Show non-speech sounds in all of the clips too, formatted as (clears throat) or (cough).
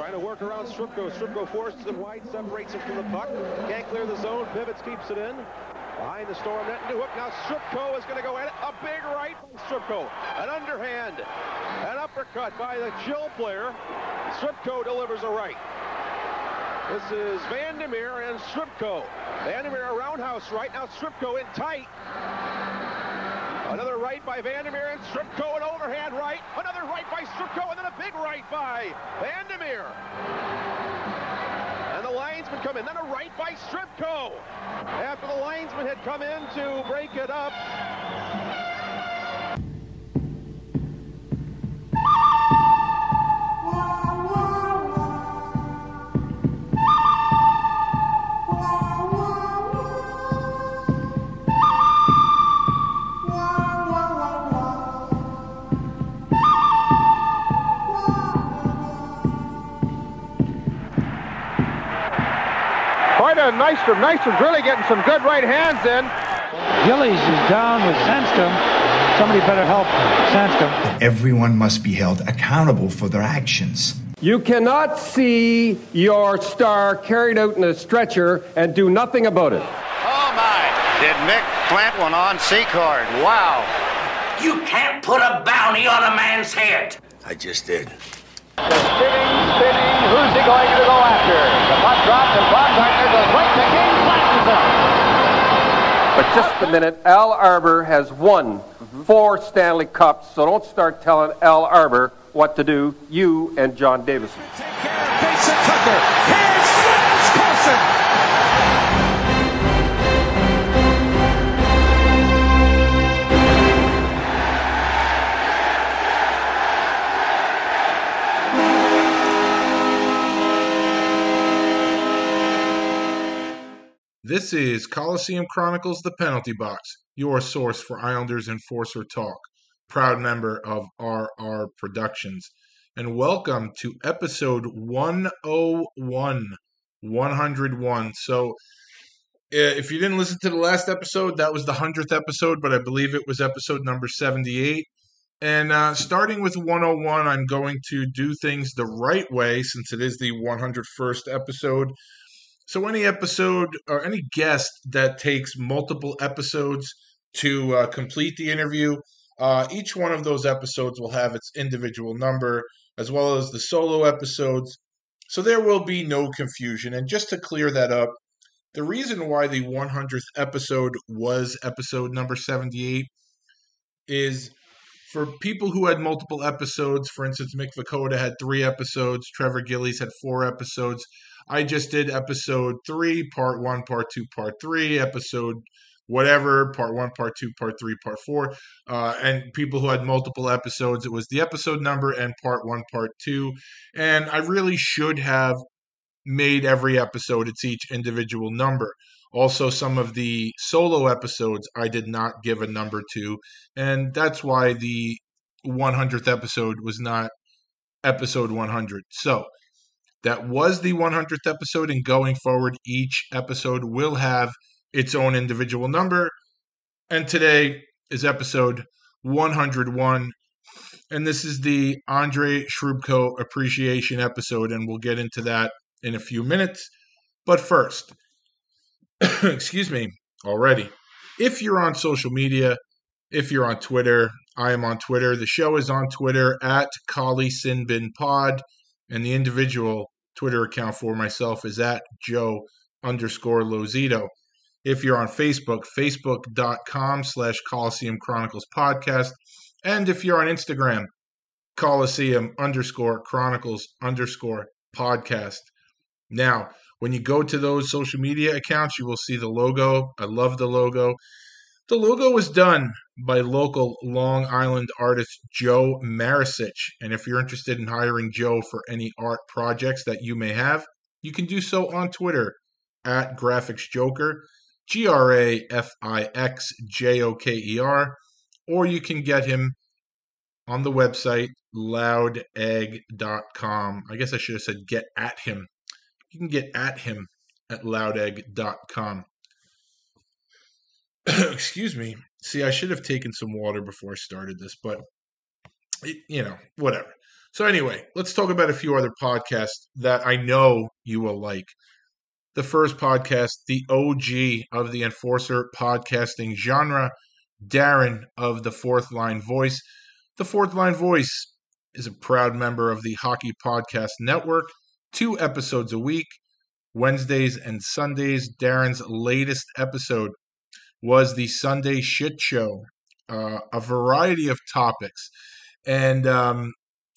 Trying to work around Srubko. Srubko forces him wide, separates him from the puck. Can't clear the zone. Pivots, keeps it in. Behind the storm net. New hook. Now Srubko is going to go at it. A big right by Srubko. An underhand. An uppercut by the chill player. Srubko delivers a right. This is Vandermeer and Srubko. Vandermeer a roundhouse right. Now Srubko in tight. Right by Vandermeer and Srubko, an overhand right. Another right by Srubko, and then a big right by Vandermeer. And the linesman come in. Then a right by Srubko. After the linesman had come in to break it up. A Nystrom. Nystrom's really getting some good right hands in. Gillies is down with Sandstrom. Somebody better help Sandstrom. Everyone must be held accountable for their actions. You cannot see your star carried out in a stretcher and do nothing about it. Oh my! Did Mick plant one on C-card? Wow! You can't put a bounty on a man's head. I just did. Spinning, spinning. Who's he going to go after? The puck drops and Baumgartner goes right to King, flashes him. But just a minute, Al Arbour has won mm-hmm. four Stanley Cups, so don't start telling Al Arbour what to do, you and John Davidson. Take care of Mason Tucker. This is Coliseum Chronicles The Penalty Box, your source for Islanders Enforcer Talk, proud member of RR Productions. And welcome to episode 101, 101. So, eh, if you didn't listen to the last episode, that was the 100th episode, but I believe it was episode number 78. And uh, starting with 101, I'm going to do things the right way since it is the 101st episode. So, any episode or any guest that takes multiple episodes to uh, complete the interview, uh, each one of those episodes will have its individual number as well as the solo episodes. So, there will be no confusion. And just to clear that up, the reason why the 100th episode was episode number 78 is for people who had multiple episodes. For instance, Mick Vukota had three episodes, Trevor Gillies had four episodes. I just did episode three, part one, part two, part three, episode whatever, part one, part two, part three, part four. Uh, and people who had multiple episodes, it was the episode number and part one, part two. And I really should have made every episode its each individual number. Also, some of the solo episodes I did not give a number to, and that's why the 100th episode was not episode 100. So, that was the 100th episode, and going forward, each episode will have its own individual number. And today is episode 101, and this is the Andre Srubko appreciation episode, and we'll get into that in a few minutes. But first, (coughs) excuse me, already. If you're on social media, if you're on Twitter, I am on Twitter. The show is on Twitter at Kali Sinbin Pod, and the individual Twitter account for myself is at Joe underscore Lozito. If you're on Facebook, facebook.com slash Coliseum Chronicles Podcast. And if you're on Instagram, Coliseum underscore Chronicles underscore podcast. Now, when you go to those social media accounts, you will see the logo. I love the logo. The logo was done by local Long Island artist Joe Marisich. And if you're interested in hiring Joe for any art projects that you may have, you can do so on Twitter at Graphics Joker, G R A F I X J O K E R, or you can get him on the website loudegg.com. I guess I should have said get at him. You can get at him at loudegg.com. (coughs) Excuse me. See, I should have taken some water before I started this, but it, you know, whatever. So, anyway, let's talk about a few other podcasts that I know you will like. The first podcast, the OG of the Enforcer podcasting genre, Darren of the Fourth Line Voice. The Fourth Line Voice is a proud member of the Hockey Podcast Network, two episodes a week, Wednesdays and Sundays. Darren's latest episode was the Sunday Shit Show, uh, a variety of topics. And um,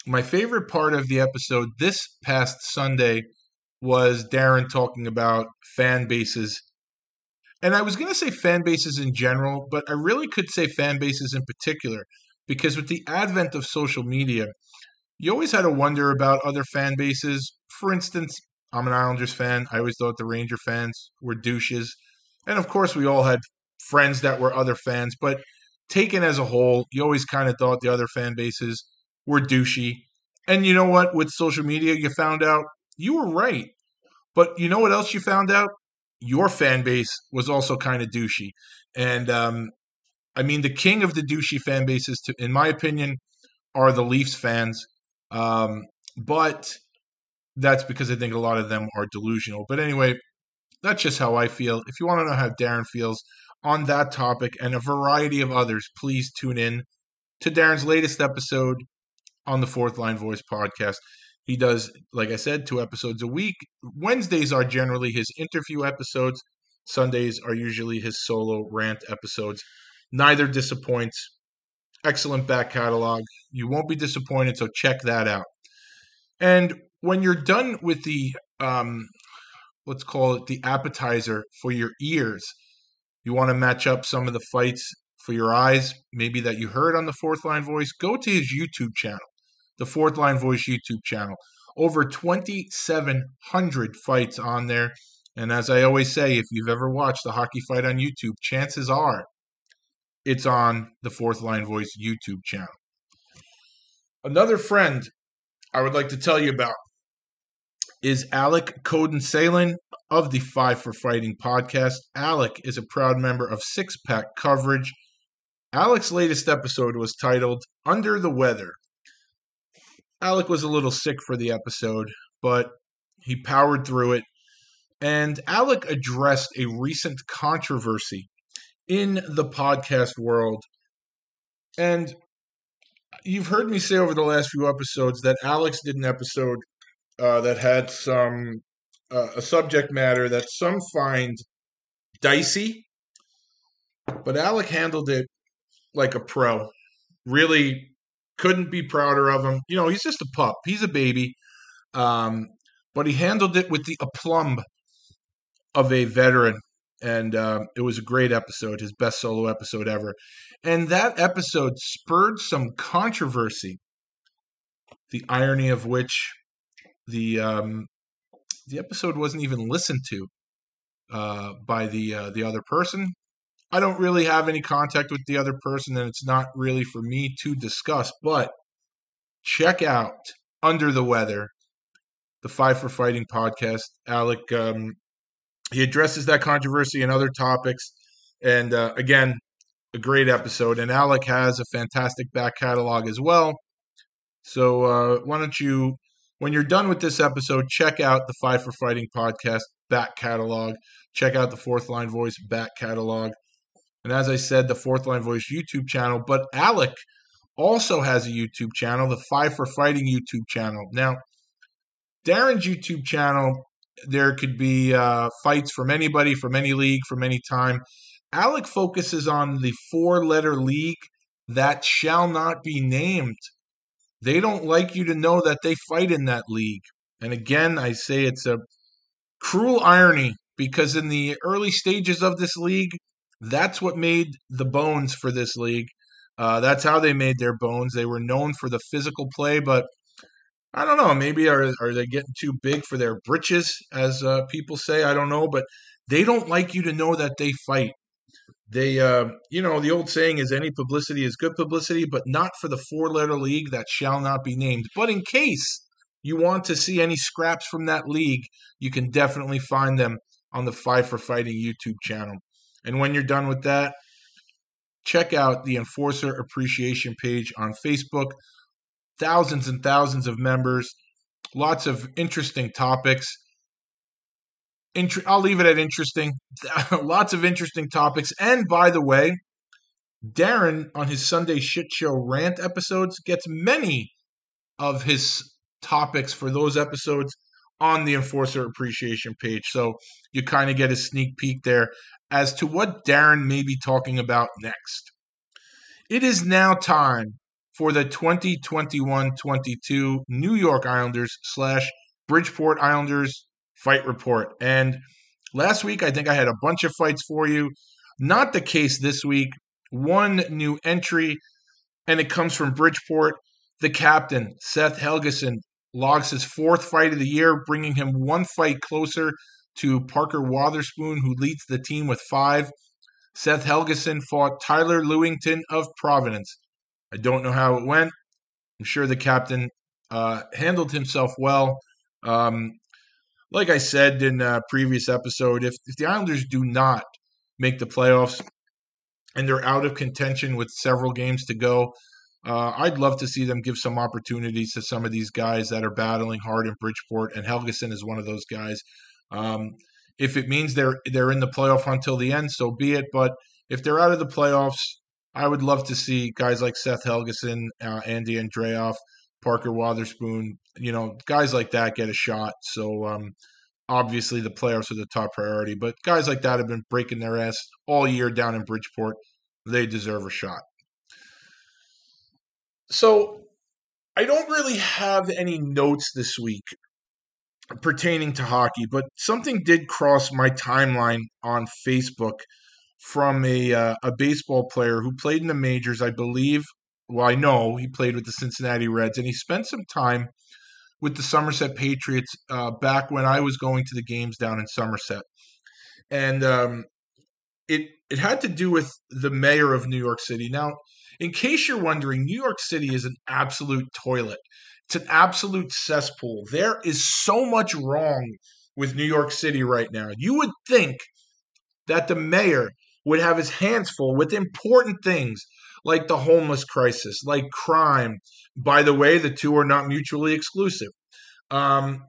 my favorite part of the episode this past Sunday was Darren talking about fan bases. And I was going to say fan bases in general, but I really could say fan bases in particular because with the advent of social media, you always had to wonder about other fan bases. For instance, I'm an Islanders fan. I always thought the Ranger fans were douches. And of course, we all had friends that were other fans, but taken as a whole, you always kind of thought the other fan bases were douchey. And you know what? With social media, you found out you were right. But you know what else you found out? Your fan base was also kind of douchey. And um, I mean, the king of the douchey fan bases, to, in my opinion, are the Leafs fans. Um, but that's because I think a lot of them are delusional. But anyway, that's just how I feel. If you want to know how Darren feels on that topic and a variety of others, please tune in to Darren's latest episode on the Fourth Line Voice podcast. He does, like I said, two episodes a week. Wednesdays are generally his interview episodes. Sundays are usually his solo rant episodes. Neither disappoints. Excellent back catalog. You won't be disappointed, so check that out. And when you're done with the, um, let's call it the appetizer for your ears, you want to match up some of the fights for your eyes, maybe that you heard on the Fourth Line Voice, go to his YouTube channel the Fourth Line Voice YouTube channel. Over 2,700 fights on there. And as I always say, if you've ever watched a hockey fight on YouTube, chances are it's on the Fourth Line Voice YouTube channel. Another friend I would like to tell you about is Alec Coden Salen of the Five for Fighting podcast. Alec is a proud member of Six Pack Coverage. Alec's latest episode was titled Under the Weather Alec was a little sick for the episode, but he powered through it. And Alec addressed a recent controversy in the podcast world. And you've heard me say over the last few episodes that Alex did an episode uh, that had some uh, a subject matter that some find dicey, but Alec handled it like a pro. Really couldn't be prouder of him. You know, he's just a pup. He's a baby. Um, but he handled it with the aplomb of a veteran. And uh, it was a great episode, his best solo episode ever. And that episode spurred some controversy. The irony of which the um, the episode wasn't even listened to uh, by the uh, the other person. I don't really have any contact with the other person, and it's not really for me to discuss. But check out Under the Weather, the Five for Fighting podcast. Alec, um, he addresses that controversy and other topics. And uh, again, a great episode. And Alec has a fantastic back catalog as well. So uh, why don't you, when you're done with this episode, check out the Five for Fighting podcast back catalog. Check out the Fourth Line Voice back catalog. And as I said, the Fourth Line Voice YouTube channel. But Alec also has a YouTube channel, the Five for Fighting YouTube channel. Now, Darren's YouTube channel, there could be uh, fights from anybody, from any league, from any time. Alec focuses on the four letter league that shall not be named. They don't like you to know that they fight in that league. And again, I say it's a cruel irony because in the early stages of this league, that's what made the bones for this league. Uh, that's how they made their bones. They were known for the physical play, but I don't know. Maybe are are they getting too big for their britches, as uh, people say? I don't know, but they don't like you to know that they fight. They, uh, you know, the old saying is any publicity is good publicity, but not for the four-letter league that shall not be named. But in case you want to see any scraps from that league, you can definitely find them on the Five for Fighting YouTube channel. And when you're done with that, check out the Enforcer Appreciation page on Facebook. thousands and thousands of members, lots of interesting topics. I'll leave it at interesting. (laughs) lots of interesting topics. And by the way, Darren on his Sunday Shit Show rant episodes gets many of his topics for those episodes on the Enforcer Appreciation page. So you kind of get a sneak peek there as to what Darren may be talking about next. It is now time for the 2021-22 New York Islanders slash Bridgeport Islanders fight report. And last week, I think I had a bunch of fights for you. Not the case this week. One new entry, and it comes from Bridgeport. The captain, Seth Helgeson, logs his fourth fight of the year, bringing him one fight closer to Parker Wotherspoon, who leads the team with five. Seth Helgeson fought Tyler Lewington of Providence. I don't know how it went. I'm sure the captain uh, handled himself well. Um, like I said in a previous episode, if, if the Islanders do not make the playoffs and they're out of contention with several games to go, uh, I'd love to see them give some opportunities to some of these guys that are battling hard in Bridgeport, and Helgeson is one of those guys. Um, if it means they're they're in the playoff until the end, so be it. But if they're out of the playoffs, I would love to see guys like Seth Helgeson, uh, Andy Andreoff, Parker Wotherspoon, you know, guys like that get a shot. So um, obviously the playoffs are the top priority, but guys like that have been breaking their ass all year down in Bridgeport. They deserve a shot. So I don't really have any notes this week pertaining to hockey, but something did cross my timeline on Facebook from a uh, a baseball player who played in the majors, I believe. Well, I know he played with the Cincinnati Reds, and he spent some time with the Somerset Patriots uh, back when I was going to the games down in Somerset, and um, it it had to do with the mayor of New York City. Now, in case you're wondering, New York City is an absolute toilet. It's an absolute cesspool. There is so much wrong with New York City right now. You would think that the mayor would have his hands full with important things like the homeless crisis, like crime. By the way, the two are not mutually exclusive. Um,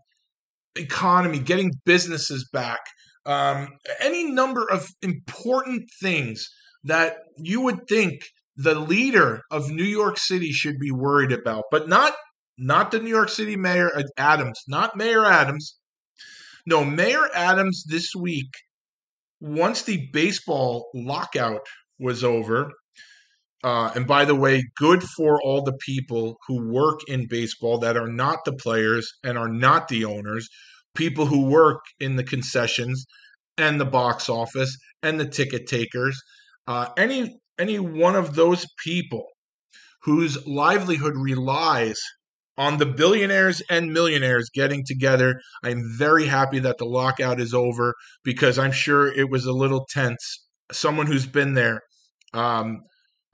economy, getting businesses back, um, any number of important things that you would think the leader of New York City should be worried about, but not not the New York City Mayor Adams, not Mayor Adams. No, Mayor Adams this week, once the baseball lockout was over, uh, and by the way, good for all the people who work in baseball that are not the players and are not the owners, people who work in the concessions and the box office and the ticket takers. Uh, any any one of those people whose livelihood relies on the billionaires and millionaires getting together. I'm very happy that the lockout is over because I'm sure it was a little tense. Someone who's been there, um,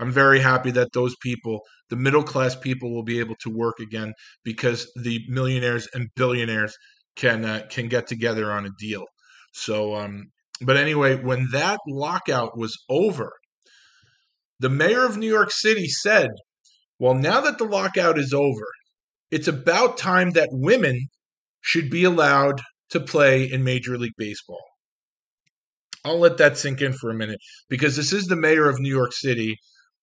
I'm very happy that those people, the middle class people, will be able to work again because the millionaires and billionaires can uh, can get together on a deal. So, um, but anyway, when that lockout was over, the mayor of New York City said, "Well, now that the lockout is over, it's about time that women should be allowed to play in Major League Baseball." I'll let that sink in for a minute because this is the mayor of New York City.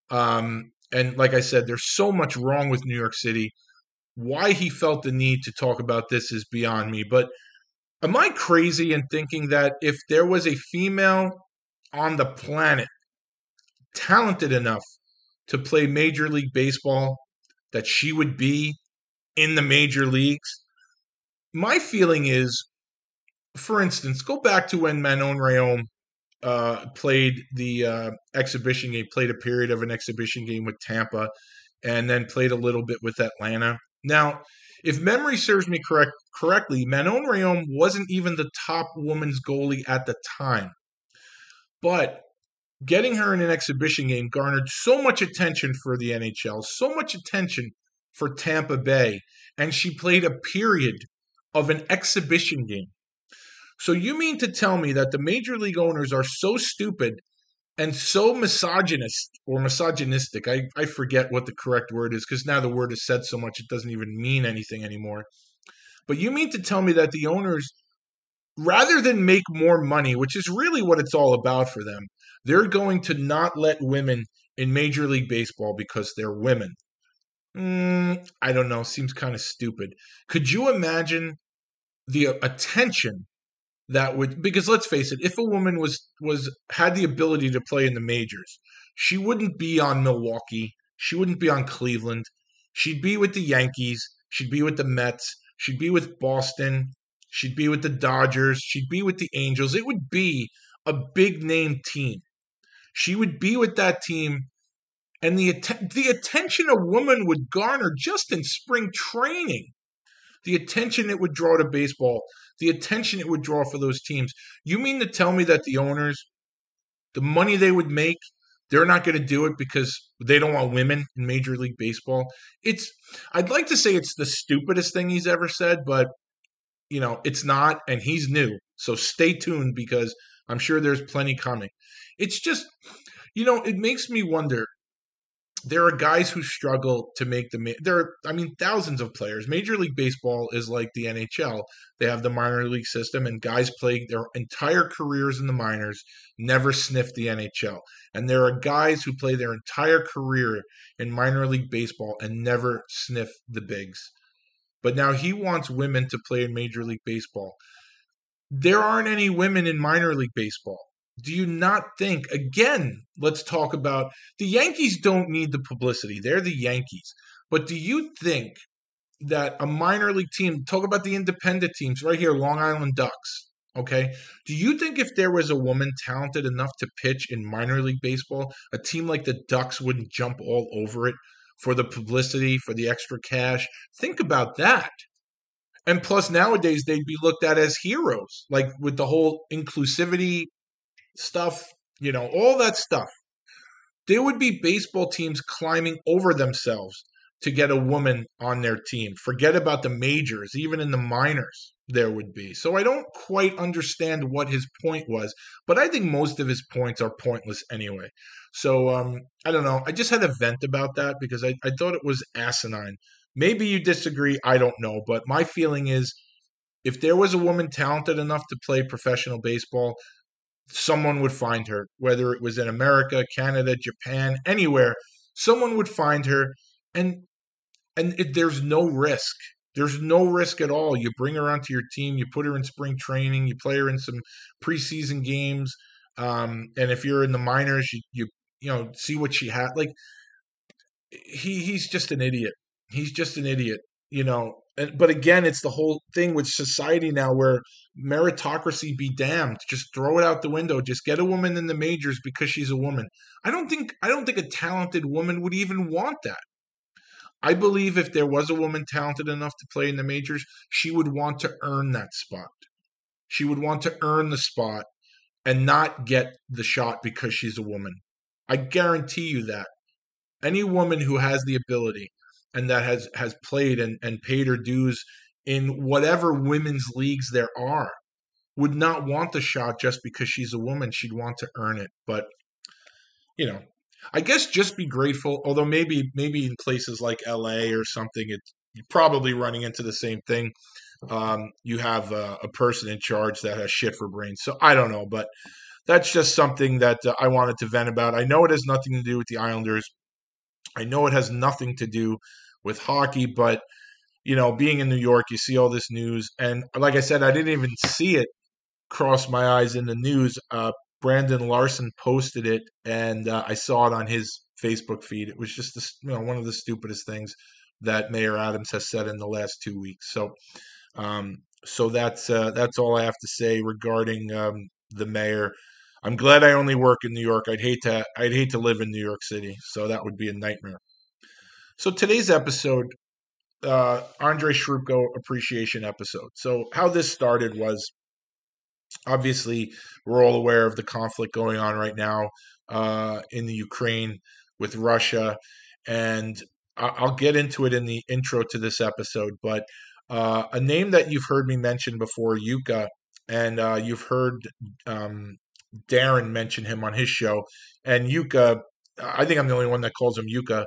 Um, and like I said, there's so much wrong with New York City. Why he felt the need to talk about this is beyond me. But am I crazy in thinking that if there was a female on the planet talented enough to play Major League Baseball, that she would be in the major leagues? My feeling is, for instance, go back to when Manon Rhéaume uh, played the uh, exhibition game, played a period of an exhibition game with Tampa, and then played a little bit with Atlanta. Now, if memory serves me correct correctly, Manon Rhéaume wasn't even the top woman's goalie at the time. But getting her in an exhibition game garnered so much attention for the NHL, so much attention for Tampa Bay, and she played a period of an exhibition game. So you mean to tell me that the major league owners are so stupid and so misogynist or misogynistic. I, I forget what the correct word is because now the word is said so much it doesn't even mean anything anymore. But you mean to tell me that the owners, rather than make more money, which is really what it's all about for them, they're going to not let women in Major League Baseball because they're women. Mm, I don't know. Seems kind of stupid. Could you imagine the attention that would because let's face it if a woman was was had the ability to play in the majors she wouldn't be on milwaukee she wouldn't be on cleveland she'd be with the yankees she'd be with the mets she'd be with boston she'd be with the dodgers she'd be with the angels. It would be a big name team. She would be with that team and the att- the attention a woman would garner just in spring training the attention it would draw to baseball, the attention it would draw for those teams. You mean to tell me that the owners, the money they would make, they're not going to do it because they don't want women in Major League Baseball? It's, I'd like to say it's the stupidest thing he's ever said, but, you know, it's not, and he's new. So stay tuned because I'm sure there's plenty coming. It's just, you know, it makes me wonder there are guys who struggle to make the there are i mean thousands of players. Major league baseball is like the nhl they have the minor league system and guys play their entire careers in the minors never sniff the nhl and there are guys who play their entire career in minor league baseball and never sniff the bigs. But now he wants women to play in major league baseball. There aren't any women in minor league baseball do you not think again let's talk about the yankees don't need the publicity. They're the yankees. But do you think that a minor league team talk about the independent teams right here long island ducks okay? Do you think if there was a woman talented enough to pitch in minor league baseball a team like the ducks wouldn't jump all over it for the publicity for the extra cash? Think about that. And plus nowadays they'd be looked at as heroes like with the whole inclusivity stuff, you know, all that stuff. There would be baseball teams climbing over themselves to get a woman on their team. Forget about the majors, even in the minors, there would be. So I don't quite understand what his point was, but I think most of his points are pointless anyway. So um, I don't know. I just had a vent about that because I, I thought it was asinine. Maybe you disagree. I don't know. But my feeling is if there was a woman talented enough to play professional baseball, someone would find her, whether it was in America, Canada, Japan, anywhere. Someone would find her, and and it, there's no risk. There's no risk at all. You bring her onto your team, you put her in spring training, you play her in some preseason games, um, and if you're in the minors, you you you know see what she had. Like he he's just an idiot. He's just an idiot. You know, but again, it's the whole thing with society now where meritocracy be damned. Just throw it out the window. Just get a woman in the majors because she's a woman. I don't think I don't think a talented woman would even want that. I believe if there was a woman talented enough to play in the majors, she would want to earn that spot. She would want to earn the spot and not get the shot because she's a woman. I guarantee you that. Any woman who has the ability and that has has played and, and paid her dues in whatever women's leagues there are would not want the shot just because she's a woman. She'd want to earn it. But you know, I guess just be grateful. Although maybe maybe in places like LA or something, it's probably running into the same thing. Um, you have a, a, person in charge that has shit for brains. So I don't know, but that's just something that uh, I wanted to vent about. I know it has nothing to do with the Islanders. I know it has nothing to do with hockey, but you know, being in New York, you see all this news, and like I said, I didn't even see it cross my eyes in the news. Uh, Brandon Larson posted it, and uh, I saw it on his Facebook feed. It was just the, you know one of the stupidest things that Mayor Adams has said in the last two weeks. So, um, so that's uh, that's all I have to say regarding um, the mayor. I'm glad I only work in New York. I'd hate to I'd hate to live in New York City. So that would be a nightmare. So today's episode, uh, Andre Srubko appreciation episode. So how this started was obviously we're all aware of the conflict going on right now uh, in the Ukraine with Russia, and I'll get into it in the intro to this episode. But uh, a name that you've heard me mention before, Yuka, and uh, you've heard um, Darren mentioned him on his show, and Yuka. I think I'm the only one that calls him Yuka.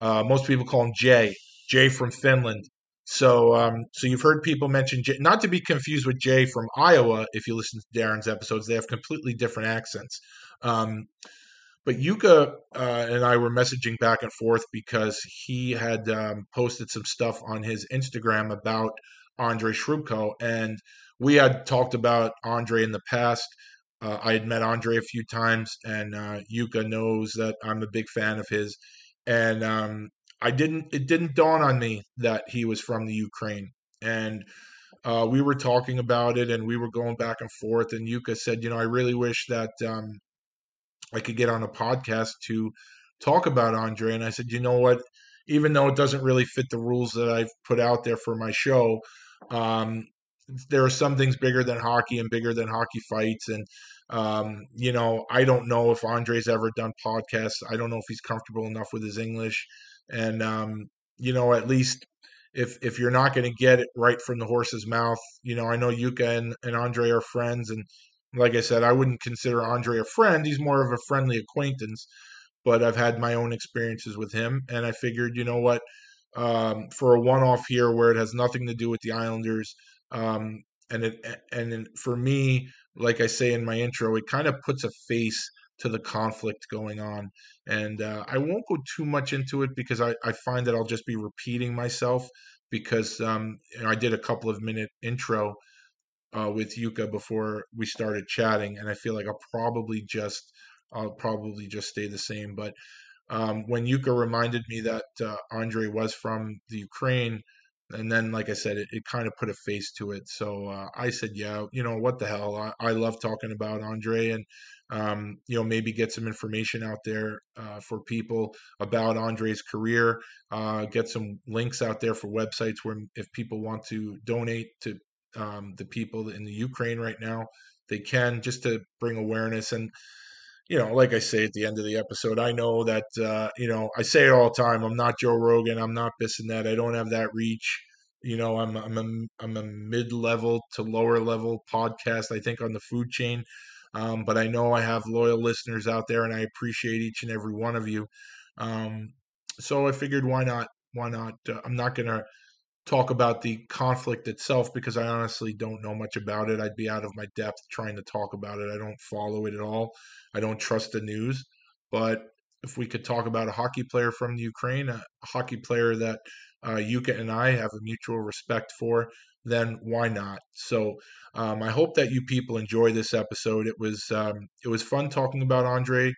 Uh, most people call him Jay, Jay from Finland. So, um, so you've heard people mention Jay, not to be confused with Jay from Iowa. If you listen to Darren's episodes, they have completely different accents. Um, but Yuka uh, and I were messaging back and forth because he had um, posted some stuff on his Instagram about Andre Srubko, and we had talked about Andre in the past. Uh, I had met Andre a few times, and uh, Yuka knows that I'm a big fan of his. And um, I didn't. It didn't dawn on me that he was from the Ukraine, and uh, we were talking about it, and we were going back and forth. And Yuka said, "You know, I really wish that um, I could get on a podcast to talk about Andre." And I said, "You know what? Even though it doesn't really fit the rules that I've put out there for my show, um, there are some things bigger than hockey and bigger than hockey fights. And, um, you know, I don't know if Andre's ever done podcasts. I don't know if he's comfortable enough with his English. And, um, you know, at least if if you're not going to get it right from the horse's mouth, you know, I know Yuka and, and Andre are friends. And like I said, I wouldn't consider Andre a friend. He's more of a friendly acquaintance. But I've had my own experiences with him. And I figured, you know what? Um, for a one-off here where it has nothing to do with the Islanders, um, and it and for me, like I say in my intro, it kind of puts a face to the conflict going on. And uh, I won't go too much into it because I, I find that I'll just be repeating myself because um, you know, I did a couple of minute intro uh, with Yuka before we started chatting, and I feel like I'll probably just I'll probably just stay the same. But um, when Yuka reminded me that uh, Andre was from the Ukraine, and then like i said it, it kind of put a face to it. So uh, i said yeah you know what the hell i, I love talking about andre and um, you know maybe get some information out there uh, for people about andre's career uh, get some links out there for websites where if people want to donate to um, the people in the ukraine right now they can just to bring awareness. And you know, like I say at the end of the episode, I know that uh, you know I say it all the time. I'm not Joe Rogan. I'm not this and that. I don't have that reach. You know, I'm I'm a I'm a mid level to lower level podcast. I think on the food chain, um, but I know I have loyal listeners out there, and I appreciate each and every one of you. Um, so I figured, why not? Why not? Uh, I'm not gonna talk about the conflict itself because I honestly don't know much about it. I'd be out of my depth trying to talk about it. I don't follow it at all. I don't trust the news. But if we could talk about a hockey player from Ukraine, a hockey player that uh, Yuka and I have a mutual respect for, then why not? So um, I hope that you people enjoy this episode. It was um, it was fun talking about Andre.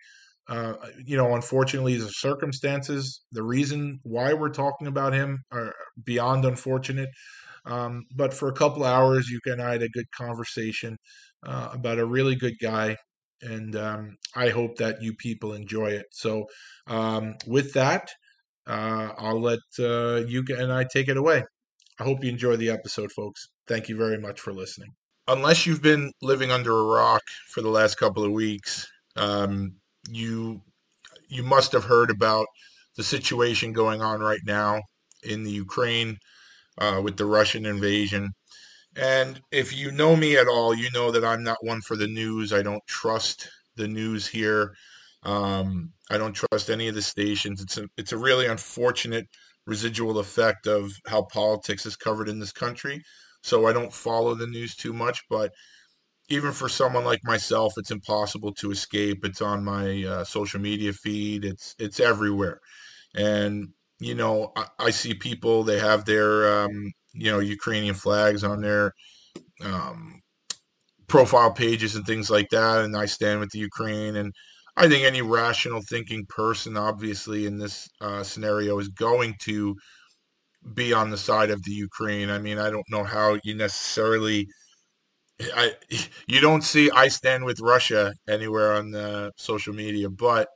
Uh, you know, unfortunately, the circumstances, the reason why we're talking about him are beyond unfortunate. Um, but for a couple hours, you and I had a good conversation uh, about a really good guy, and um, I hope that you people enjoy it. So, um, with that, uh, I'll let uh, Yuka and I take it away. I hope you enjoy the episode, folks. Thank you very much for listening. Unless you've been living under a rock for the last couple of weeks, um, you you must have heard about the situation going on right now in the Ukraine uh, with the Russian invasion. And if you know me at all, you know that I'm not one for the news. I don't trust the news here. Um, I don't trust any of the stations. It's a it's a really unfortunate residual effect of how politics is covered in this country. So I don't follow the news too much, but even for someone like myself, it's impossible to escape. It's on my uh, social media feed. It's it's everywhere, and you know I, I see people they have their um, you know Ukrainian flags on their um, profile pages and things like that, and I stand with the Ukraine. And I think any rational thinking person, obviously in this uh, scenario, is going to be on the side of the Ukraine. I mean, I don't know how you necessarily I you don't see I stand with Russia anywhere on the social media, but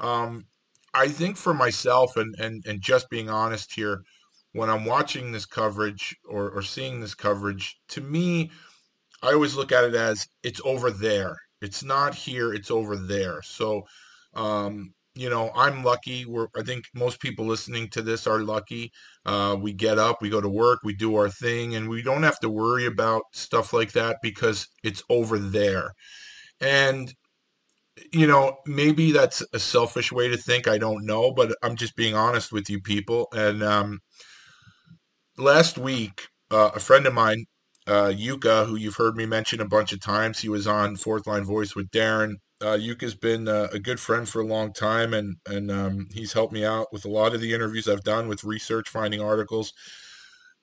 um, I think for myself and, and and just being honest here, when I'm watching this coverage or, or seeing this coverage, to me, I always look at it as it's over there. It's not here, it's over there. So um, you know, I'm lucky. We're I think most people listening to this are lucky. Uh, we get up, we go to work, we do our thing, and we don't have to worry about stuff like that because it's over there. And you know, maybe that's a selfish way to think. I don't know, but I'm just being honest with you people. And um, last week, uh, a friend of mine, uh, Yuka, who you've heard me mention a bunch of times, he was on Fourth Line Voice with Darren. Uh, Yuka's been uh, a good friend for a long time, and and um, he's helped me out with a lot of the interviews I've done with research, finding articles.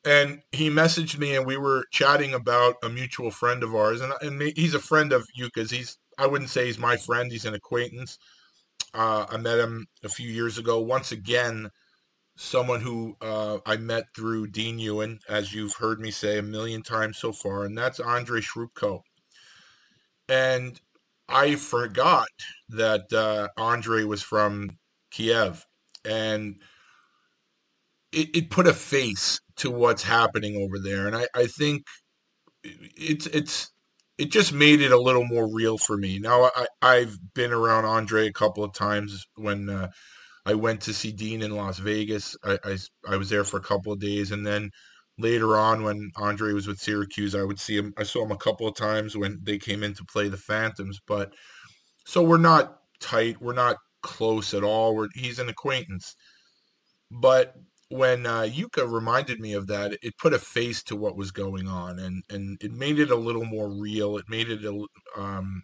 And he messaged me, and we were chatting about a mutual friend of ours, and and he's a friend of Yuka's. He's I wouldn't say he's my friend; he's an acquaintance. Uh, I met him a few years ago. Once again, someone who uh, I met through Dean Ewen, as you've heard me say a million times so far, and that's Andre Srubko. And I forgot that uh, Andre was from Kiev, and it, it put a face to what's happening over there. And I, I think it's it's it just made it a little more real for me. Now I I've been around Andre a couple of times when uh, I went to see Dean in Las Vegas. I, I, I was there for a couple of days, and then later on when Andre was with Syracuse, I would see him. I saw him a couple of times when they came in to play the Phantoms. But so we're not tight. We're not close at all. We're he's an acquaintance. But when uh, Yuka reminded me of that, it put a face to what was going on, and and it made it a little more real. It made it a um,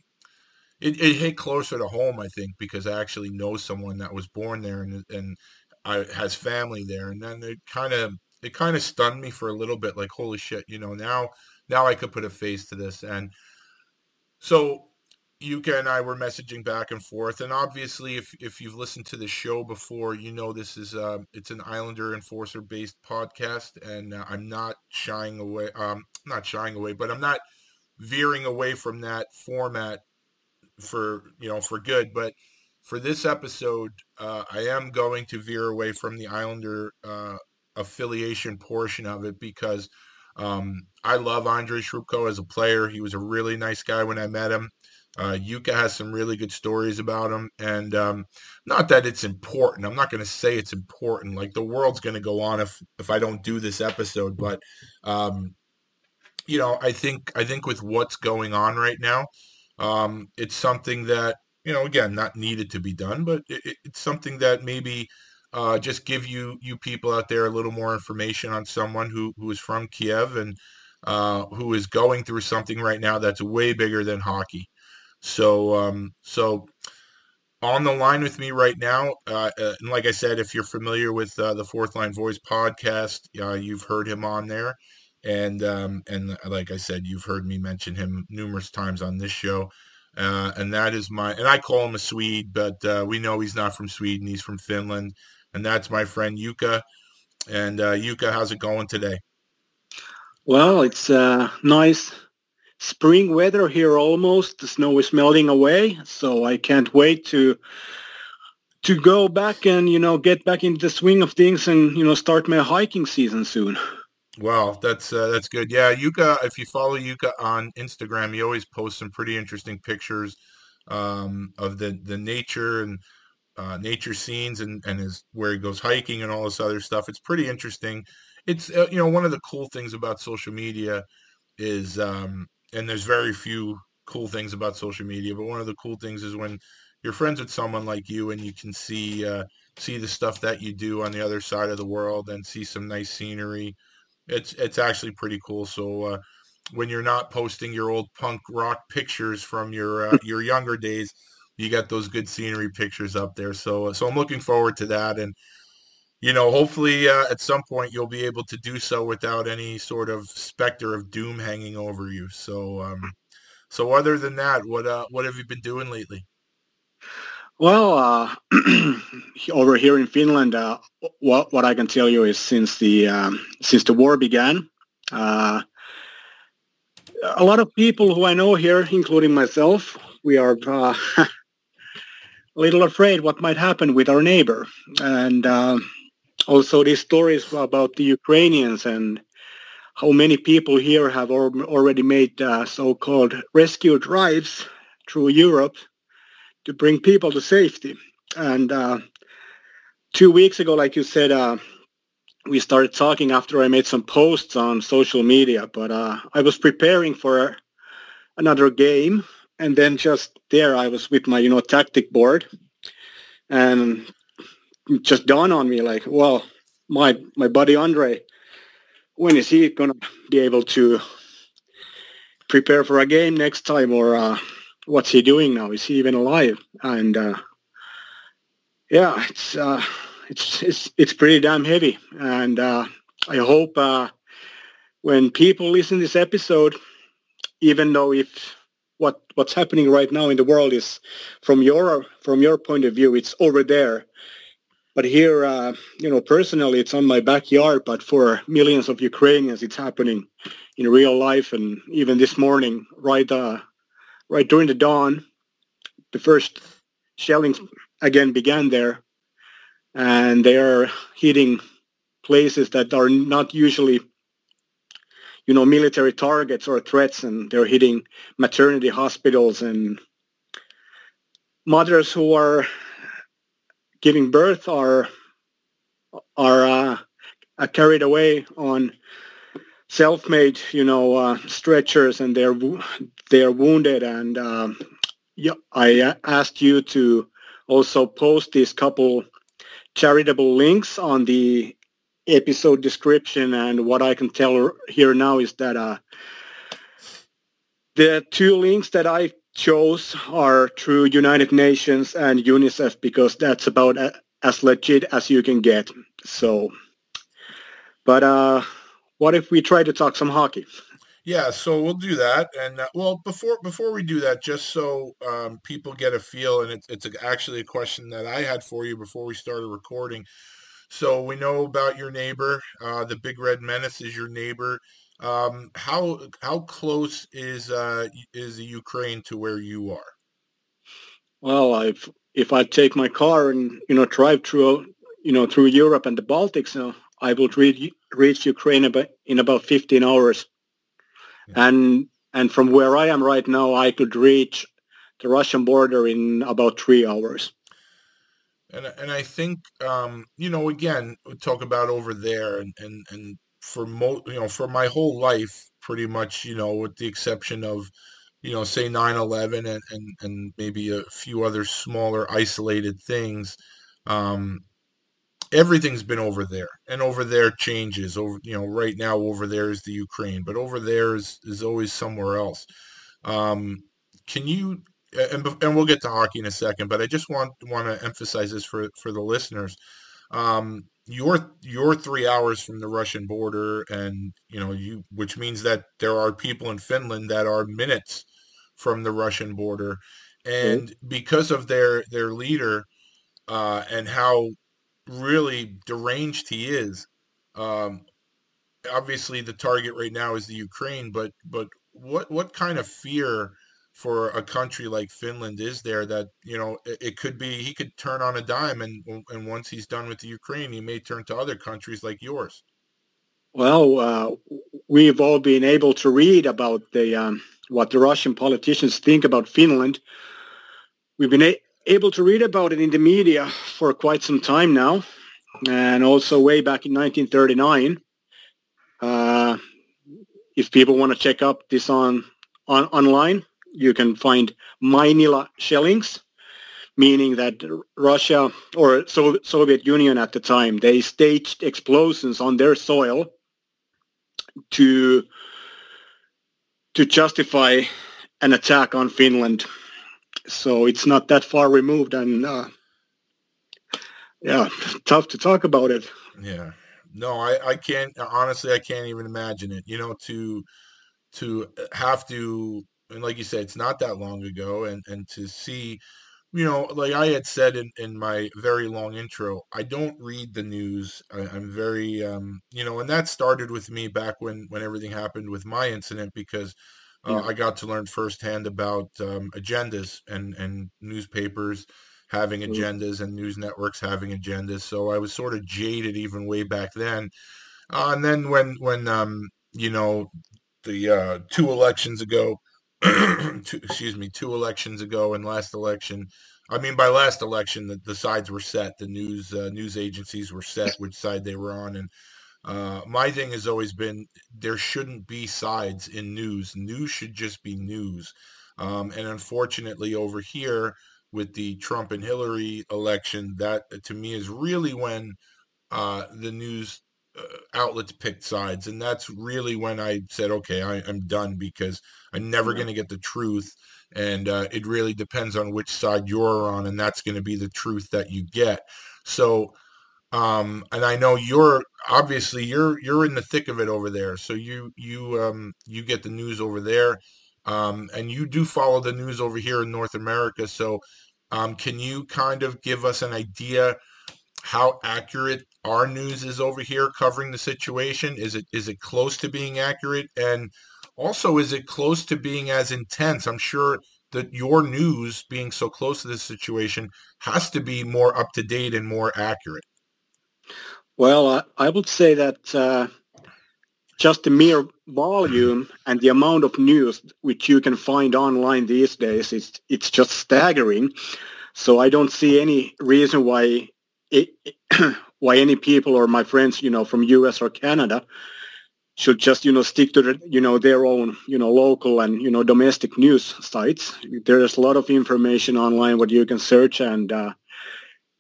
it, it hit closer to home, I think, because I actually know someone that was born there and and I, has family there, and then it kind of it kind of stunned me for a little bit, like holy shit, you know, now now I could put a face to this, and so Yuka and I were messaging back and forth, and obviously, if if you've listened to the show before, you know this is uh, it's an Islander enforcer based podcast, and uh, I'm not shying away, um, not shying away, but I'm not veering away from that format for you know for good. But for this episode, uh, I am going to veer away from the Islander uh, affiliation portion of it because um, I love Andre Srubko as a player. He was a really nice guy when I met him. Uh, Yuka has some really good stories about him, and um, not that it's important. I'm not going to say it's important. Like the world's going to go on if if I don't do this episode, but um, you know, I think I think with what's going on right now, um, it's something that you know, again, not needed to be done, but it, it's something that maybe uh, just give you you people out there a little more information on someone who who is from Kiev and uh, who is going through something right now that's way bigger than hockey. So um, so on the line with me right now, uh, uh and like I said, if you're familiar with uh, the Fourth Line Voice podcast, uh, you've heard him on there and um, and like I said, you've heard me mention him numerous times on this show. And that is my and I call him a Swede, but we know he's not from Sweden; he's from Finland, and that's my friend Yuka. And uh, Yuka, how's it going today? Well, it's uh, nice spring weather here almost. The snow is melting away, so I can't wait to to go back and you know get back into the swing of things and you know start my hiking season soon. Well, that's uh, that's good. Yeah, Yuka. If you follow Yuka on Instagram, he always posts some pretty interesting pictures um, of the the nature and uh, nature scenes and and his where he goes hiking and all this other stuff. It's pretty interesting. It's uh, you know one of the cool things about social media is um, and there's very few cool things about social media, but one of the cool things is when you're friends with someone like you and you can see uh, see the stuff that you do on the other side of the world and see some nice scenery it's it's actually pretty cool. So uh, when you're not posting your old punk rock pictures from your uh, your younger days, you got those good scenery pictures up there. So uh, so I'm looking forward to that, and you know, hopefully uh, at some point you'll be able to do so without any sort of specter of doom hanging over you. So um, so other than that, what uh, what have you been doing lately? Well, uh, (clears throat) over here in Finland, uh, what what I can tell you is since the um, since the war began, uh, a lot of people who I know here, including myself, we are uh, (laughs) a little afraid what might happen with our neighbor, and uh, also these stories about the Ukrainians and how many people here have already made uh, so-called rescue drives through Europe to bring people to safety. And uh, two weeks ago, like you said, uh, we started talking after I made some posts on social media. But uh, I was preparing for another game, and then just there I was with my you know tactic board, and just dawned on me like, well, my my buddy Andre, when is he gonna be able to prepare for a game next time, or uh, what's he doing now? Is he even alive? And uh, yeah, it's uh, it's it's it's pretty damn heavy, and uh, I hope uh, when people listen to this episode, even though if what what's happening right now in the world is from your from your point of view, it's over there. But here, uh, you know, personally, it's on my backyard. But for millions of Ukrainians, it's happening in real life. And even this morning, right, uh, right during the dawn, the first shelling again began there, and they are hitting places that are not usually you know military targets or threats and they're hitting maternity hospitals and mothers who are giving birth are are uh, carried away on self-made you know uh, stretchers and they're they're wounded. And um, yeah, I asked you to also post these couple charitable links on the episode description and what I can tell here now is that uh, the two links that I chose are through United Nations and UNICEF because that's about as legit as you can get. So, but uh, what if we try to talk some hockey? Yeah, so we'll do that. And uh, well, before before we do that, just so um, people get a feel, and it's it's actually a question that I had for you before we started recording. So we know about your neighbor. Uh, the Big Red Menace is your neighbor. Um, how how close is uh, is the Ukraine to where you are? Well, if if I take my car and you know drive through you know through Europe and the Baltics, uh, I will reach reach Ukraine about, in about 15 hours. Yeah. And and from where I am right now, I could reach the Russian border in about three hours. And and I think um, you know again we talk about over there and and and for mo you know for my whole life pretty much you know with the exception of you know say 9-11 and and, and maybe a few other smaller isolated things um, everything's been over there and over there changes over you know right now over there is the ukraine but over there is is always somewhere else. Um, can you and, and we'll get to hockey in a second, but I just want want to emphasize this for for the listeners. Um, you're you're three hours from the Russian border, and you know you, which means that there are people in Finland that are minutes from the Russian border, and mm-hmm. because of their their leader uh, and how really deranged he is, um, obviously the target right now is the Ukraine. But but what what kind of fear? For a country like Finland is there that you know it, it, could be he could turn on a dime and and once he's done with the Ukraine he may turn to other countries like yours. Well, uh, we've all been able to read about the um, what the Russian politicians think about Finland. We've been a- able to read about it in the media for quite some time now, and also way back in 1939. Uh, if people want to check up this on, on online, you can find Mainila shellings, meaning that Russia or Soviet Union at the time, they staged explosions on their soil to to justify an attack on Finland. So it's not that far removed and uh, yeah, tough to talk about it. Yeah. No, I, I can't honestly I can't even imagine it. You know, to to have to and like you said, it's not that long ago, and and to see, you know, like I had said in in my very long intro, I don't read the news. I, am very, um, you know, and that started with me back when when everything happened with my incident because. Uh, yeah. I got to learn firsthand about um, agendas and, and newspapers having mm. agendas and news networks having agendas. So I was sort of jaded even way back then. Uh, and then when when um, you know the uh, two elections ago, (clears throat) two, excuse me, two elections ago and last election. I mean, by last election, the, the sides were set. The news uh, news agencies were set which side they were on, and uh, my thing has always been there shouldn't be sides in news. News should just be news. Um, and unfortunately, over here with the Trump and Hillary election, that to me is really when uh, the news uh, outlets picked sides, and that's really when I said, okay, I, am done because I'm never going to get the truth, and uh, it really depends on which side you're on, and that's going to be the truth that you get. So, um, and I know you're obviously you're you're in the thick of it over there, so you you um, you get the news over there, um, and you do follow the news over here in North America. So, um, can you kind of give us an idea? how accurate our news is over here covering the situation? Is it is it close to being accurate? And also, is it close to being as intense? I'm sure that your news, being so close to this situation, has to be more up to date and more accurate. Well, I would say that uh, just the mere volume and the amount of news which you can find online these days, it's, it's just staggering. So I don't see any reason why it, why any people or my friends, you know, from US or Canada should just, you know, stick to the, you know, their own, you know, local and, you know, domestic news sites. There's a lot of information online what you can search. And uh,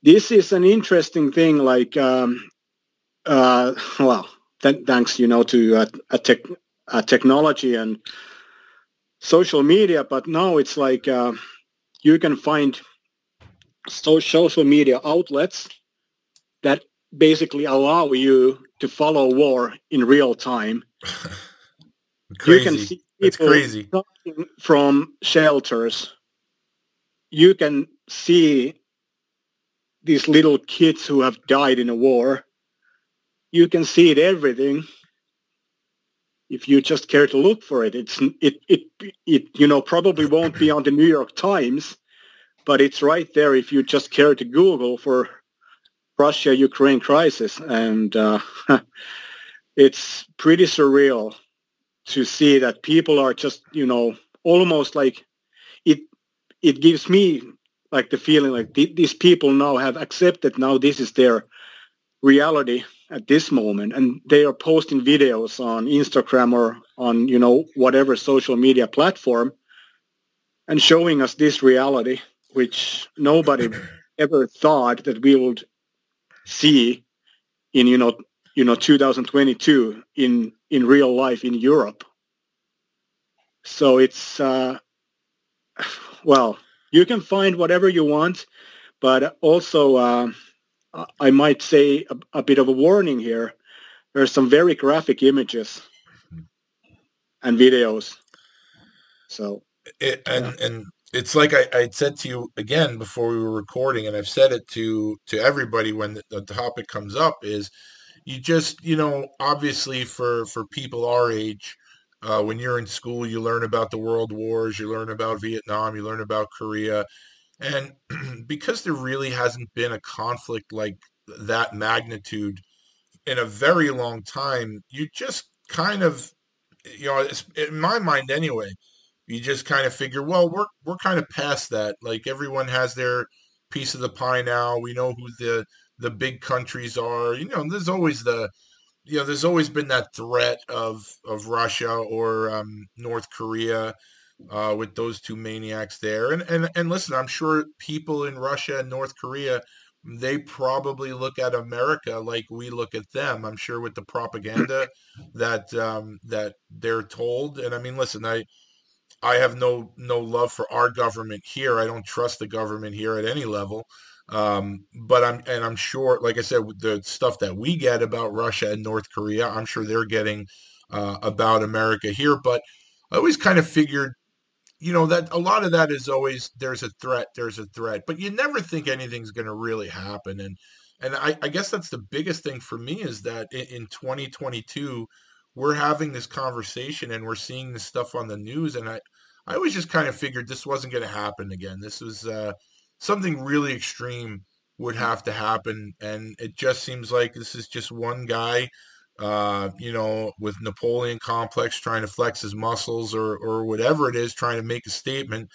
this is an interesting thing, like, um, uh, well, th- thanks, you know, to uh, a, tech, a technology and social media. But now it's like uh, you can find so social media outlets that basically allow you to follow war in real time. (laughs) you can see it's crazy from shelters. You can see these little kids who have died in a war. You can see it everything if you just care to look for it. It's it it it you know probably won't be on the New York Times, but it's right there if you just care to Google for Russia-Ukraine crisis, and uh, (laughs) it's pretty surreal to see that people are just, you know, almost like it. It gives me like the feeling like th- these people now have accepted now this is their reality at this moment, and they are posting videos on Instagram or on you know whatever social media platform, and showing us this reality, which nobody (clears throat) ever thought that we would see in you know you know 2022 in in real life in Europe. So it's uh, (sighs) well, you can find whatever you want, but also uh, I might say a, a, bit of a warning here. There's some very graphic images and videos. So it, and yeah. and it's like I, I said to you again before we were recording, and I've said it to to everybody when the, the topic comes up is you just you know obviously for for people our age uh, when you're in school you learn about the world wars you learn about vietnam you learn about korea and (clears throat) because there really hasn't been a conflict like that magnitude in a very long time you just kind of you know in my mind anyway you just kind of figure, well, we're we're kind of past that. Like everyone has their piece of the pie now. We know who the the big countries are. You know, there's always the you know, there's always been that threat of of Russia or um, North Korea uh, with those two maniacs there. And and and listen, I'm sure people in Russia and North Korea they probably look at America like we look at them. I'm sure with the propaganda that um, that they're told. And I mean, listen, I I have no no love for our government here. I don't trust the government here at any level. Um, but I'm and I'm sure, like I said, the stuff that we get about Russia and North Korea, I'm sure they're getting uh, about America here. But I always kind of figured, you know, that a lot of that is always there's a threat, there's a threat, but you never think anything's going to really happen. And and I, I, guess that's the biggest thing for me is that in, in 2022 we're having this conversation and we're seeing this stuff on the news and i i always just kind of figured this wasn't going to happen again. This was uh, something really extreme would have to happen and it just seems like this is just one guy uh, you know with napoleon complex trying to flex his muscles or or whatever it is trying to make a statement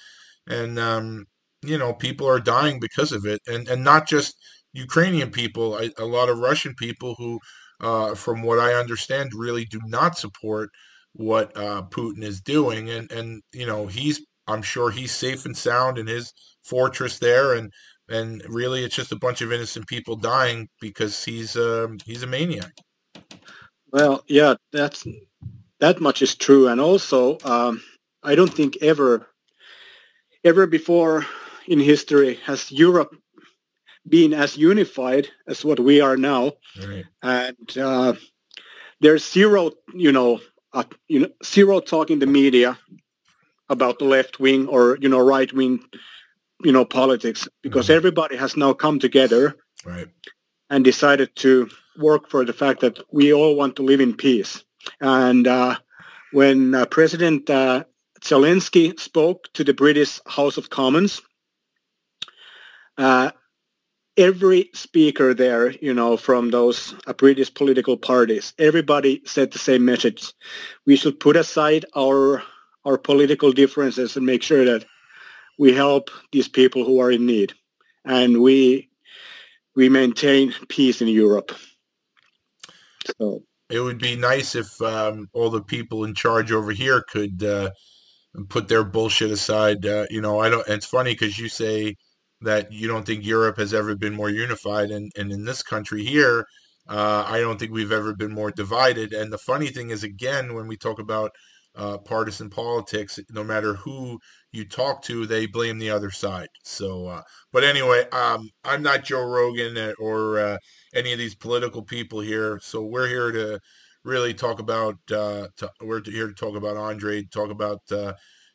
and um, you know people are dying because of it and and not just ukrainian people a lot of russian people who uh, from what I understand, really do not support what uh, Putin is doing, and and you know he's I'm sure he's safe and sound in his fortress there, and and really it's just a bunch of innocent people dying because he's um, he's a maniac. Well, yeah, that's that much is true, and also um, I don't think ever ever before in history has Europe been as unified as what we are now, Right. and uh, there's zero, you know, uh, you know, zero talk in the media about the left wing or you know right wing, you know, politics because Mhm. everybody has now come together Right. and decided to work for the fact that we all want to live in peace. And uh, when uh, President uh, Zelensky spoke to the British House of Commons, uh, every speaker there, you know, from those uh, British political parties, everybody said the same message. We should put aside our our political differences and make sure that we help these people who are in need. And we we maintain peace in Europe. So It would be nice if um, all the people in charge over here could uh, put their bullshit aside. Uh, you know, I don't. It's funny because you say that you don't think Europe has ever been more unified, and, and in this country here, uh, I don't think we've ever been more divided. And the funny thing is, again, when we talk about uh, partisan politics, no matter who you talk to, they blame the other side. So, uh, but anyway, um, I'm not Joe Rogan uh, or uh, any of these political people here. So we're here to really talk about. Uh, to, we're here to talk about Andre, talk about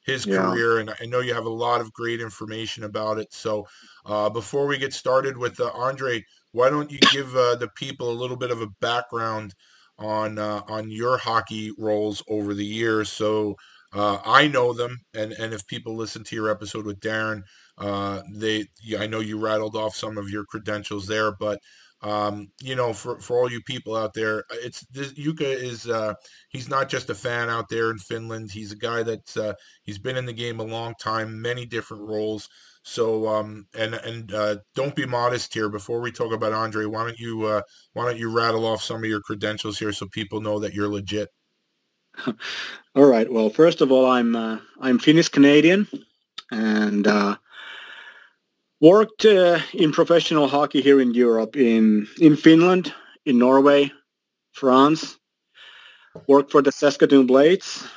his Yeah. career, and I know you have a lot of great information about it. So uh, before we get started with uh, Andre, why don't you give uh, the people a little bit of a background on uh, on your hockey roles over the years? So uh, I know them, and and if people listen to your episode with Darren, uh, they I know you rattled off some of your credentials there, but um, you know, for, for all you people out there, it's this Yuka is uh, he's not just a fan out there in Finland. He's a guy that's uh, he's been in the game a long time, many different roles. So um, and and uh, don't be modest here. Before we talk about Andre, why don't you uh, why don't you rattle off some of your credentials here so people know that you're legit? (laughs) All right. Well, first of all, I'm uh, I'm Finnish Canadian, and uh, worked uh, in professional hockey here in Europe, in in Finland, in Norway, France. Worked for the Saskatoon Blades,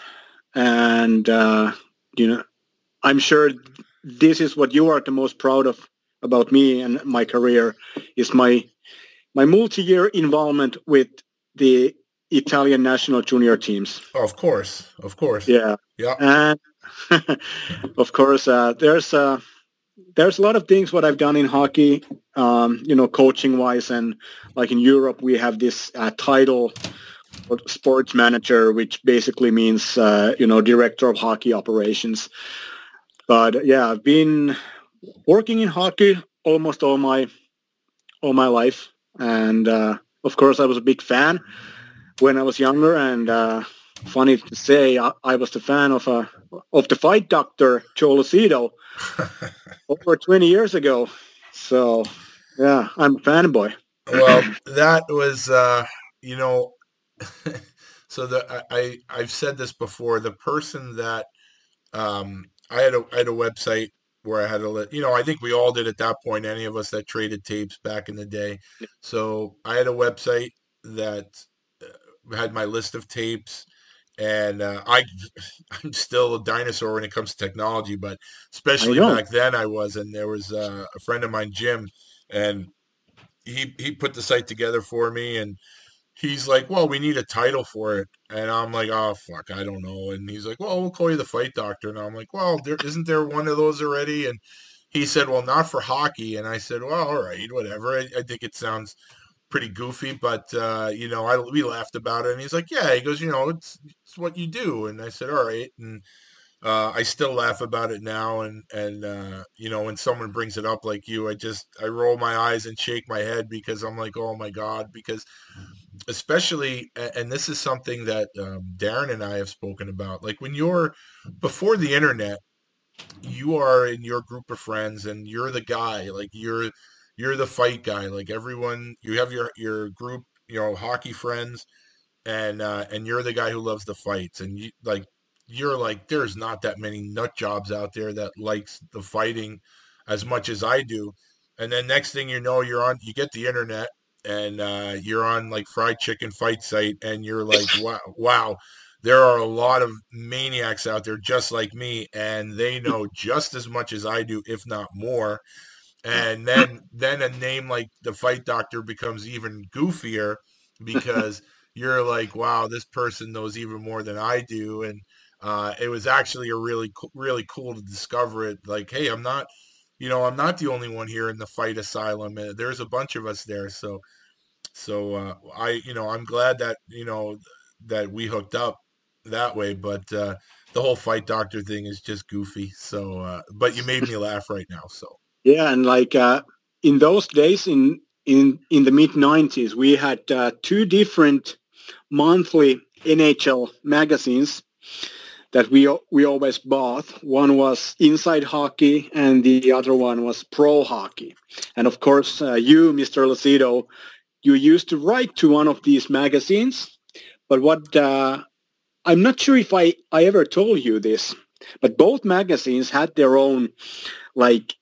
and uh, you know, I'm sure this is what you are the most proud of about me and my career is my my multi-year involvement with the Italian national junior teams. of course, of course. Yeah, Yeah. and (laughs) of course, uh, there's uh, there's a lot of things what I've done in hockey, um, you know, coaching wise, and like in Europe, we have this uh, title, sports manager, which basically means uh, you know director of hockey operations. But yeah, I've been working in hockey almost all my all my life, and uh, of course, I was a big fan when I was younger, and uh, funny to say, I, I was the fan of a of the fight doctor Joe Lucido (laughs) over 20 years ago. So yeah, I'm a fanboy. well, that was, uh, you know, (laughs) so the I, I I've said this before. The person that um, I had a I had a website where I had a, you know. I think we all did at that point. Any of us that traded tapes back in the day. So I had a website that uh, had my list of tapes. And uh, I, (laughs) I'm still a dinosaur when it comes to technology, but especially back then I was. And there was uh, a friend of mine, Jim, and he he put the site together for me and he's like well we need a title for it. And i'm like oh fuck i don't know. And he's like well we'll call you the fight doctor. And i'm like well there isn't there one of those already? And he said well not for hockey. And i said well all right whatever. I, I think it sounds pretty goofy but uh you know i we laughed about it and he's like yeah he goes you know it's it's what you do and i said all right and uh, I still laugh about it now, and and uh, you know when someone brings it up like you, I just I roll my eyes and shake my head because I'm like, oh my god, because especially, and this is something that um, Darren and I have spoken about, like when you're before the internet, you are in your group of friends and you're the guy, like you're you're the fight guy, like everyone, you have your your group you know hockey friends, and uh, and you're the guy who loves the fights, and you like you're like there's not that many nut jobs out there that likes the fighting as much as I do. And then next thing you know, you're on you get the internet and uh, you're on like fried chicken fight site and you're like (laughs) wow wow there are a lot of maniacs out there just like me and they know just as much as I do if not more and then then a name like the fight doctor becomes even goofier because (laughs) you're like wow this person knows even more than I do and uh, it was actually a really really cool to discover it like hey I'm not you know, I'm not the only one here in the fight asylum. Uh, there's a bunch of us there. So, so uh, I, you know, I'm glad that you know that we hooked up that way. But uh, the whole fight doctor thing is just goofy. So, uh, but you made me laugh right now. So yeah, and like uh, in those days in in in the mid '90s, we had uh, two different monthly NHL magazines that we we always bought. One was Inside Hockey, and the other one was Pro Hockey. And of course, uh, you, Mr. Lucido, you used to write to one of these magazines. But what uh, I'm not sure if I I ever told you this, but both magazines had their own like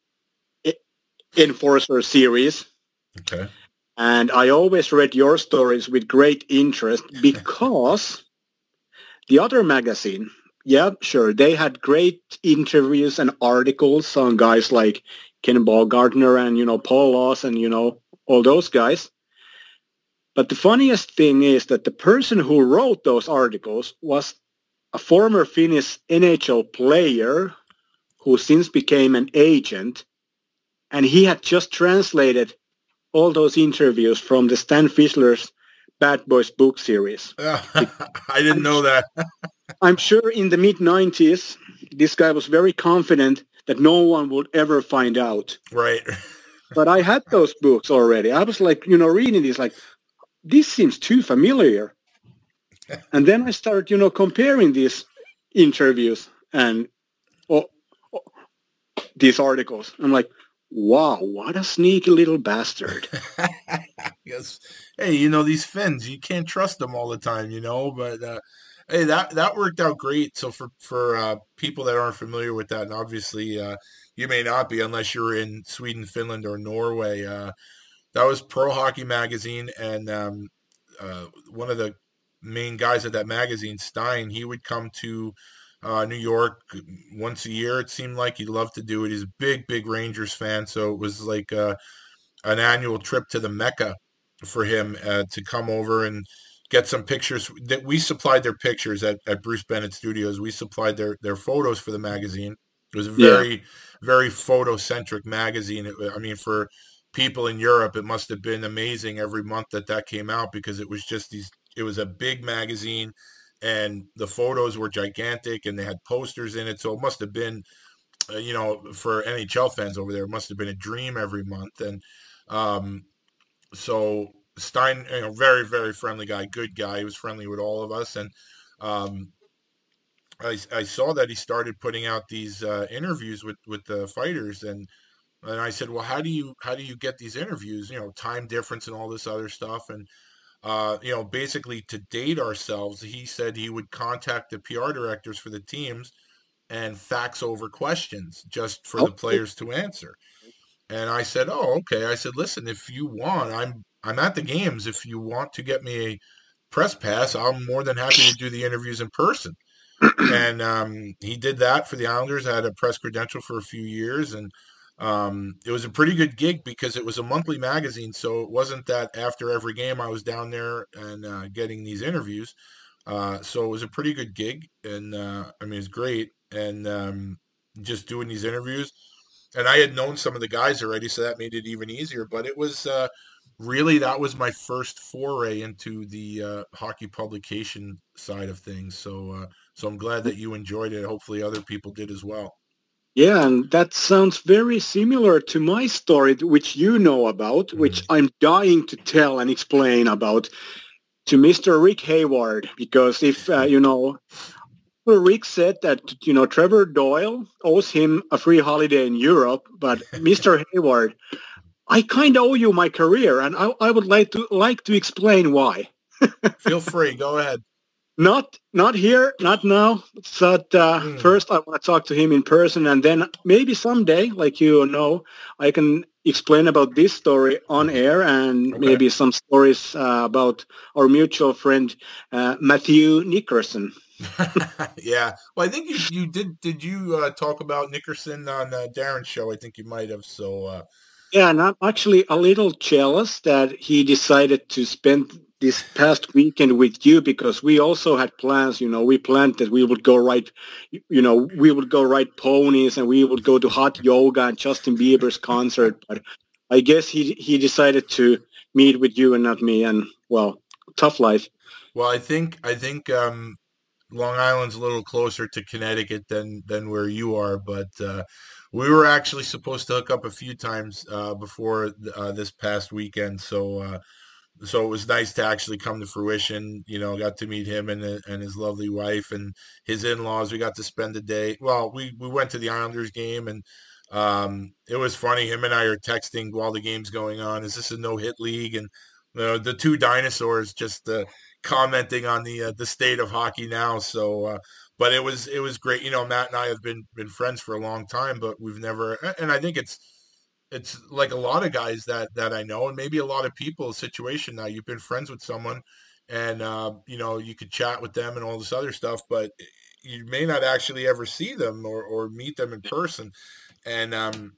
enforcer series. Okay. And I always read your stories with great interest (laughs) because the other magazine yeah, sure. They had great interviews and articles on guys like Ken Gardner and, you know, Paul Laus and, you know, all those guys. But the funniest thing is that the person who wrote those articles was a former Finnish NHL player who since became an agent. And he had just translated all those interviews from the Stan Fischler's Bad Boys book series. (laughs) I didn't know that. (laughs) I'm sure in the mid 90s, this guy was very confident that no one would ever find out. Right. (laughs) but I had those books already. I was like, you know, reading these, like, this seems too familiar. and then I started, you know, comparing these interviews and oh, oh, these articles. I'm like, wow, what a sneaky little bastard. (laughs) yes. Hey, you know, these Finns, you can't trust them all the time, you know, but uh, hey, that, that worked out great. So for, for uh, people that aren't familiar with that, and obviously uh, you may not be unless you're in Sweden, Finland, or Norway, uh, that was Pro Hockey Magazine. And um, uh, one of the main guys at that magazine, Stein, he would come to uh, New York once a year. It seemed like he loved to do it. He's a big, big Rangers fan, so it was like uh, an annual trip to the Mecca for him uh, to come over and get some pictures. That we supplied their pictures at, at Bruce Bennett Studios. We supplied their their photos for the magazine. It was a very, yeah. very photocentric magazine. It, I mean, for people in Europe, it must have been amazing every month that that came out because it was just these. It was a big magazine and the photos were gigantic and they had posters in it so it must have been uh, you know for nhl fans over there it must have been a dream every month and um, so stein you know very very friendly guy good guy he was friendly with all of us and um, I, I saw that he started putting out these uh, interviews with with the fighters and and I said, well, how do you how do you get these interviews? You know, time difference and all this other stuff. And uh, you know, basically to date ourselves, he said he would contact the PR directors for the teams and fax over questions just for the players to answer. And I said, "Oh, okay." I said, "Listen, if you want, I'm I'm at the games. If you want to get me a press pass, I'm more than happy to do the interviews in person." (clears throat) and um, he did that for the Islanders. I had a press credential for a few years, and um, it was a pretty good gig because it was a monthly magazine, so it wasn't that after every game I was down there and uh, getting these interviews. Uh, so it was a pretty good gig, and uh, I mean it's great, and um, just doing these interviews. And I had known some of the guys already, so that made it even easier. But it was uh, really that was my first foray into the uh, hockey publication side of things. So uh, so I'm glad that you enjoyed it. Hopefully, other people did as well. Yeah, and that sounds very similar to my story, which you know about, mm-hmm. which I'm dying to tell and explain about to Mr. Rick Hayward, because if, uh, you know, Rick said that, you know, Trevor Doyle owes him a free holiday in Europe, but Mr. (laughs) Hayward, I kind of owe you my career, and I, I would like to like to explain why. Feel free. Go ahead. Not not here, not now. But uh, mm. first, I want to talk to him in person, and then maybe someday, like you know, I can explain about this story on air and okay. maybe some stories uh, about our mutual friend uh, Matthew Nickerson. (laughs) yeah, well, I think you you did did you uh, talk about Nickerson on uh, Darren's show? I think you might have. So uh, yeah, and I'm actually a little jealous that he decided to spend this past weekend with you because we also had plans you know we planned that we would go ride you know we would go ride ponies and we would go to hot yoga and justin bieber's concert. But i guess he he decided to meet with you and not me and well tough life. Well i think i think um long island's a little closer to connecticut than than where you are but uh we were actually supposed to hook up a few times uh, before uh, this past weekend, so uh, so it was nice to actually come to fruition. You know, got to meet him and and his lovely wife and his in laws. We got to spend the day. Well, we we went to the Islanders game and um, it was funny. Him and I are texting while the game's going on. Is this a no hit league? And you know, the two dinosaurs just uh, commenting on the uh, the state of hockey now. So, uh, but it was it was great. You know, Matt and I have been been friends for a long time, but we've never. And I think it's it's like a lot of guys that that I know, and maybe a lot of people situation now. You've been friends with someone, and uh, you know you could chat with them and all this other stuff, but you may not actually ever see them or, or meet them in person. And um,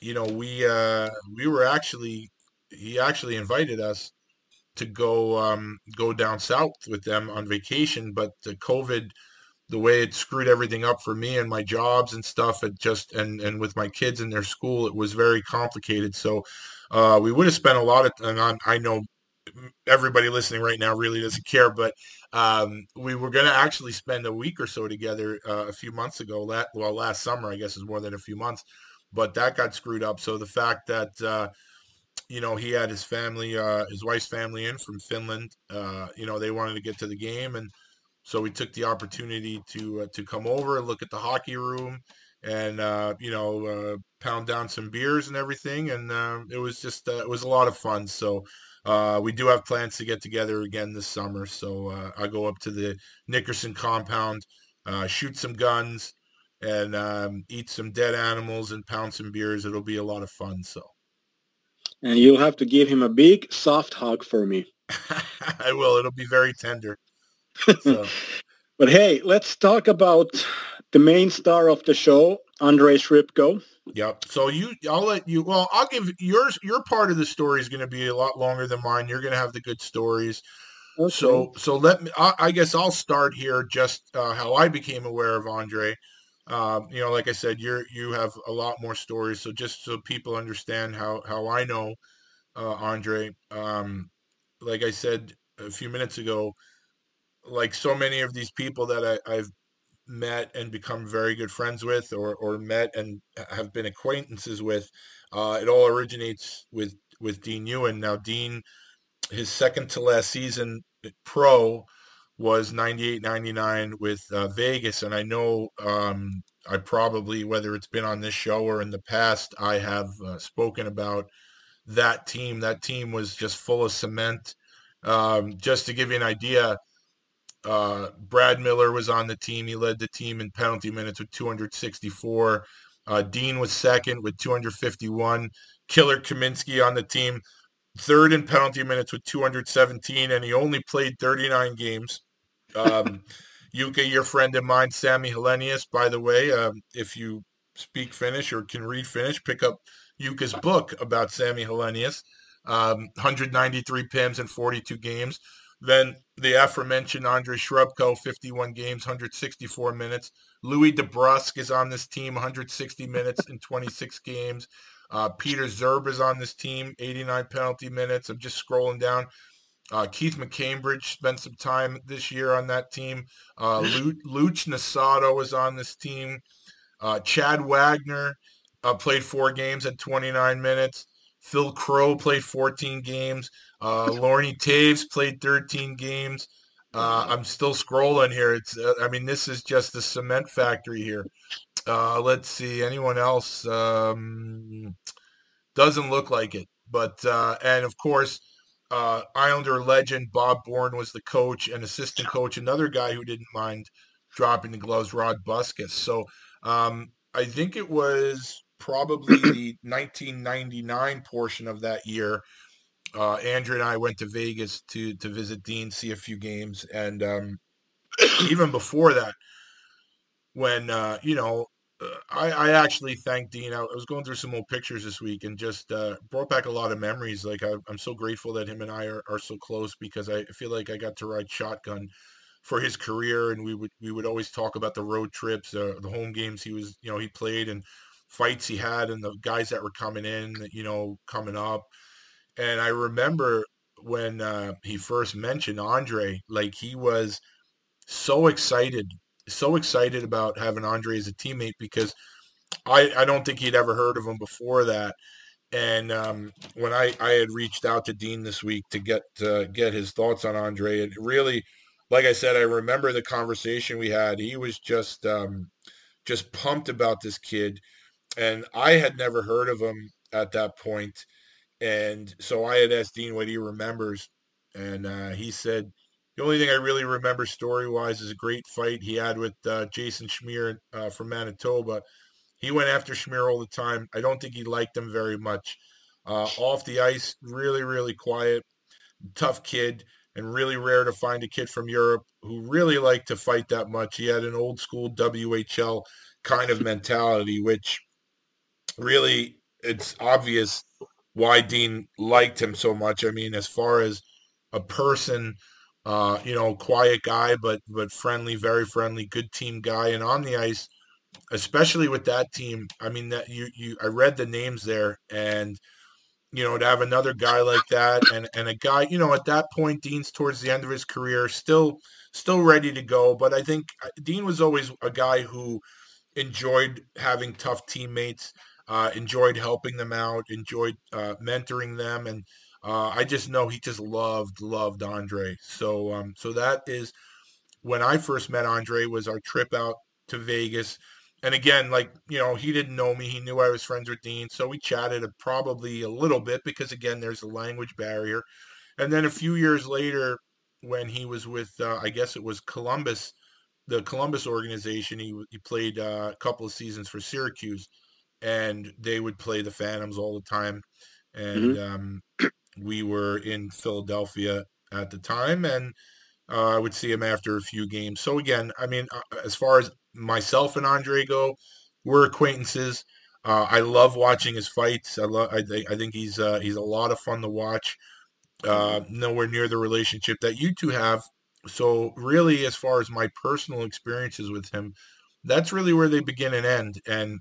you know, we uh, we were actually he actually invited us to go um, go down south with them on vacation, but the COVID the way it screwed everything up for me and my jobs and stuff it just and and with my kids in their school it was very complicated. So uh, we would have spent a lot of and I, I know everybody listening right now really doesn't care but um, we were going to actually spend a week or so together uh, a few months ago that well last summer i guess is more than a few months but that got screwed up. So the fact that uh, you know he had his family uh, his wife's family in from finland uh, you know they wanted to get to the game and so we took the opportunity to uh, to come over, and look at the hockey room, and uh, you know uh, pound down some beers and everything. And um, it was just uh, it was a lot of fun. So uh, we do have plans to get together again this summer. So uh, I go up to the Nickerson compound, shoot some guns, and um, eat some dead animals and pound some beers. It'll be a lot of fun. So. And you'll have to give him a big soft hug for me. (laughs) I will. It'll be very tender. So. (laughs) but hey, let's talk about the main star of the show, Andrei Srubko. Yep. So you, I'll let you. Well, I'll give yours. Your part of the story is going to be a lot longer than mine. You're going to have the good stories. Okay. So, so let me. I, I, guess I'll start here. Just uh, how I became aware of Andre. Um, you know, like I said, you're you have a lot more stories. So just so people understand how how I know uh, Andre. Um, like I said a few minutes ago, like so many of these people that I, have met and become very good friends with, or or met and have been acquaintances with, uh, it all originates with with Dean Ewen. Now, Dean, his second to last season pro was 98 99 with uh, Vegas. And I know um, I probably, whether it's been on this show or in the past, I have uh, spoken about that team. That team was just full of cement. Um, just to give you an idea, uh, Brad Miller was on the team. He led the team in penalty minutes with 264. Uh, Dean was second with 251. Killer Kaminski on the team, third in penalty minutes with 217, and he only played 39 games. Um, (laughs) Yuka, your friend of mine, Sami Helenius, by the way, um, if you speak Finnish or can read Finnish, pick up Yuka's book about Sami Helenius. Um, 193 PIMs in 42 games. Then the aforementioned Andre Srubko, 51 games, 164 minutes. Louis DeBrusk is on this team, 160 minutes in 26 games. Uh, Peter Zerb is on this team, 89 penalty minutes. I'm just scrolling down. Uh, Keith McCambridge spent some time this year on that team. Uh, (laughs) Luch Nasato is on this team. Uh, Chad Wagner uh, played four games at 29 minutes. Phil Crowe played 14 games. Uh, Lorne Taves played 13 games. Uh, I'm still scrolling here. It's, uh, I mean, this is just the cement factory here. Uh, let's see. Anyone else? Um, Doesn't look like it. But uh, and of course, uh, Islander legend Bob Bourne was the coach and assistant coach. Another guy who didn't mind dropping the gloves, Rod Buskas. So um, I think it was probably the 1999 portion of that year. Uh, Andrew and I went to Vegas to to visit Dean, see a few games, and um, even before that, when uh, you know uh, I, I actually thanked Dean. I was going through some old pictures this week and just uh, brought back a lot of memories. Like I, am so grateful that him and I are, are so close because I feel like I got to ride shotgun for his career, and we would we would always talk about the road trips, uh, the home games he was you know he played and fights he had, and the guys that were coming in, you know, coming up. And I remember when uh, he first mentioned Andre, like he was so excited so excited about having Andre as a teammate because I, I don't think he'd ever heard of him before that. And um, when I, I had reached out to Dean this week to get get his thoughts on Andre, it really, like I said, I remember the conversation we had. He was just um, just pumped about this kid, and I had never heard of him at that point. And so I had asked Dean what he remembers, and uh, he said the only thing I really remember story wise is a great fight he had with uh, Jason Schmier uh, from Manitoba. He went after Schmier all the time. I don't think he liked him very much. Uh, off the ice, really, really quiet, tough kid, and really rare to find a kid from Europe who really liked to fight that much. He had an old school WHL kind of mentality, which really it's obvious why Dean liked him so much. I mean, as far as a person uh, you know, quiet guy, but but friendly, very friendly, good team guy. And on the ice, especially with that team, I mean that you you I read the names there, and you know to have another guy like that, and and a guy, you know, at that point, Dean's towards the end of his career, still still ready to go. But I think uh, Dean was always a guy who enjoyed having tough teammates, uh, enjoyed helping them out, enjoyed uh, mentoring them, and uh, I just know he just loved loved Andre. So um, so that is when I first met Andre was our trip out to Vegas. And again, like you know, he didn't know me. He knew I was friends with Dean, so we chatted probably a little bit because again, there's a language barrier. And then a few years later, when he was with, uh, I guess it was Columbus, the Columbus organization, he he played uh, a couple of seasons for Syracuse, and they would play the Phantoms all the time. And mm-hmm. um, we were in Philadelphia at the time, and uh, I would see him after a few games. So again, I mean, uh, as far as myself and Andre go, we're acquaintances. Uh, I love watching his fights. I love. I, th- I think he's uh, he's a lot of fun to watch. Uh, nowhere near the relationship that you two have. So really, as far as my personal experiences with him, that's really where they begin and end. And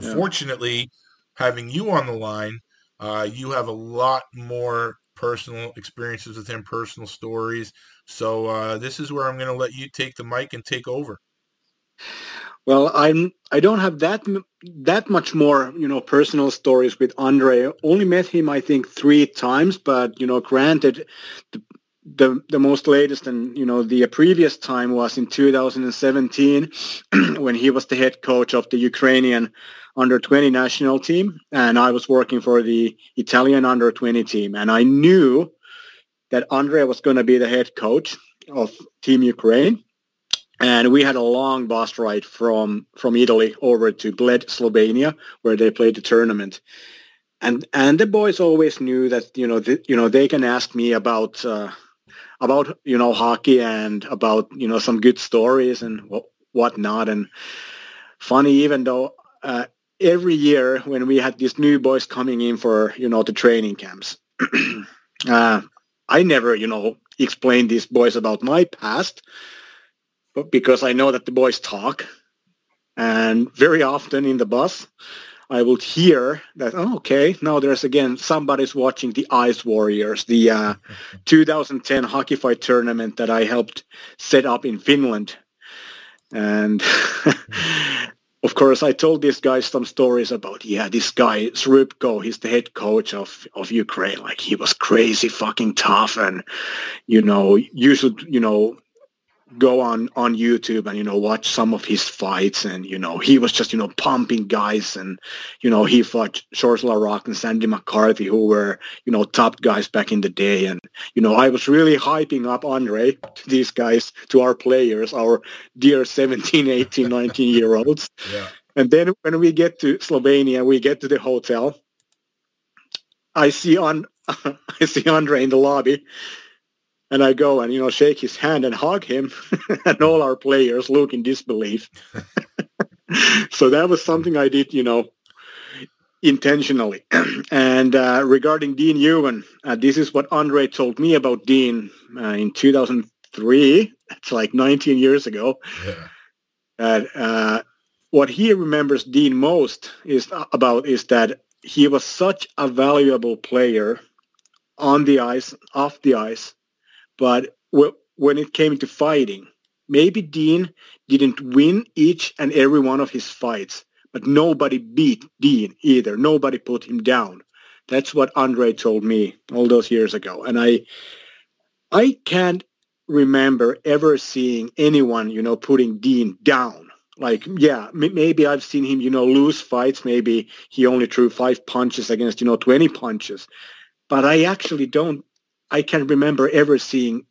yeah. fortunately, having you on the line, uh, you have a lot more personal experiences with him, personal stories. So uh, this is where I'm going to let you take the mic and take over. Well, I'm I don't have that that much more you know personal stories with Andre. Only met him I think three times, but you know, granted, the the, the most latest and you know the previous time was in 2017 (clears throat) when he was the head coach of the Ukrainian under 20 national team and I was working for the Italian under 20 team. And I knew that Andre was going to be the head coach of Team Ukraine and we had a long bus ride from from Italy over to Bled, Slovenia where they played the tournament. And and the boys always knew that you know you know they can ask me about uh, about you know hockey and about you know some good stories and what whatnot. And funny even though uh, every year when we had these new boys coming in for you know the training camps (clears throat) uh, i never you know explained these boys about my past but because i know that the boys talk and very often in the bus i would hear that oh, okay now there's again somebody's watching the ice warriors the uh, (laughs) 2010 hockey fight tournament that i helped set up in finland and (laughs) of course, I told these guys some stories about, yeah, this guy, Srubko, he's the head coach of, of Ukraine. Like, he was crazy fucking tough. And, you know, you should, you know, go on on YouTube and you know watch some of his fights and you know he was just you know pumping guys and you know he fought Georges Laraque and Sandy McCarthy who were you know top guys back in the day. And you know I was really hyping up Andre to (laughs) these guys to our players our dear 17 18 19 year olds. (laughs) Yeah. and then when we get to Slovenia we get to the hotel. I see on (laughs) I see Andre in the lobby and I go and you know shake his hand and hug him, (laughs) and all our players look in disbelief. (laughs) so that was something I did, you know, intentionally. (clears throat) and uh, regarding Dean Ewen, uh, this is what Andre told me about Dean uh, in 2003. It's like 19 years ago. Yeah. Uh, what he remembers Dean most is about is that he was such a valuable player on the ice, off the ice, but when it came to fighting, maybe Dean didn't win each and every one of his fights, but nobody beat Dean either. Nobody put him down. That's what Andre told me all those years ago, and I, I can't remember ever seeing anyone, you know, putting Dean down. Like, yeah, maybe I've seen him, you know, lose fights. Maybe he only threw five punches against, you know, 20 punches. But I actually don't, I can't remember ever seeing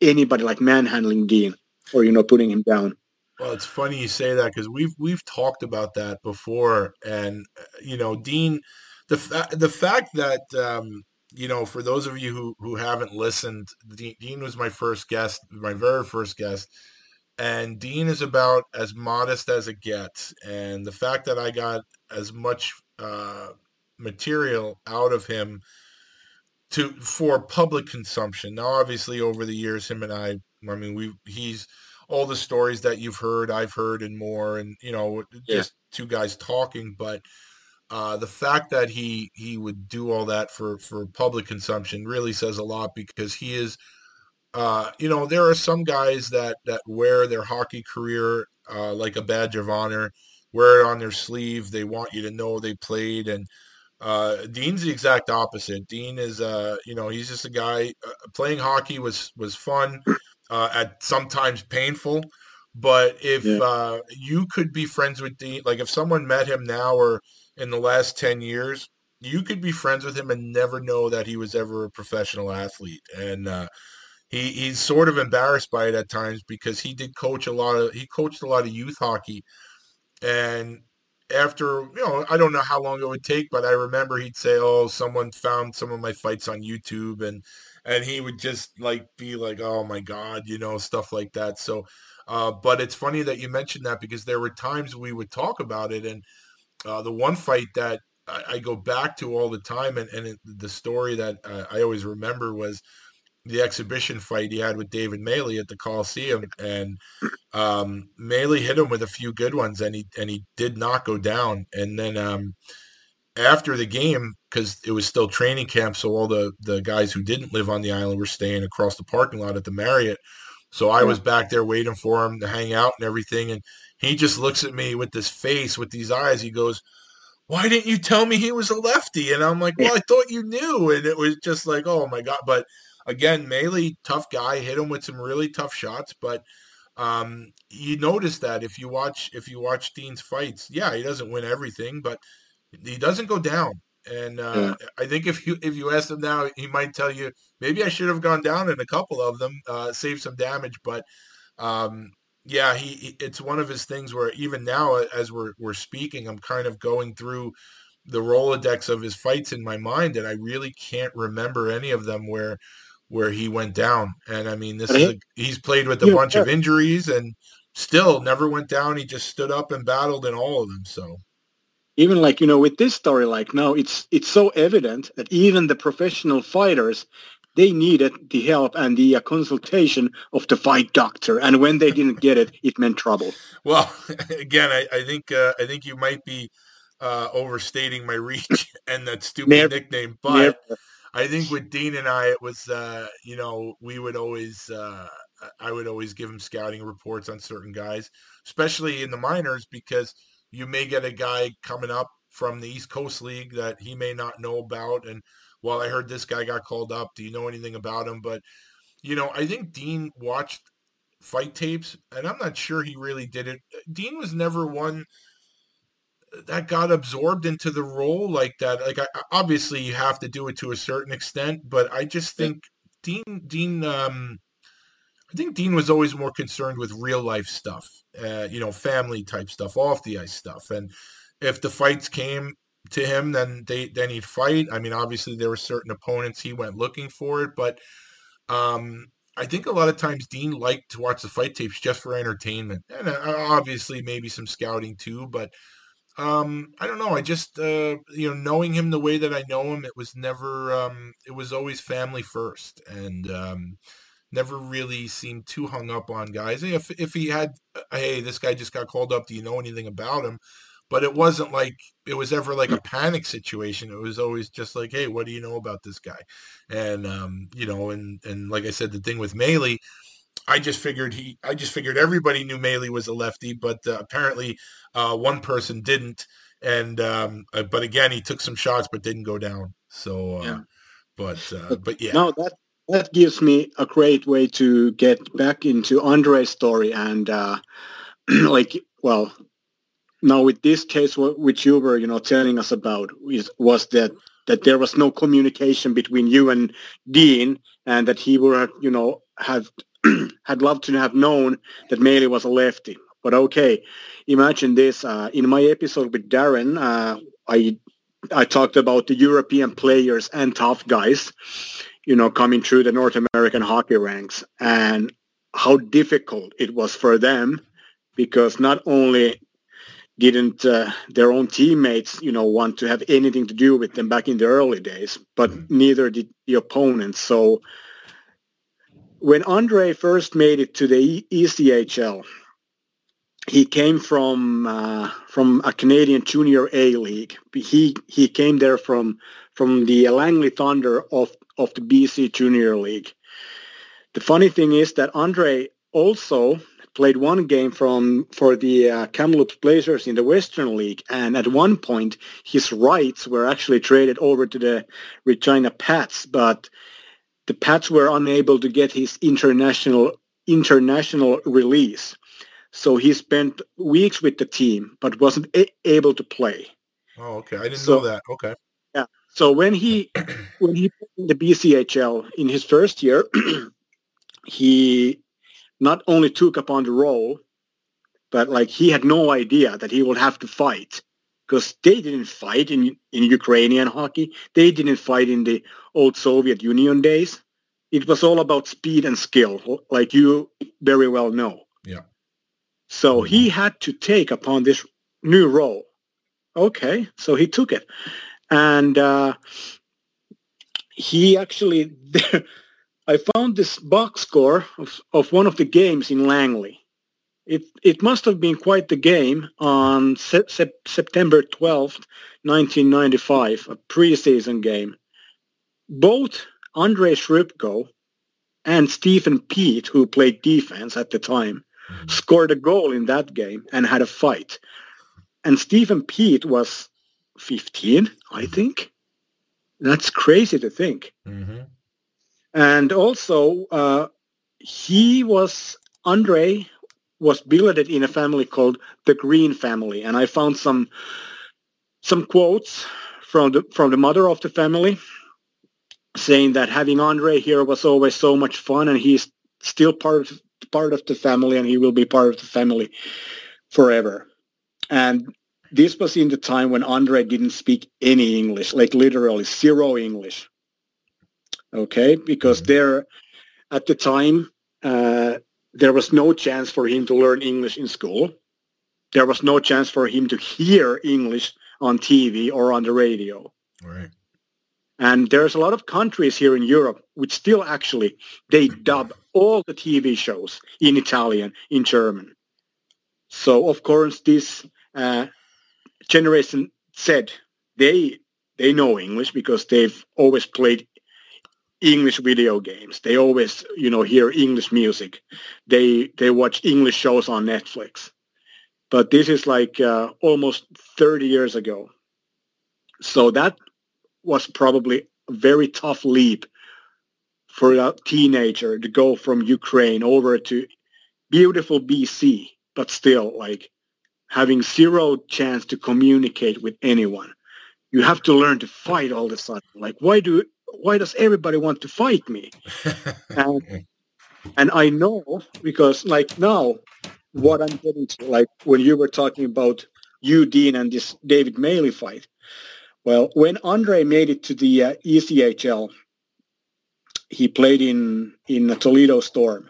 anybody like manhandling Dean or, you know, putting him down. Well, it's funny you say that because we've we've talked about that before, and uh, you know, Dean, the fa- the fact that um, you know, for those of you who who haven't listened, Dean, Dean was my first guest, my very first guest, and Dean is about as modest as it gets, and the fact that I got as much uh, material out of him to for public consumption. Now, obviously, over the years, him and I, I mean, we he's all the stories that you've heard, I've heard, and more, and you know, Yeah. just two guys talking. But uh, the fact that he he would do all that for for public consumption really says a lot because he is. Uh, you know, there are some guys that that wear their hockey career uh, like a badge of honor, wear it on their sleeve. They want you to know they played, and uh, Dean's the exact opposite. Dean is, uh, you know, he's just a guy. Uh, playing hockey was was fun, uh, at sometimes painful. But if Yeah. uh, you could be friends with Dean, like if someone met him now or in the last ten years, you could be friends with him and never know that he was ever a professional athlete. And uh, he he's sort of embarrassed by it at times because he did coach a lot of he coached a lot of youth hockey, and after you know I don't know how long it would take, but I remember he'd say, "Oh, someone found some of my fights on YouTube," and and he would just like be like, "Oh my god," you know, stuff like that. So, uh, but it's funny that you mentioned that because there were times we would talk about it, and uh, the one fight that I, I go back to all the time, and and it, the story that uh, I always remember was the exhibition fight he had with David Maley at the Coliseum, and um, Maley hit him with a few good ones, and he and he did not go down. And then um, after the game, because it was still training camp, so all the the guys who didn't live on the island were staying across the parking lot at the Marriott. So I was back there waiting for him to hang out and everything, and he just looks at me with this face, with these eyes. He goes, "Why didn't you tell me he was a lefty?" And I'm like, "Well, I thought you knew." And it was just like, "Oh my god!" But again, Maley, tough guy, hit him with some really tough shots, but um, you notice that if you watch if you watch Dean's fights, yeah, he doesn't win everything, but he doesn't go down. And uh, I think if you if you ask him now, he might tell you maybe I should have gone down in a couple of them, uh, save some damage. But um, yeah, he, he it's one of his things where even now as we're we're speaking, I'm kind of going through the Rolodex of his fights in my mind, and I really can't remember any of them where where he went down. And I mean, this is a, he's played with a bunch of injuries and still never went down. He just stood up and battled in all of them. So even like you know with this story like now it's it's so evident that even the professional fighters they needed the help and the uh, consultation of the fight doctor and when they didn't get it it meant trouble (laughs) Well, (laughs) again, I, I think uh, I think you might be uh, overstating my (laughs) reach and that stupid Never- nickname, but Never- I think with Dean and I, it was uh, you know we would always uh, I would always give him scouting reports on certain guys, especially in the minors, because you may get a guy coming up from the East Coast League that he may not know about, and well, I heard this guy got called up. Do you know anything about him? But you know, I think Dean watched fight tapes, and I'm not sure he really did it. Dean was never one that got absorbed into the role like that. Like, I, obviously, you have to do it to a certain extent, but I just think Dean Dean. Um, I think Dean was always more concerned with real life stuff, uh, you know, family type stuff, off the ice stuff, and if the fights came to him, then they then he'd fight. I mean, obviously there were certain opponents he went looking for it, but um, I think a lot of times Dean liked to watch the fight tapes just for entertainment, and uh, obviously maybe some scouting too. But um, I don't know. I just uh, you know knowing him the way that I know him, it was never. Um, it was always family first, and um, never really seemed too hung up on guys. If if he had, uh, hey, this guy just got called up. Do you know anything about him? but it wasn't like it was ever like a panic situation. It was always just like, hey, what do you know about this guy? And um, you know, and and like I said, the thing with Maley, I just figured he, I just figured everybody knew Maley was a lefty, but uh, apparently uh, one person didn't. And um, uh, but again, he took some shots, but didn't go down. So, uh, yeah. but uh, but yeah, no, that that gives me a great way to get back into Andre's story and uh, (clears throat) like, well, now, with this case, which you were, you know, telling us about, is, was that that there was no communication between you and Dean, and that he would, you know, have (clears throat) had loved to have known that Maley was a lefty. But okay, imagine this. Uh, in my episode with Darren, uh, I I talked about the European players and tough guys, you know, coming through the North American hockey ranks, and how difficult it was for them because not only didn't uh, their own teammates, you know, want to have anything to do with them back in the early days, but mm-hmm. neither did the opponents. So when Andre first made it to the ECHL, he came from uh, from a Canadian Junior A league. He he came there from from the Langley Thunder of of the BC Junior League. The funny thing is that Andre also played one game from for the uh, Kamloops Blazers in the Western League, and at one point his rights were actually traded over to the Regina Pats, but the Pats were unable to get his international international release. So he spent weeks with the team, but wasn't a- able to play. Oh, okay. I didn't so, know that. Okay. Yeah. So when he (clears throat) when he in the BCHL in his first year, (clears throat) he not only took upon the role, but like he had no idea that he would have to fight because they didn't fight in, in Ukrainian hockey. They didn't fight in the old Soviet Union days. It was all about speed and skill, like you very well know. Yeah. So he had to take upon this new role. Okay, so he took it. And uh, he actually, (laughs) I found this box score of, of one of the games in Langley. It it must have been quite the game on se- se- September 12th, 1995, a preseason game. Both Andrei Srubko and Stephen Pete, who played defense at the time, mm-hmm. scored a goal in that game and had a fight. And Stephen Pete was 15, I think. That's crazy to think. Mm-hmm. And also, uh, he was, Andre was billeted in a family called the Green family. And I found some, some quotes from the, from the mother of the family saying that having Andre here was always so much fun and he's still part of, part of the family and he will be part of the family forever. And this was in the time when Andre didn't speak any English, like literally zero English okay because there at the time uh, there was no chance for him to learn english in school. There was no chance for him to hear english on tv or on the radio. Right. And there's a lot of countries here in europe which still actually they dub all the tv shows in italian in german. So of course this uh, generation said they they know english because they've always played English video games. They always, you know, hear English music. They they watch English shows on Netflix. But this is like uh, almost 30 years ago. So that was probably a very tough leap for a teenager to go from Ukraine over to beautiful BC, but still like having zero chance to communicate with anyone. You have to learn to fight all the sudden. Like why do why does everybody want to fight me? (laughs) and, and I know because like now what I'm getting to, like when you were talking about you, Dean, and this David Maley fight. Well, when Andre made it to the uh, ECHL, he played in in the Toledo Storm,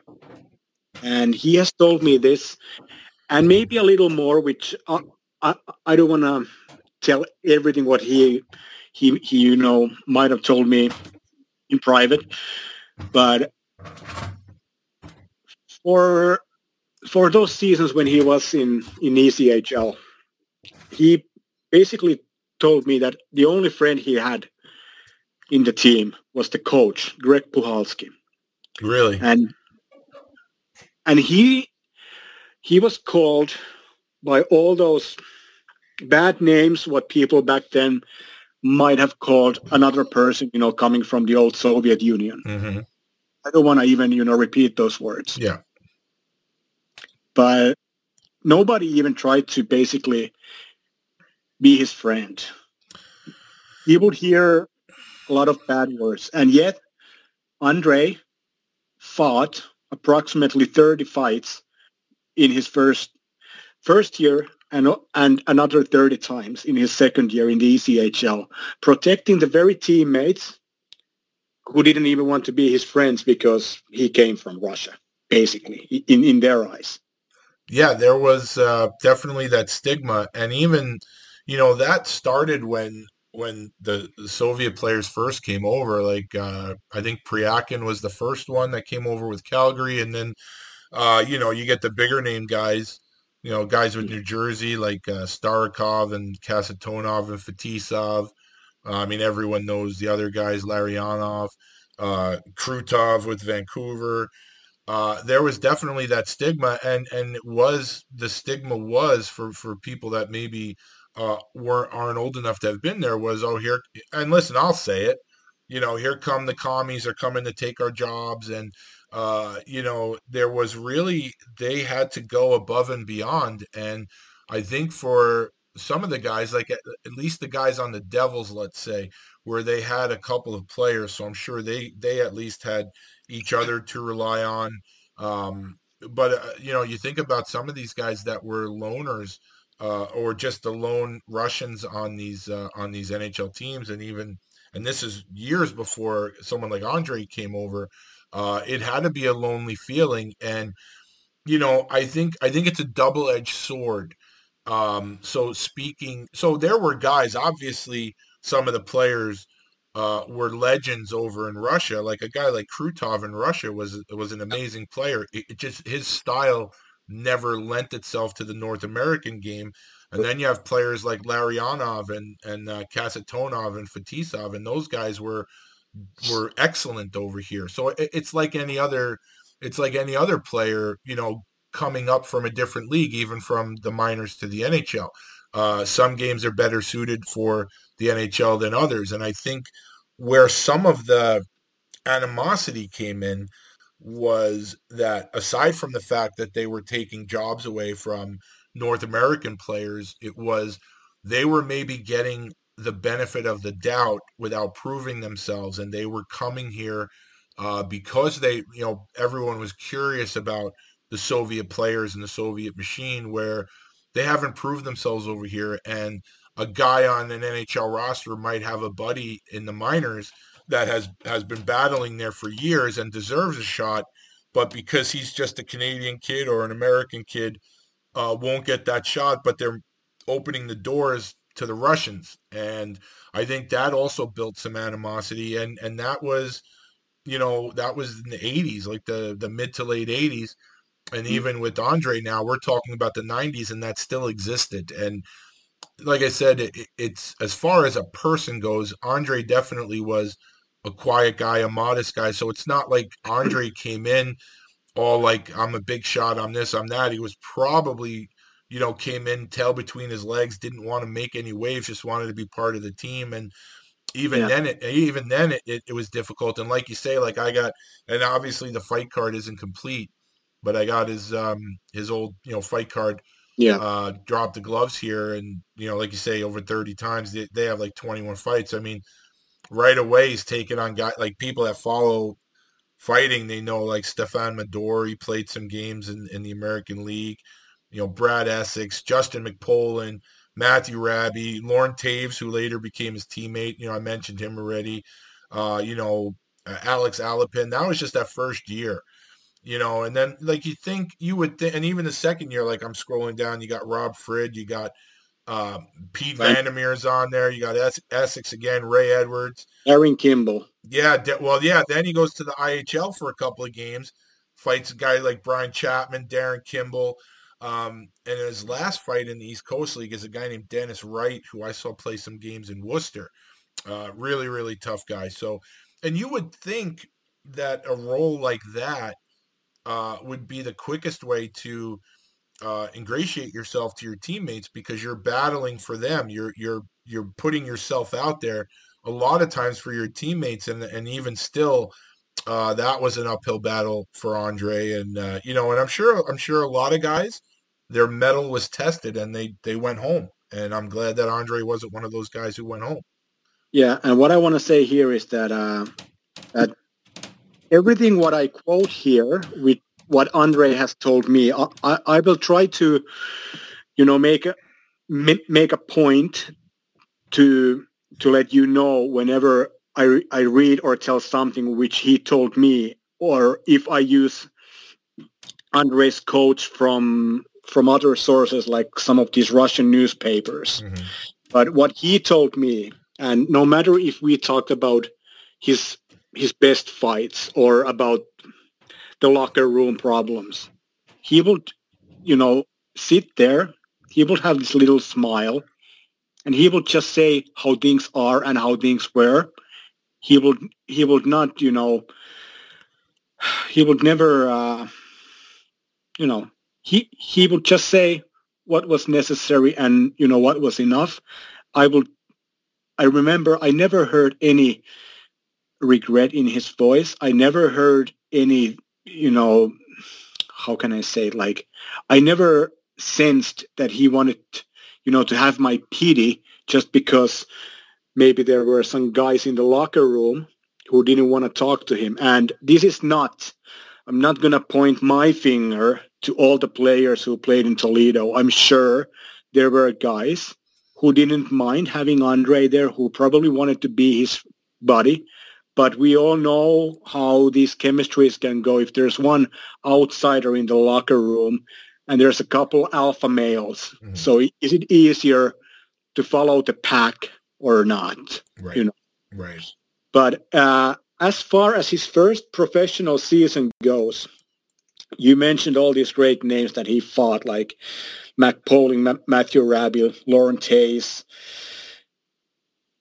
and he has told me this, and maybe a little more, which I I, I don't want to tell everything what he he he you know might have told me in private, but for for those seasons when he was in in ECHL, he basically told me that the only friend he had in the team was the coach, Greg Puhalski. Really? And and he he was called by all those bad names what people back then might have called another person, you know, coming from the old Soviet Union. Mm-hmm. I don't want to even, you know, repeat those words. Yeah. But nobody even tried to basically be his friend. He would hear a lot of bad words. And yet, Andre fought approximately 30 fights in his first first year and, and another 30 times in his second year in the ECHL, protecting the very teammates who didn't even want to be his friends because he came from Russia, basically, in, in their eyes. Yeah, there was uh, definitely that stigma. And even, you know, that started when when the, the Soviet players first came over. Like, uh, I think Pryakin was the first one that came over with Calgary. And then, uh, you know, you get the bigger name guys you know, guys with New Jersey like uh, Starikov and Kasatonov and Fetisov. Uh, I mean, everyone knows the other guys, Larionov, uh, Krutov with Vancouver. Uh, there was definitely that stigma, and and it was the stigma was for for people that maybe uh, weren't aren't old enough to have been there was oh here and listen, I'll say it, you know, here come the commies are coming to take our jobs and uh, you know, there was really, they had to go above and beyond. And I think for some of the guys, like at, at least the guys on the Devils, let's say, where they had a couple of players. So I'm sure they, they at least had each other to rely on. Um, but, uh, you know, you think about some of these guys that were loners, uh, or just the lone Russians on these uh, on these NHL teams, and even and this is years before someone like Andre came over. Uh, it had to be a lonely feeling, and you know, I think I think it's a double edged sword. Um, so speaking, so there were guys. Obviously, some of the players uh, were legends over in Russia. Like a guy like Krutov in Russia was was an amazing player. It, it just his style never lent itself to the North American game. And then you have players like Larionov and and uh, Kasatonov and Fetisov, and those guys were were excellent over here. So it, it's like any other, it's like any other player, you know, coming up from a different league, even from the minors to the NHL. Uh, some games are better suited for the NHL than others, and I think where some of the animosity came in was that aside from the fact that they were taking jobs away from North American players, it was they were maybe getting the benefit of the doubt without proving themselves and they were coming here uh, because they you know everyone was curious about the soviet players and the soviet machine where they haven't proved themselves over here and a guy on an nhl roster might have a buddy in the minors that has has been battling there for years and deserves a shot but because he's just a canadian kid or an american kid uh, won't get that shot but they're opening the doors to the Russians. And I think that also built some animosity. And, and that was, you know, that was in the 80s, like the, the mid to late 80s. And mm-hmm. even with Andre now, we're talking about the 90s, and that still existed. And like I said, it, it's as far as a person goes, Andre definitely was a quiet guy, a modest guy. So it's not like Andre came in all like, I'm a big shot, I'm this, I'm that. He was probably you know, came in tail between his legs, didn't want to make any waves, just wanted to be part of the team. And even yeah. then, it even then it, it, it, was difficult. And like you say, like I got, and obviously the fight card isn't complete, but I got his um his old you know fight card. Yeah. Uh, dropped the gloves here, and you know, like you say, over thirty times they they have like twenty one fights. I mean, right away he's taking on guys like people that follow fighting. They know like Stefan Medor. He played some games in in the American League. You know, Brad Essex, Justin McPolin. Matthew Raby, Lauren Taves, who later became his teammate. You know, I mentioned him already. Uh, you know, uh, Alex Alapin. That was just that first year, you know. And then, like, you think you would think, and even the second year, like, I'm scrolling down, you got Rob Frid, you got uh, Pete Right. Vandermeer's on there, you got es- Essex again, Ray Edwards. Aaron Kimball. Yeah, de- well, yeah. Then he goes to the IHL for a couple of games, fights a guy like Brian Chapman, Darren Kimball. Um, and his last fight in the East Coast League is a guy named Dennis Wright, who I saw play some games in Worcester. Uh, really, really tough guy. So, and you would think that a role like that uh, would be the quickest way to uh, ingratiate yourself to your teammates because you're battling for them. You're you're you're putting yourself out there a lot of times for your teammates, and and even still, uh, that was an uphill battle for Andre. And uh, you know, and I'm sure I'm sure a lot of guys, their metal was tested, and they they went home. And I'm glad that Andre wasn't one of those guys who went home. Yeah, and what I want to say here is that uh, that everything what I quote here with what Andre has told me, I, I, I will try to, you know, make a make a point to to let you know whenever I re- I read or tell something which he told me, or if I use Andre's quotes from from other sources like some of these Russian newspapers. Mm-hmm. But what he told me, and no matter if we talked about his his best fights or about the locker room problems, he would, you know, sit there. He would have this little smile, and he would just say how things are and how things were. He would he would not, you know, he would never, uh, you know, he he would just say what was necessary and you know what was enough. I will. I remember I never heard any regret in his voice. I never heard any, you know, how can I say? Like, I never sensed that he wanted, you know, to have my pity just because maybe there were some guys in the locker room who didn't want to talk to him. And this is not, I'm not going to point my finger to all the players who played in Toledo. I'm sure there were guys who didn't mind having Andre there, who probably wanted to be his buddy. But we all know how these chemistries can go. If there's one outsider in the locker room and there's a couple alpha males, mm-hmm. so is it easier to follow the pack or not? Right. You know. Right. But uh, as far as his first professional season goes, you mentioned all these great names that he fought, like Mac Poling, Ma- Matthew Rabiel, Lauren Tays,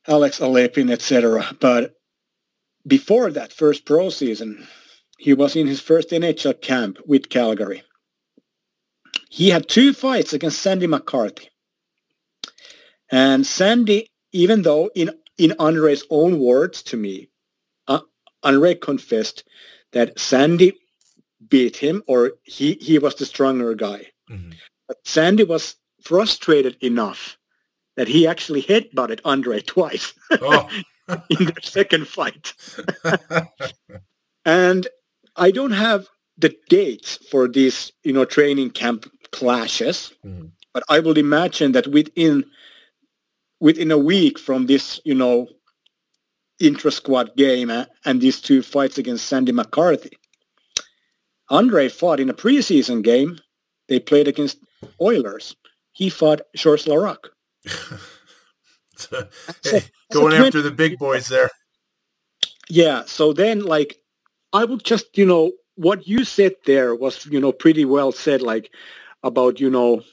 Alex Alepin, etc. But before that first pro season, he was in his first NHL camp with Calgary. He had two fights against Sandy McCarthy. And Sandy, even though in, in Andre's own words to me, uh, Andre confessed that Sandy beat him or he, he was the stronger guy. But Sandy was frustrated enough that he actually headbutted Andre (laughs) twice Oh. (laughs) in their second fight. (laughs) and I don't have the dates for these, you know, training camp clashes, but I would imagine that within within a week from this, you know, intra-squad game uh, and these two fights against Sandy McCarthy, Andre fought in a preseason game. They played against Oilers. He fought Georges Laraque. Hey, going after the big boys there. Yeah. So then, like, I would just, you know, what you said there was, you know, pretty well said, like, about, you know,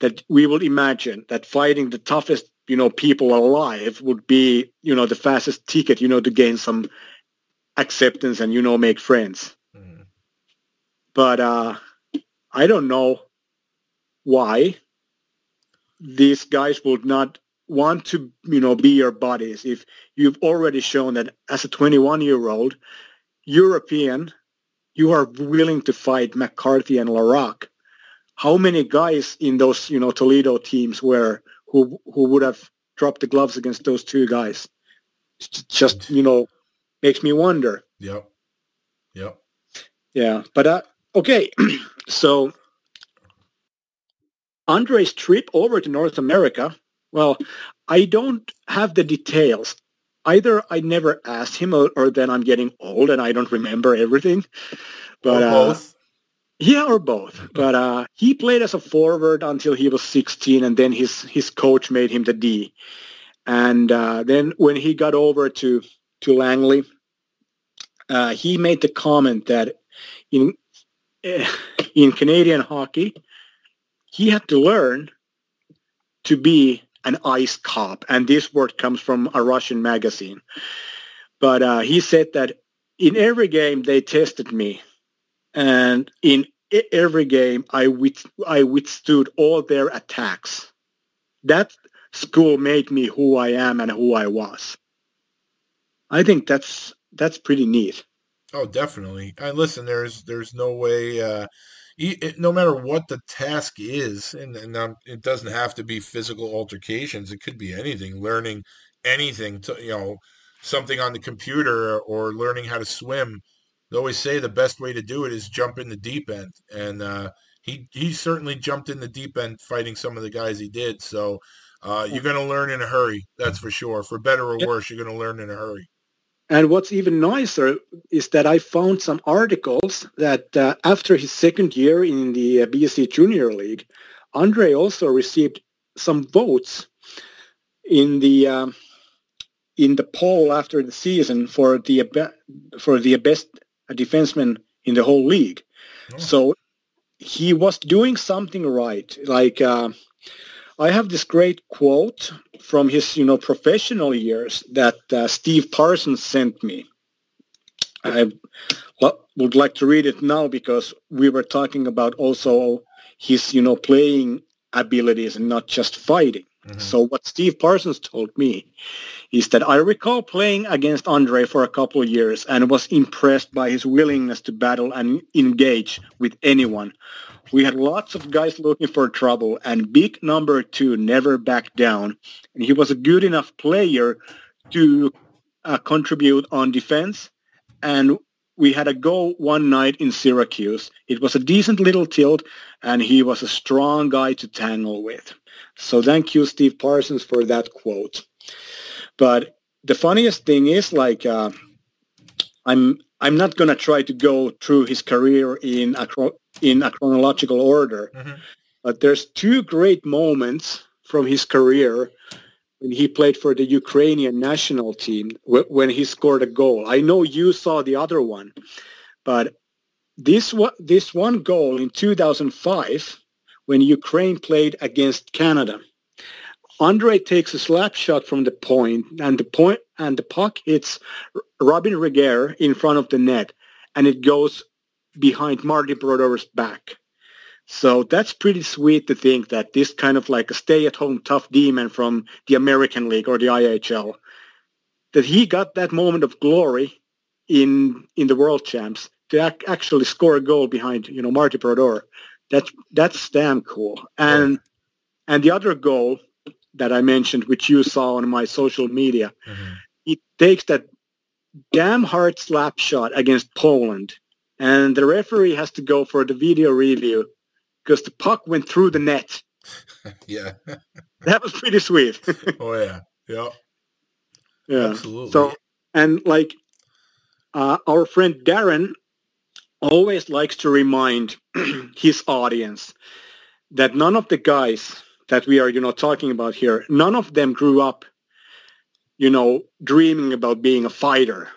that we will imagine that fighting the toughest, you know, people alive would be, you know, the fastest ticket, you know, to gain some acceptance and, you know, make friends. But uh, I don't know why these guys would not want to, you know, be your buddies if you've already shown that as a 21 year old European, you are willing to fight McCarthy and Laraque. How many guys in those, you know, Toledo teams were who who would have dropped the gloves against those two guys? It's just, you know, makes me wonder. Yeah, yeah, Yeah, but uh, okay, (clears throat) so Andre's trip over to North America. Well, I don't have the details. Either I never asked him, or, or then I'm getting old and I don't remember everything. But uh, both. Yeah, or both. But uh, he played as a forward until he was 16, and then his his coach made him the D. And uh, then when he got over to to Langley, uh, he made the comment that in eh, in Canadian hockey, he had to learn to be an ice cop, and this word comes from a Russian magazine. But uh, he said that in every game they tested me, and in every game I with I withstood all their attacks. That school made me who I am and who I was. I think that's that's pretty neat. Oh, definitely. And listen, there's there's no way. Uh, no matter what the task is, and, and um, it doesn't have to be physical altercations. It could be anything. Learning anything to you know something on the computer or learning how to swim. They always say the best way to do it is jump in the deep end, and uh, he he certainly jumped in the deep end fighting some of the guys he did. So uh, you're going to learn in a hurry. That's for sure. For better or worse, you're going to learn in a hurry. And what's even nicer is that I found some articles that uh, after his second year in the uh, BSC Junior League, Andre also received some votes in the um, in the poll after the season for the for the best defenseman in the whole league. Oh. So he was doing something right. Like uh, I have this great quote from his, you know, professional years that uh, Steve Parsons sent me. I would like to read it now because we were talking about also his, you know, playing abilities and not just fighting. Mhm. So what Steve Parsons told me is that I recall playing against Andre for a couple of years and was impressed by his willingness to battle and engage with anyone. We had lots of guys looking for trouble and big number two never backed down. And he was a good enough player to uh, contribute on defense. And we had a go one night in Syracuse. It was a decent little tilt and he was a strong guy to tangle with. So thank you, Steve Parsons, for that quote. But the funniest thing is like uh, I'm I'm not gonna try to go through his career in a in a chronological order, Mhm. but there's two great moments from his career when he played for the Ukrainian national team wh- when he scored a goal. I know you saw the other one, but this one this one goal in 2005 when Ukraine played against Canada. Andre takes a slap shot from the point, and the point and the puck hits Robyn Regehr in front of the net, and it goes behind Marty Brodeur's back. So that's pretty sweet to think that this kind of like a stay-at-home tough demon from the American League or the IHL, that he got that moment of glory in in the World Champs to ac- actually score a goal behind you know Marty Brodeur. That's that's damn cool. And and the other goal that I mentioned, which you saw on my social media, Mhm. it takes that damn hard slap shot against Poland, and the referee has to go for the video review because the puck went through the net. (laughs) Yeah. (laughs) That was pretty sweet. (laughs) Oh yeah. Yeah. yeah. Absolutely. So and like uh, our friend Darren always likes to remind (clears throat) his audience that none of the guys that we are, you know, talking about here, none of them grew up, you know, dreaming about being a fighter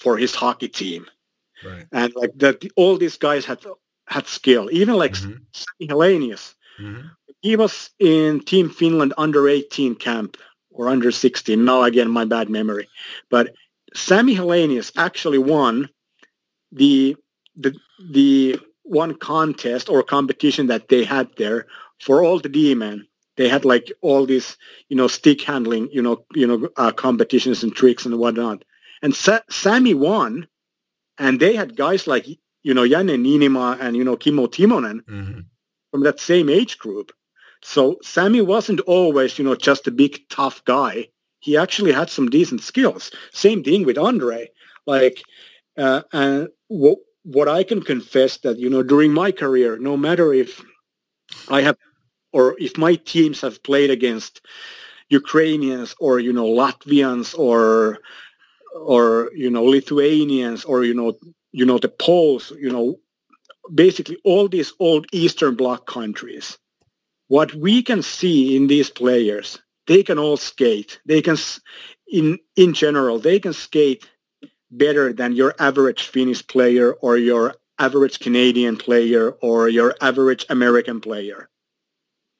for his hockey team, right. and like that. All these guys had had skill. Even like Mhm. Sami Helenius, Mhm. he was in Team Finland under 18 camp or under 16. Now again, my bad memory. But Sami Helenius actually won the the the one contest or competition that they had there for all the D-men. They had like all these, you know, stick handling, you know, you know, uh, competitions and tricks and whatnot. And Sa- Sami won, and they had guys like you know, Janne Niinimaa and, you know, Kimmo Timonen Mm-hmm. from that same age group. So Sami wasn't always, you know, just a big tough guy. He actually had some decent skills. Same thing with Andre. Like, uh, and what what I can confess that you know during my career, no matter if I have or if my teams have played against Ukrainians or you know Latvians or or you know Lithuanians or you know you know the Poles, you know basically all these old Eastern Bloc countries. What we can see in these players, they can all skate. They can, in in general, they can skate better than your average Finnish player or your average Canadian player or your average American player.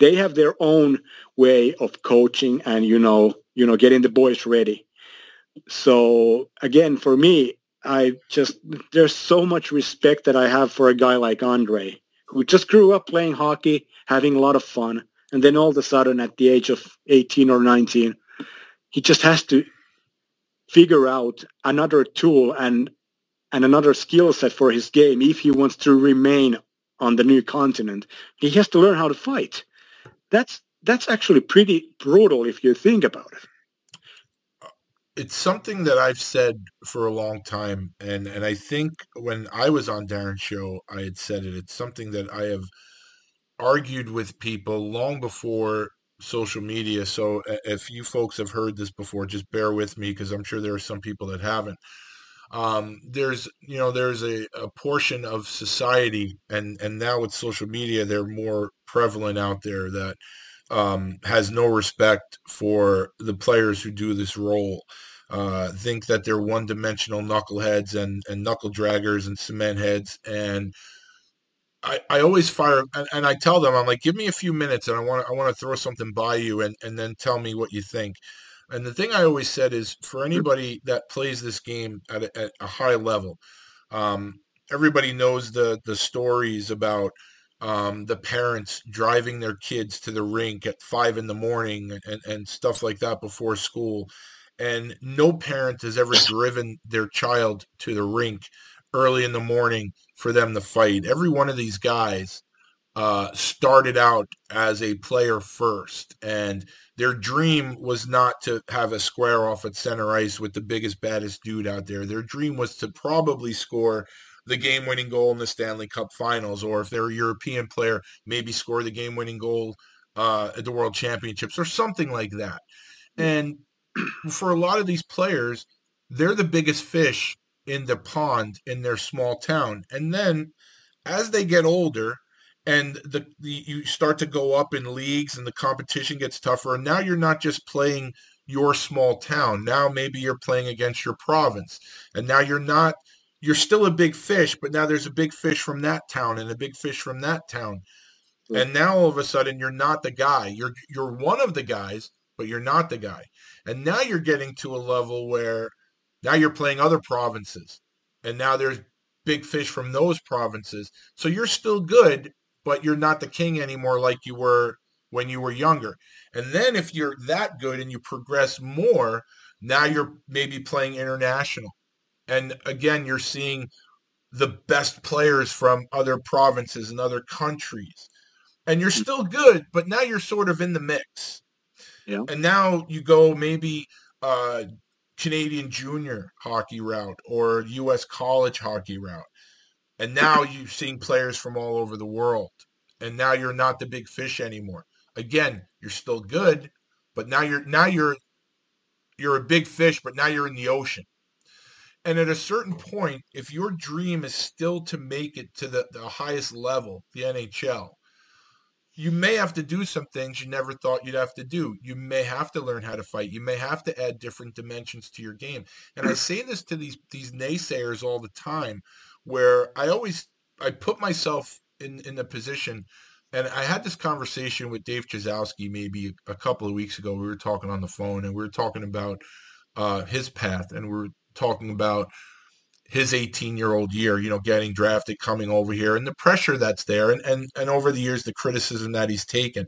They have their own way of coaching and you know you know getting the boys ready. So again, for me, I just there's so much respect that I have for a guy like Andre, who just grew up playing hockey, having a lot of fun, and then all of a sudden, at the age of 18 or 19, he just has to figure out another tool and and another skill set for his game if he wants to remain on the new continent. He has to learn how to fight. That's that's actually pretty brutal if you think about it it's something that I've said for a long time, and and I think when I was on Darren's show, I had said it. It's something that I have argued with people long before social media. So if you folks have heard this before, just bear with me because I'm sure there are some people that haven't. Um, there's you know there's a, a portion of society, and and now with social media, they're more prevalent out there that um, has no respect for the players who do this role. Uh, think that they're one-dimensional knuckleheads and, and knuckle draggers and cement heads. And I, I always fire and, and I tell them I'm like, give me a few minutes and I want I want to throw something by you and, and then tell me what you think. And the thing I always said is for anybody that plays this game at a, at a high level, um, everybody knows the the stories about um, the parents driving their kids to the rink at five in the morning and, and stuff like that before school. And no parent has ever driven their child to the rink early in the morning for them to fight. Every one of these guys uh, started out as a player first, and their dream was not to have a square off at center ice with the biggest, baddest dude out there. Their dream was to probably score the game winning goal in the Stanley Cup finals, or if they're a European player, maybe score the game winning goal uh, at the World Championships or something like that. And (clears throat) for a lot of these players, they're the biggest fish in the pond in their small town. And then as they get older, and the, the, you start to go up in leagues and the competition gets tougher and now you're not just playing your small town now maybe you're playing against your province and now you're not you're still a big fish, but now there's a big fish from that town and a big fish from that town. Yeah. And now all of a sudden you're not the guy. You're you're one of the guys, but you're not the guy. And now you're getting to a level where now you're playing other provinces. And now there's big fish from those provinces. So you're still good, but you're not the king anymore like you were when you were younger. And then if you're that good and you progress more, now you're maybe playing international and again, you're seeing the best players from other provinces and other countries. And you're still good, but now you're sort of in the mix. Yeah. And now you go maybe uh, Canadian junior hockey route or U.S. college hockey route. And now (laughs) you've seen players from all over the world. And now you're not the big fish anymore. Again, you're still good, but now you're now you're you're a big fish, but now you're in the ocean. And at a certain point, if your dream is still to make it to the, the highest level, the NHL, you may have to do some things you never thought you'd have to do. You may have to learn how to fight. You may have to add different dimensions to your game. And I say this to these these naysayers all the time, where I always I put myself in in the position, and I had this conversation with Dave Chyzowski maybe a couple of weeks ago. We were talking on the phone, and we were talking about uh, his path, and we are talking about his 18 year old year, you know, getting drafted, coming over here, and the pressure that's there, and and and over the years, the criticism that he's taken.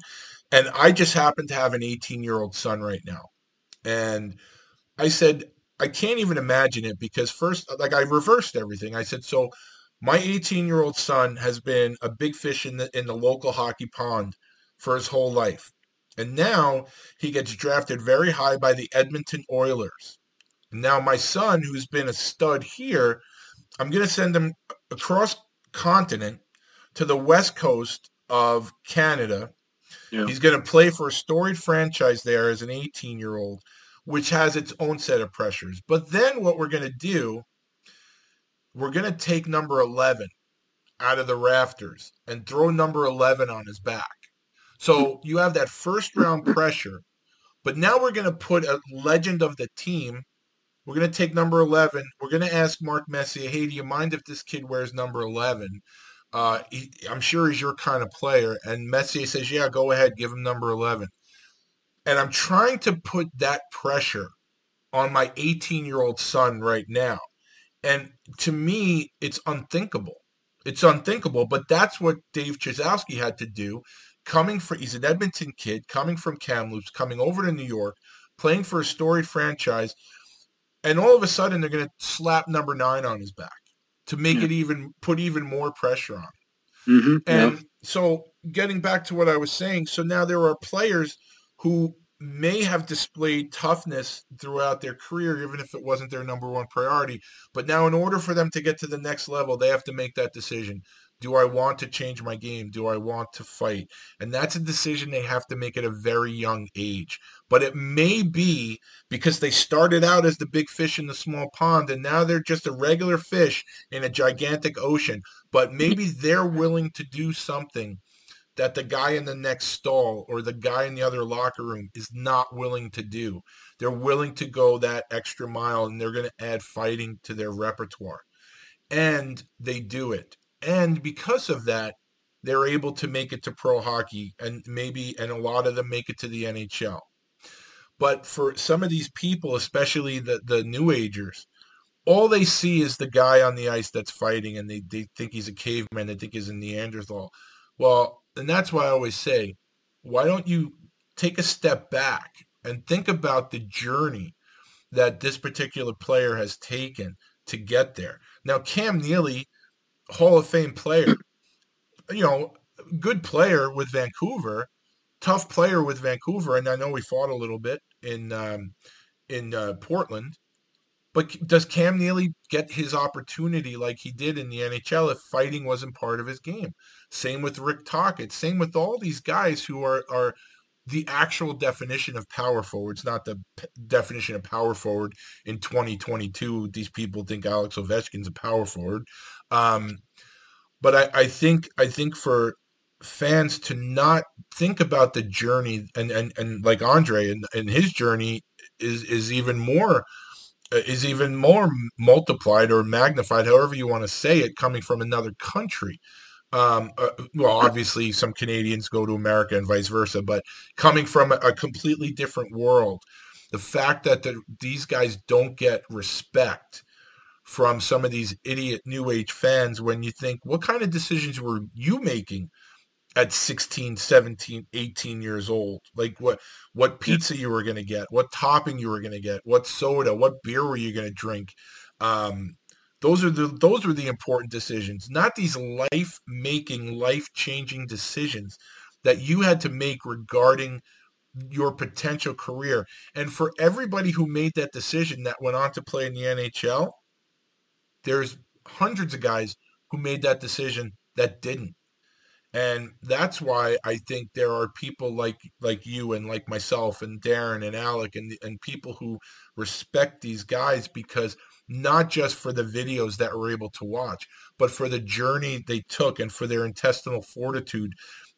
And I just happen to have an 18 year old son right now, and I said I can't even imagine it because first, like I reversed everything. I said, so My 18 year old son has been a big fish in the in the local hockey pond for his whole life. And now he gets drafted very high by the Edmonton Oilers. Now my son, who's been a stud here, I'm going to send him across continent to the west coast of Canada. Yeah. He's going to play for a storied franchise there as an 18 year old, which has its own set of pressures. But then what we're going to do, we're going to take number 11 out of the rafters and throw number 11 on his back. So you have that first round pressure, but now we're going to put a legend of the team. We're going to take number 11. We're going to ask Mark Messier, hey, do you mind if this kid wears number 11? Uh, he, I'm sure he's your kind of player. And Messier says, yeah, go ahead, give him number 11. And I'm trying to put that pressure on my 18 year old son right now. And to me, it's unthinkable. It's unthinkable, but that's what Dave Chyzowski had to do coming for he's an Edmonton kid coming from Kamloops, coming over to New York, playing for a storied franchise, and all of a sudden they're going to slap number nine on his back to make Yeah. it even put even more pressure on. Mhm, yeah. And so getting back to what I was saying, so now there are players who may have displayed toughness throughout their career, even if it wasn't their number one priority. But now in order for them to get to the next level, they have to make that decision. Do I want to change my game? Do I want to fight? And that's a decision they have to make at a very young age. But it may be because they started out as the big fish in the small pond and now they're just a regular fish in a gigantic ocean. But (laughs) maybe they're willing to do something that the guy in the next stall or the guy in the other locker room is not willing to do. They're willing to go that extra mile and they're going to add fighting to their repertoire. And they do it. And because of that, they're able to make it to pro hockey and maybe, and a lot of them make it to the NHL. But for some of these people, especially the, the new agers, all they see is the guy on the ice that's fighting and they, they think he's a caveman, they think he's a Neanderthal. Well, and that's why I always say, why don't you take a step back and think about the journey that this particular player has taken to get there? Now, Cam Neely, Hall of Fame player, you know, good player with Vancouver, tough player with Vancouver, and I know we fought a little bit in um, in uh, Portland. But does Cam Neely get his opportunity like he did in the NHL if fighting wasn't part of his game? Same with Rick Tocchet. Same with all these guys who are are the actual definition of power forward. It's not the p- definition of power forward in 2022. These people think Alex Ovechkin's a power forward. Um, but I, I think I think for fans to not think about the journey and and, and like Andre and, and his journey is is even more uh, is even more multiplied or magnified, however you want to say it, coming from another country. Um, uh, well, obviously, some Canadians go to America and vice versa, but coming from a, a completely different world, the fact that the, these guys don't get respect from some of these idiot new age fans when you think, what kind of decisions were you making at 16 17 18 years old? Like what what pizza you were going to get what topping you were going to get what soda what beer were you going to drink? Um those are the those were the important decisions not these life making life changing decisions that you had to make regarding your potential career. And for everybody who made that decision that went on to play in the NHL there's hundreds of guys who made that decision that didn't. And that's why I think there are people like like you and like myself and Darren and Alec and and people who respect these guys because not just for the videos that we're able to watch, but for the journey they took and for their intestinal fortitude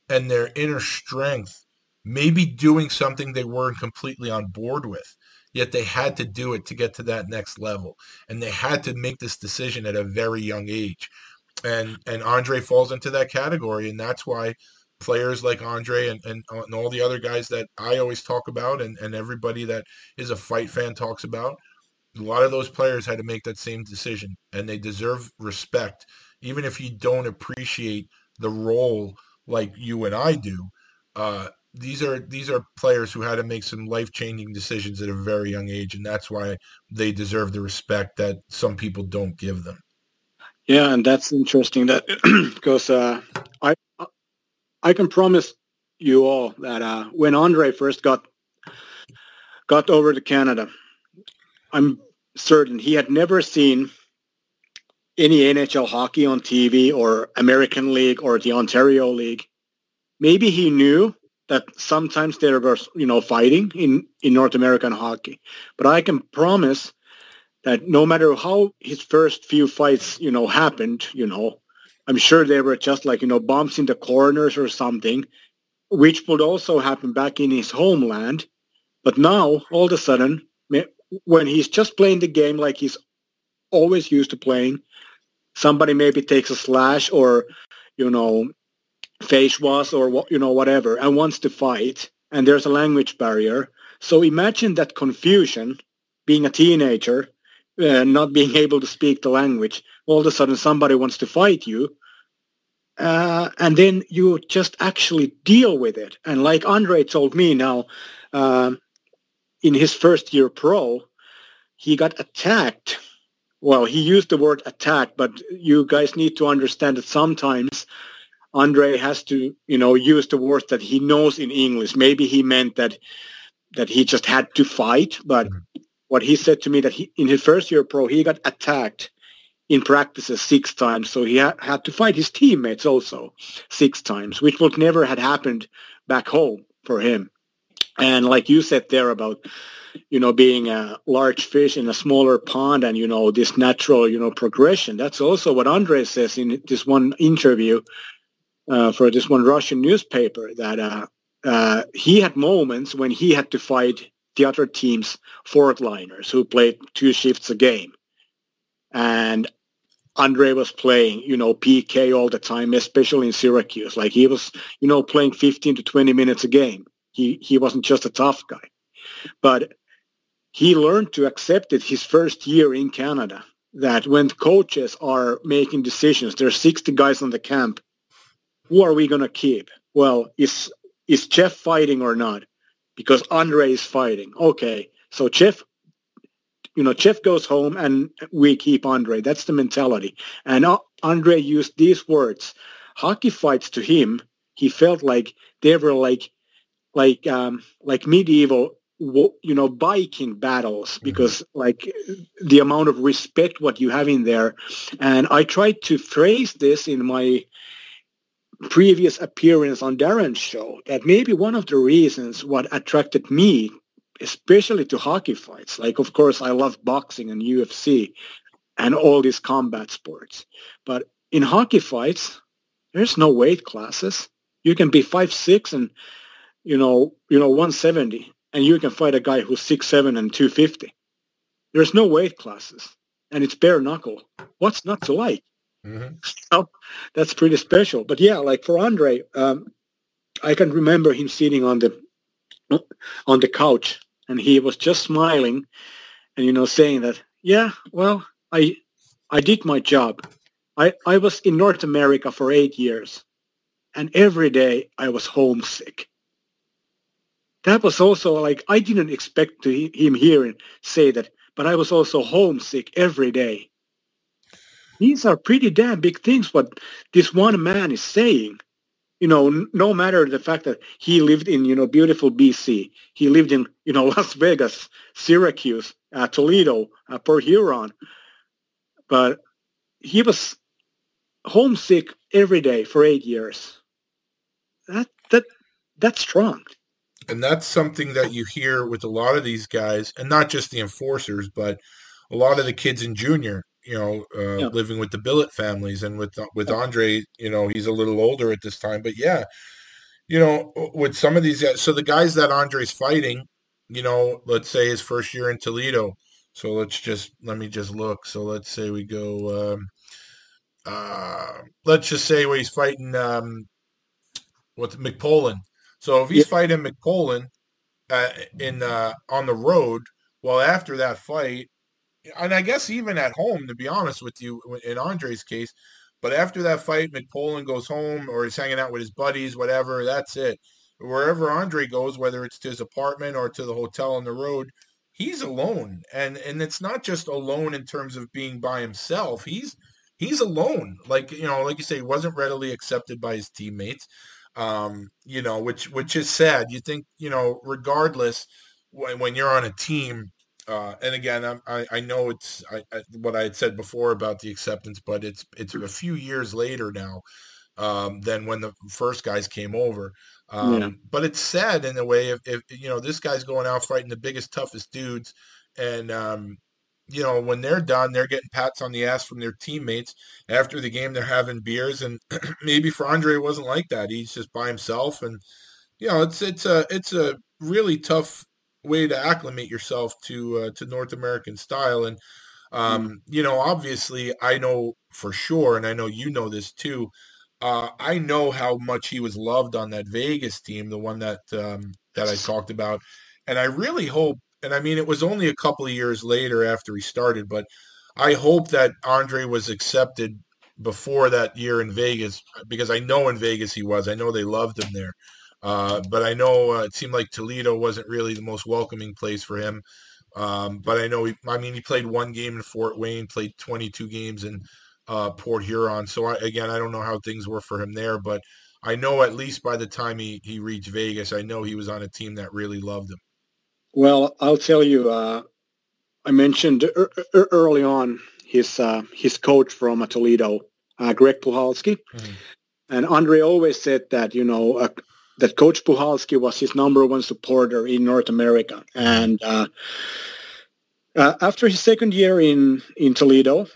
and their inner strength, maybe doing something they weren't completely on board with. Yet they had to do it to get to that next level. And they had to make this decision at a very young age and and Andre falls into that category, and that's why players like Andre and, and, uh, and all the other guys that I always talk about, and and everybody that is a fight fan talks about, a lot of those players had to make that same decision, and they deserve respect, even if you don't appreciate the role like you and I do. Uh, these are these are players who had to make some life changing decisions at a very young age, and that's why they deserve the respect that some people don't give them. Yeah, and that's interesting that (clears throat) because uh, I I can promise you all that uh, when Andre first got got over to Canada, I'm certain he had never seen any NHL hockey on TV or American League or the Ontario League. Maybe he knew that sometimes there was, you know, fighting in, in North American hockey. But I can promise that no matter how his first few fights, you know, happened, you know, I'm sure they were just like, you know, bumps in the corners or something, which would also happen back in his homeland. But now, all of a sudden, when he's just playing the game like he's always used to playing, somebody maybe takes a slash or, you know, face wash or, you know, whatever, and wants to fight, and there's a language barrier. So imagine that confusion being a teenager uh, not being (laughs) able to speak the language, all of a sudden somebody wants to fight you. Uh, and then you just actually deal with it. And like Andre told me now, uh, in his first year pro, he got attacked. Well, he used the word attack, but you guys need to understand that sometimes Andre has to, you know, use the words that he knows in English. Maybe he meant that that he just had to fight, but mm-hmm what he said to me that he, in his first year pro, he got attacked in practices six times. So he ha- had to fight his teammates also six times, which would never had happened back home for him. And like you said there about, you know, being a large fish in a smaller pond and, you know, this natural, you know, progression. That's also what Andre says in this one interview uh, for this one Russian newspaper that uh, uh, he had moments when he had to fight the other team's fourth liners who played two shifts a game. And Andre was playing, you know, PK all the time, especially in Syracuse. Like he was, you know, playing 15 to 20 minutes a game. He he wasn't just a tough guy. But he learned to accept it his first year in Canada that when coaches are making decisions, there are 60 guys on the camp. Who are we going to keep? Well, is is Jeff fighting or not? because Andre is fighting. Okay, so Jeff, you know, Jeff goes home and we keep Andre. That's the mentality. And Andre used these words. Hockey fights to him, he felt like they were like, like, um, like medieval you know Viking battles mm-hmm. because like the amount of respect what you have in there and i tried to phrase this in my previous appearance on Darren's show that maybe one of the reasons what attracted me, especially to hockey fights, like of course I love boxing and UFC and all these combat sports, but in hockey fights, there's no weight classes. You can be five six and you know you know 170, and you can fight a guy who's six seven and 250. There's no weight classes, and it's bare knuckle. What's not to like? Mm-hmm. (laughs) So that's pretty special. But yeah, like for Andre, um, I can remember him sitting on the on the couch and he was just smiling and you know saying that yeah well i i did my job i i was in north america for eight years and every day i was homesick that was also like i didn't expect to him hear and say that but i was also homesick every day. These are pretty damn big things what this one man is saying. You know no matter the fact that he lived in you know beautiful bc he lived in you know (laughs) las vegas syracuse uh, toledo uh, port huron but he was homesick every day for eight years. That that that's strong and that's something that you hear with a lot of these guys and not just the enforcers but a lot of the kids in junior you know, uh, yeah. living with the billet families and with with Andre, you know, he's a little older at this time, but yeah, you know, with some of these guys, so the guys that Andre's fighting, you know, let's say his first year in Toledo. So let's just let me just look. So let's say we go. Um, uh, let's just say where he's fighting um, with McPolin. So if he's yeah. fighting McPolin uh, in uh, on the road, well, after that fight, and I guess even at home, to be honest with you, in Andre's case, but after that fight, McPolin goes home or he's hanging out with his buddies, whatever. That's it. Wherever Andre goes, whether it's to his apartment or to the hotel on the road, he's alone, and and it's not just alone in terms of being by himself. He's he's alone. Like you know, like you say, he wasn't readily accepted by his teammates. Um, you know, which which is sad. You think you know, regardless, when, when you're on a team, uh, and again, I'm, i I know it's I, I, what I had said before about the acceptance, but it's it's a few years later now um, than when the first guys came over. Um, yeah. But it's sad in a way if, if, you know this guy's going out fighting the biggest, toughest dudes, and um, you know when they're done, they're getting pats on the ass from their teammates. After the game, they're having beers, and (clears throat) maybe for Andre it wasn't like that. He's just by himself, and you know it's it's a it's a really tough way to acclimate yourself to uh, to North American style. And um, mm. you know, obviously, I know for sure, and I know you know this too. Uh, I know how much he was loved on that Vegas team, the one that um, that I talked about, and I really hope. And I mean, it was only a couple of years later after he started, but I hope that Andre was accepted before that year in Vegas because I know in Vegas he was. I know they loved him there. Uh, but I know uh, it seemed like Toledo wasn't really the most welcoming place for him. Um, but I know, he, I mean, he played one game in Fort Wayne, played 22 games in uh, Port Huron. So I, again, I don't know how things were for him there, but I know at least by the time he, he reached Vegas, I know he was on a team that really loved him. Well, I'll tell you, uh, I mentioned er- er- early on his uh, his coach from Toledo, uh, Greg Puhalski. Mm-hmm. And Andre always said that, you know, a, that Coach Puhalski was his number one supporter in North America. And uh, uh, after his second year in, in Toledo,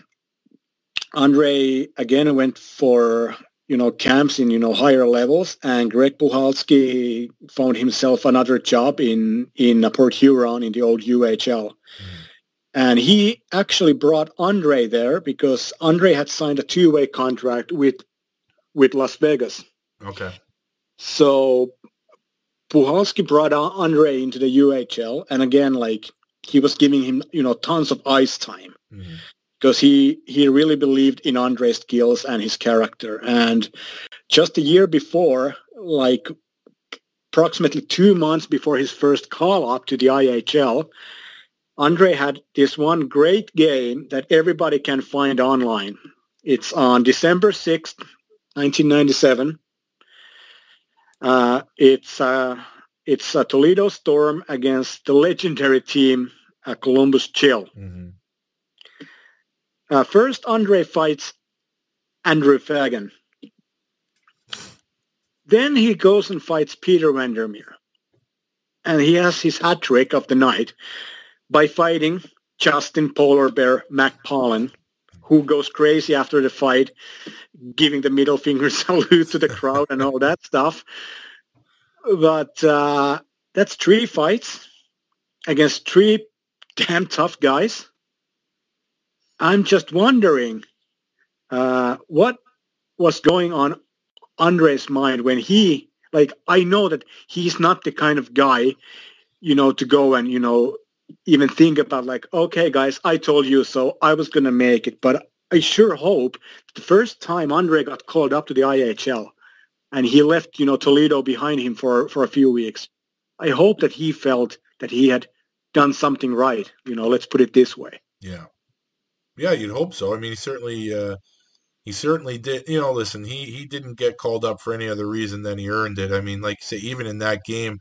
Andre again went for you know camps in you know higher levels, and Greg Puhalski found himself another job in in Port Huron in the old UHL. Mm. And he actually brought Andre there because Andre had signed a two-way contract with with Las Vegas. Okay. So Puhalski brought Andre into the UHL, and again, like he was giving him, you know, tons of ice time mm-hmm. Because he he really believed in Andre's skills and his character. And just a year before, like approximately two months before his first call up to the IHL, Andre had this one great game that everybody can find online. It's on December 6th, 1997. Uh, it's uh, it's a Toledo Storm against the legendary team uh, Columbus Chill. Mm-hmm. Uh, first, Andre fights Andrew Fagan. Then he goes and fights Peter Vandermeer. And he has his hat trick of the night by fighting Justin Polar Bear McPolin, who goes crazy after the fight, giving the middle finger (laughs) salute to the crowd and all that stuff. But uh, that's three fights against three damn tough guys. I'm just wondering uh, what was going on Andre's mind when he, like, I know that he's not the kind of guy, you know, to go and, you know, even think about like, okay, guys, I told you so. I was to make it. But I sure hope the first time Andre got called up to the IHL and he left, you know, Toledo behind him for, for a few weeks. I hope that he felt that he had done something right. You know, let's put it this way. Yeah. Yeah, you'd hope so. I mean, he certainly, uh, he certainly did. You know, listen, he, he didn't get called up for any other reason than he earned it. I mean, like say, even in that game,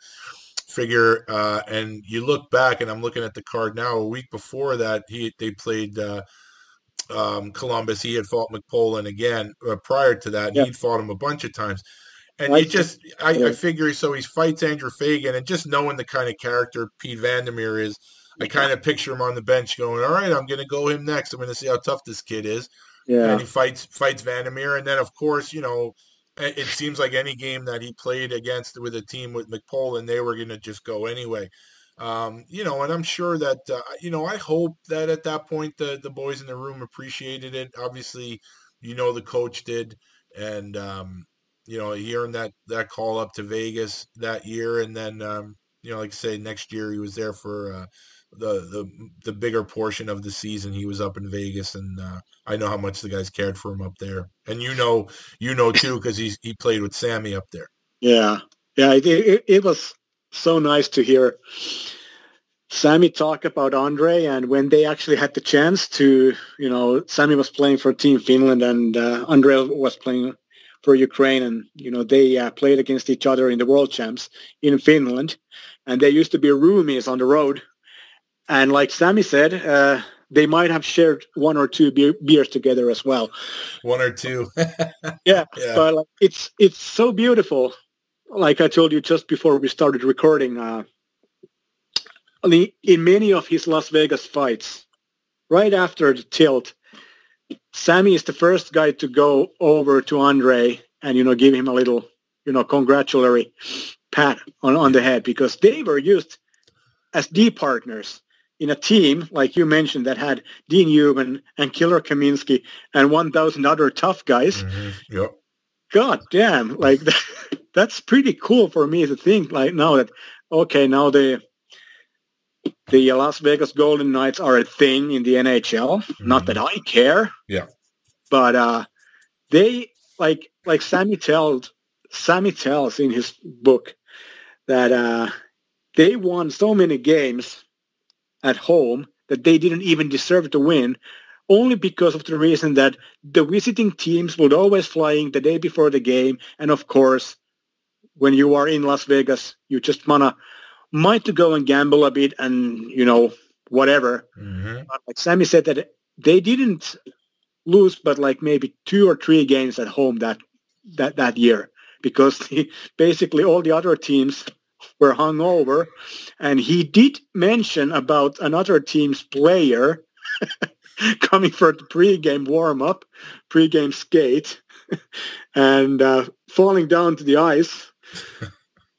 figure, uh, and you look back, and I'm looking at the card now. A week before that, he they played uh, um, Columbus. He had fought McPolin again. Uh, prior to that, he'd fought him a bunch of times. And you just, I, I, figure, so he fights Andrew Fagan, and just knowing the kind of character Pete Vandermeer is, I kind of picture him on the bench going, "All right, I'm going to go him next. I'm going to see how tough this kid is." Yeah. And he fights fights Vandermeer, and then of course, you know, it seems like any game that he played against with a team with McPolin, they were going to just go anyway. Um, you know, and I'm sure that uh, you know, I hope that at that point the the boys in the room appreciated it. Obviously, you know, the coach did, and um, you know, he earned that that call up to Vegas that year, and then um, you know, like I say, next year he was there for uh, the the the bigger portion of the season. He was up in Vegas, and uh, I know how much the guys cared for him up there, and you know, you know too, because he he played with Sami up there. Yeah, yeah, it, it, it was so nice to hear Sami talk about Andre, and when they actually had the chance to, you know, Sami was playing for Team Finland, and uh, Andre was playing for Ukraine, and you know they uh, played against each other in the World Champs in Finland, and they used to be roomies on the road. And like Sami said, uh, they might have shared one or two beer, beers together as well. One or two. (laughs) yeah, yeah. but like, it's it's so beautiful. Like I told you just before we started recording, uh, in many of his Las Vegas fights, right after the tilt, Sami is the first guy to go over to Andre and you know give him a little you know congratulatory pat on, on the head because they were used as D partners in a team, like you mentioned, that had Dean Ewen and Killer Kaminski and 1,000 other tough guys. Mm-hmm. Yep. God damn, like that, (laughs) that's pretty cool for me to think like now that, okay, now the the Las Vegas Golden Knights are a thing in the NHL. Mm-hmm. Not that I care. Yeah. But uh, they like like Sami tells Sami tells in his book that uh, they won so many games at home that they didn't even deserve to win only because of the reason that the visiting teams would always flying the day before the game. And of course when you are in Las Vegas you just wanna might to go and gamble a bit and you know whatever. Mm-hmm. like Sami said that they didn't lose but like maybe two or three games at home that that that year. Because (laughs) basically all the other teams were hung over. And he did mention about another team's player (laughs) coming for the pre-game warm-up, pre-game skate, and uh, falling down to the ice,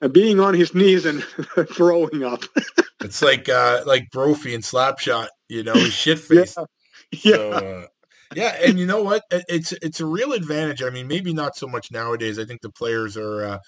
and being on his knees and (laughs) throwing up. it's like uh, like Brophy and Slapshot, you know, shit (laughs) face. Yeah. yeah. So, uh, yeah, and you know what? It's it's a real advantage. I mean, maybe not so much nowadays. I think the players are uh,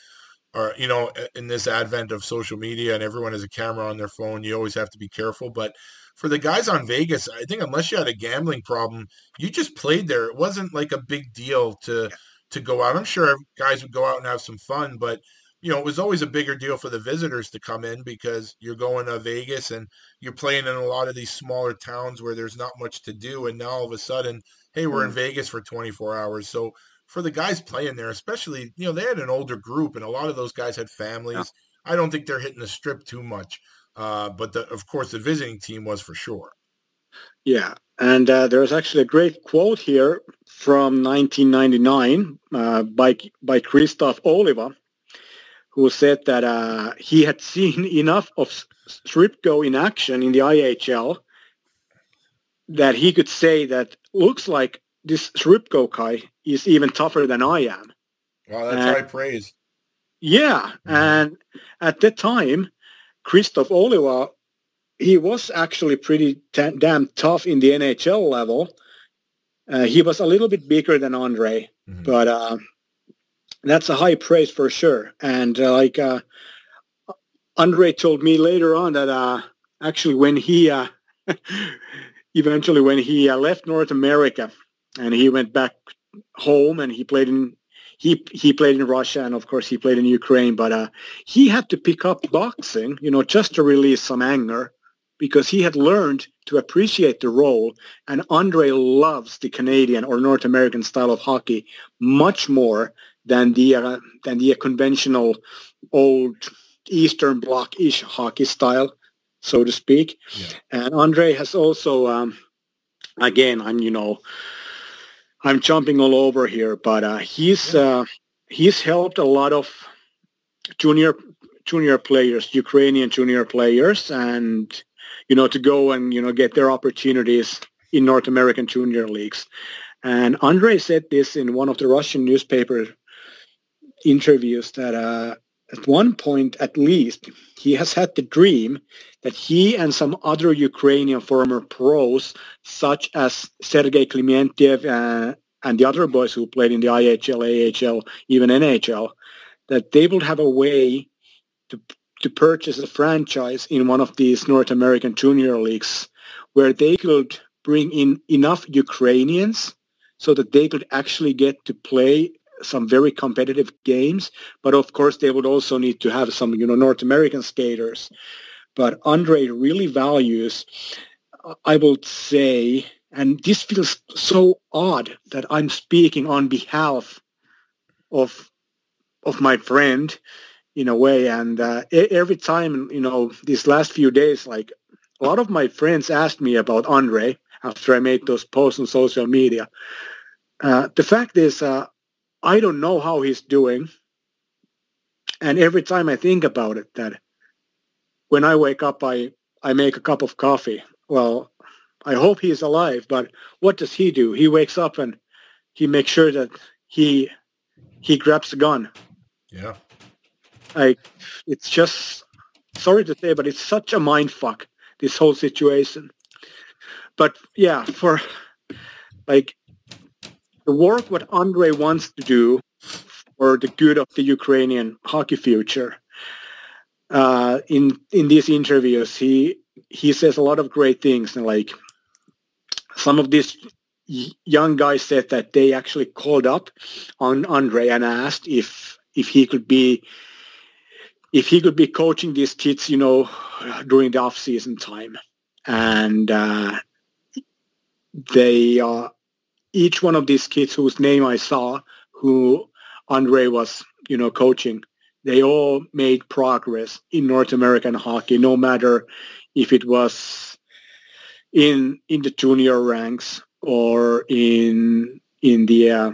or you know in this advent of social media and everyone has a camera on their phone you always have to be careful but for the guys on vegas i think unless you had a gambling problem you just played there. It wasn't like a big deal to to go out. I'm sure guys would go out and have some fun but you know it was always a bigger deal for the visitors to come in because you're going to vegas and you're playing in a lot of these smaller towns where there's not much to do and now all of a sudden hey we're in mm. vegas for 24 hours. So for the guys playing there, especially, you know, they had an older group and a lot of those guys had families. Yeah. I don't think they're hitting the strip too much. Uh, but the, of course, the visiting team was for sure. Yeah. And uh, there's actually a great quote here from 1999 uh, by, by Christoph Oliwa, who said that uh, he had seen (laughs) enough of Srubko in action in the IHL that he could say that looks like this Srubko guy is even tougher than I am. Wow, that's high praise. Yeah, mm-hmm. and at that time, Christoph Oliwa, he was actually pretty t- damn tough in the NHL level. Uh, he was a little bit bigger than Andre, mm-hmm. but uh, that's a high praise for sure. And uh, like uh, Andre told me later on that uh, actually when he uh, (laughs) eventually when he left North America, and he went back home and he played in he he played in Russia and of course he played in Ukraine but uh, he had to pick up boxing you know just to release some anger because he had learned to appreciate the role and Andre loves the Canadian or North American style of hockey much more than the uh, than the conventional old Eastern Bloc-ish hockey style so to speak yeah. and Andre has also um, again I'm you know I'm jumping all over here, but uh, he's uh, he's helped a lot of junior junior players, Ukrainian junior players, and you know to go and you know get their opportunities in North American junior leagues. And Andre said this in one of the Russian newspaper interviews that uh, at one point at least he has had the dream that he and some other Ukrainian former pros such as Sergei Klimentiev uh, and the other boys who played in the IHL, AHL, even NHL, that they would have a way to to purchase a franchise in one of these North American junior leagues where they could bring in enough Ukrainians so that they could actually get to play some very competitive games. But of course, they would also need to have some, you know, North American skaters. but Andre really values, I would say, and this feels so odd that I'm speaking on behalf of of my friend in a way. And uh, every time, you know, these last few days, like a lot of my friends asked me about Andre after I made those posts on social media. Uh, the fact is, uh, I don't know how he's doing. And every time I think about it, that when I wake up, I, I make a cup of coffee. Well, I hope he's alive, but what does he do? He wakes up and he makes sure that he he grabs a gun. Yeah. Like it's just sorry to say, but it's such a mind fuck this whole situation. But yeah, for like the work what Andre wants to do for the good of the Ukrainian hockey future. Uh, in in these interviews, he he says a lot of great things, and like some of these young guys said that they actually called up on Andre and asked if if he could be if he could be coaching these kids, you know, during the off season time, and uh, they uh, each one of these kids whose name I saw, who Andre was, you know, coaching, they all made progress in North American hockey, no matter if it was in in the junior ranks or in in the uh,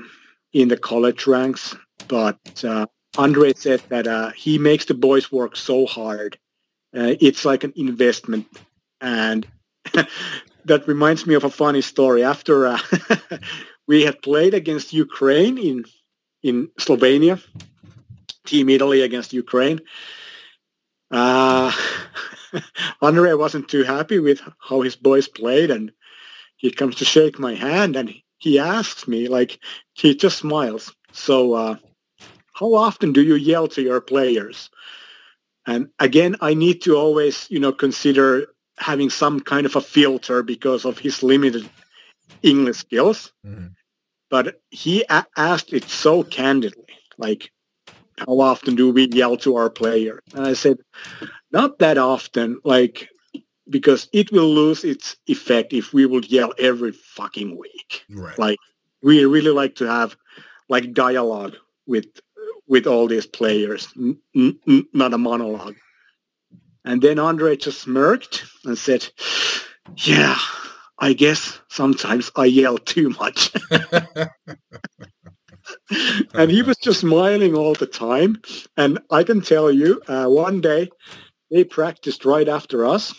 in the college ranks. But uh, Andre said that uh, he makes the boys work so hard. Uh, it's like an investment, and (laughs) that reminds me of a funny story. After uh, (laughs) we had played against Ukraine in in Slovenia, Team Italy against Ukraine. Uh, (laughs) Andre wasn't too happy with how his boys played, and he comes to shake my hand, and he asks me, like, he just smiles. So, uh, how often do you yell to your players? And again, I need to always, you know, consider having some kind of a filter because of his limited English skills. Mm-hmm. But he a- asked it so candidly, like, how often do we yell to our player? And I said, not that often, like, because it will lose its effect if we would yell every fucking week. Right. Like, we really like to have like dialogue with with all these players, n- n- not a monologue. And then Andre just smirked and said, yeah, I guess sometimes I yell too much. (laughs) and he was just smiling all the time. And I can tell you, uh, one day they practiced right after us.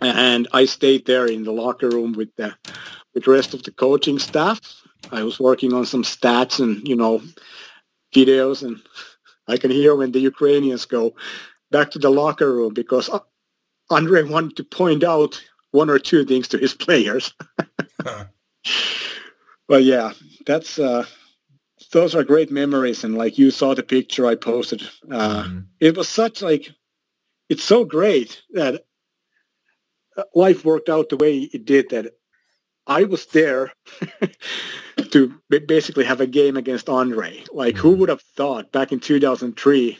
And I stayed there in the locker room with the, with the rest of the coaching staff. I was working on some stats and, you know, videos. And I can hear when the Ukrainians go, back to the locker room because uh, Andre wanted to point out one or two things to his (laughs) players. but yeah, that's uh, those are great memories. And like you saw the picture I posted, uh, mm-hmm. it was such like it's so great that uh, life worked out the way it did. That I was there (laughs) to basically have a game against Andre. Like, mm-hmm. who would have thought back in 2003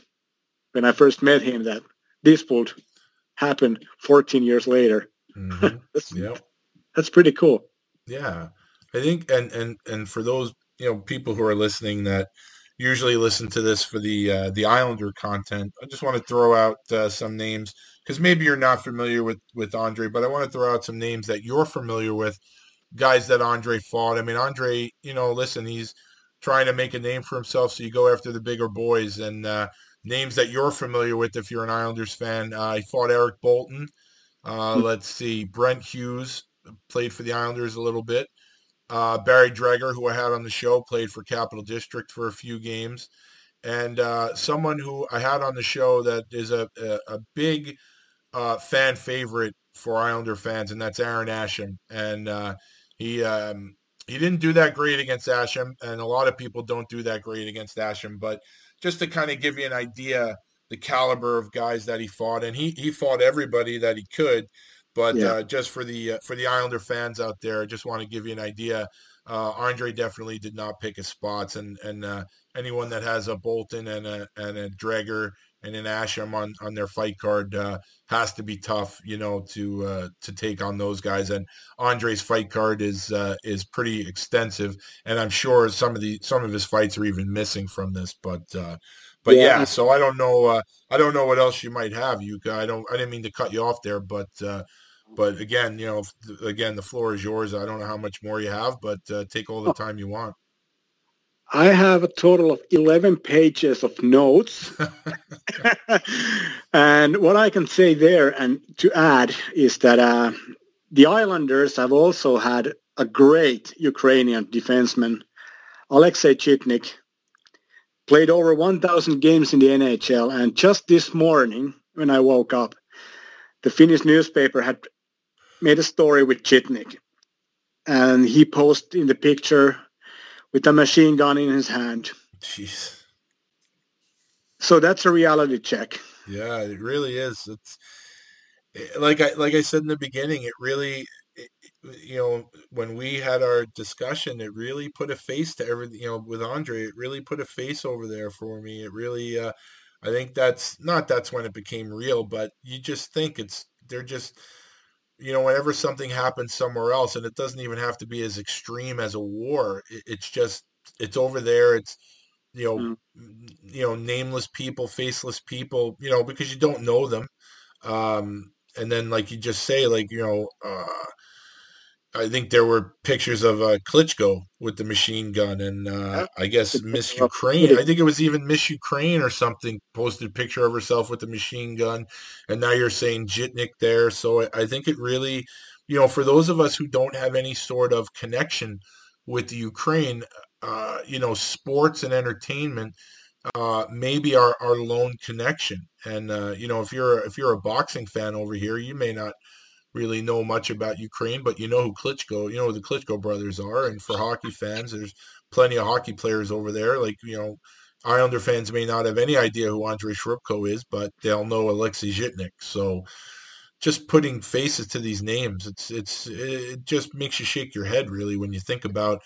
when I first met him that this would happen 14 years later. Mm-hmm. (laughs) that's, yep. that's pretty cool. Yeah. I think, and, and, and for those, you know, people who are listening that usually listen to this for the, uh, the Islander content, I just want to throw out uh, some names because maybe you're not familiar with, with Andre, but I want to throw out some names that you're familiar with, guys that Andre fought. I mean, Andre, you know, listen, he's trying to make a name for himself. So you go after the bigger boys and, uh, names that you're familiar with if you're an Islanders fan. Uh, he fought Eric Boulton. Uh, hmm. let's see, Brent Hughes played for the Islanders a little bit. Uh, Barry Dreger, who I had on the show, played for Capital District for a few games. And uh, someone who I had on the show that is a, a, a big uh, fan favorite for Islander fans, and that's Aaron Asham. And uh, he um, he didn't do that great against Asham, and a lot of people don't do that great against Asham, but just to kind of give you an idea the caliber of guys that he fought, and he he fought everybody that he could. But yeah. uh, just for the uh, for the Islander fans out there, I just want to give you an idea. Uh, Andre definitely did not pick his spots, and and uh, anyone that has a Boulton and a and a Dreger and an Asham on on their fight card uh, has to be tough, you know, to uh, to take on those guys. And Andre's fight card is uh, is pretty extensive, and I'm sure some of the some of his fights are even missing from this. But uh, but yeah. yeah so I don't know. Uh, I don't know what else you might have. You, I don't. I didn't mean to cut you off there, but uh, but again, you know, again, the floor is yours. I don't know how much more you have, but uh, take all the oh. time you want. I have a total of 11 pages of notes. (laughs) and what I can say there and to add is that uh, the Islanders have also had a great Ukrainian defenseman, Alexei Zhitnik, played over 1,000 games in the NHL. And just this morning, when I woke up, the Finnish newspaper had made a story with Zhitnik. And he posted in the picture with a machine gun in his hand. Jeez. So that's a reality check. Yeah, it really is. It's like I like I said in the beginning. It really, it, you know, when we had our discussion, it really put a face to everything. You know, with Andre, it really put a face over there for me. It really, uh, I think that's not that's when it became real, but you just think it's they're just you know, whenever something happens somewhere else, and it doesn't even have to be as extreme as a war, it, it's just it's over there. It's you know, mm. you know, nameless people, faceless people, you know, because you don't know them. Um, and then, like you just say, like you know, uh, I think there were pictures of uh, Klitschko with the machine gun, and uh, I guess Miss Ukraine. I think it was even Miss Ukraine or something posted a picture of herself with the machine gun, and now you're saying Zhitnik there. So I, I think it really, you know, for those of us who don't have any sort of connection with the Ukraine, uh, you know, sports and entertainment uh, maybe our our lone connection. And uh, you know, if you're if you're a boxing fan over here, you may not really know much about Ukraine, but you know who Klitschko, you know who the Klitschko brothers are. And for hockey fans, there's plenty of hockey players over there. Like, you know, Islander fans may not have any idea who Andrei Srubko is, but they'll know Alexei Zhitnik. So just putting faces to these names, it's it's it just makes you shake your head really when you think about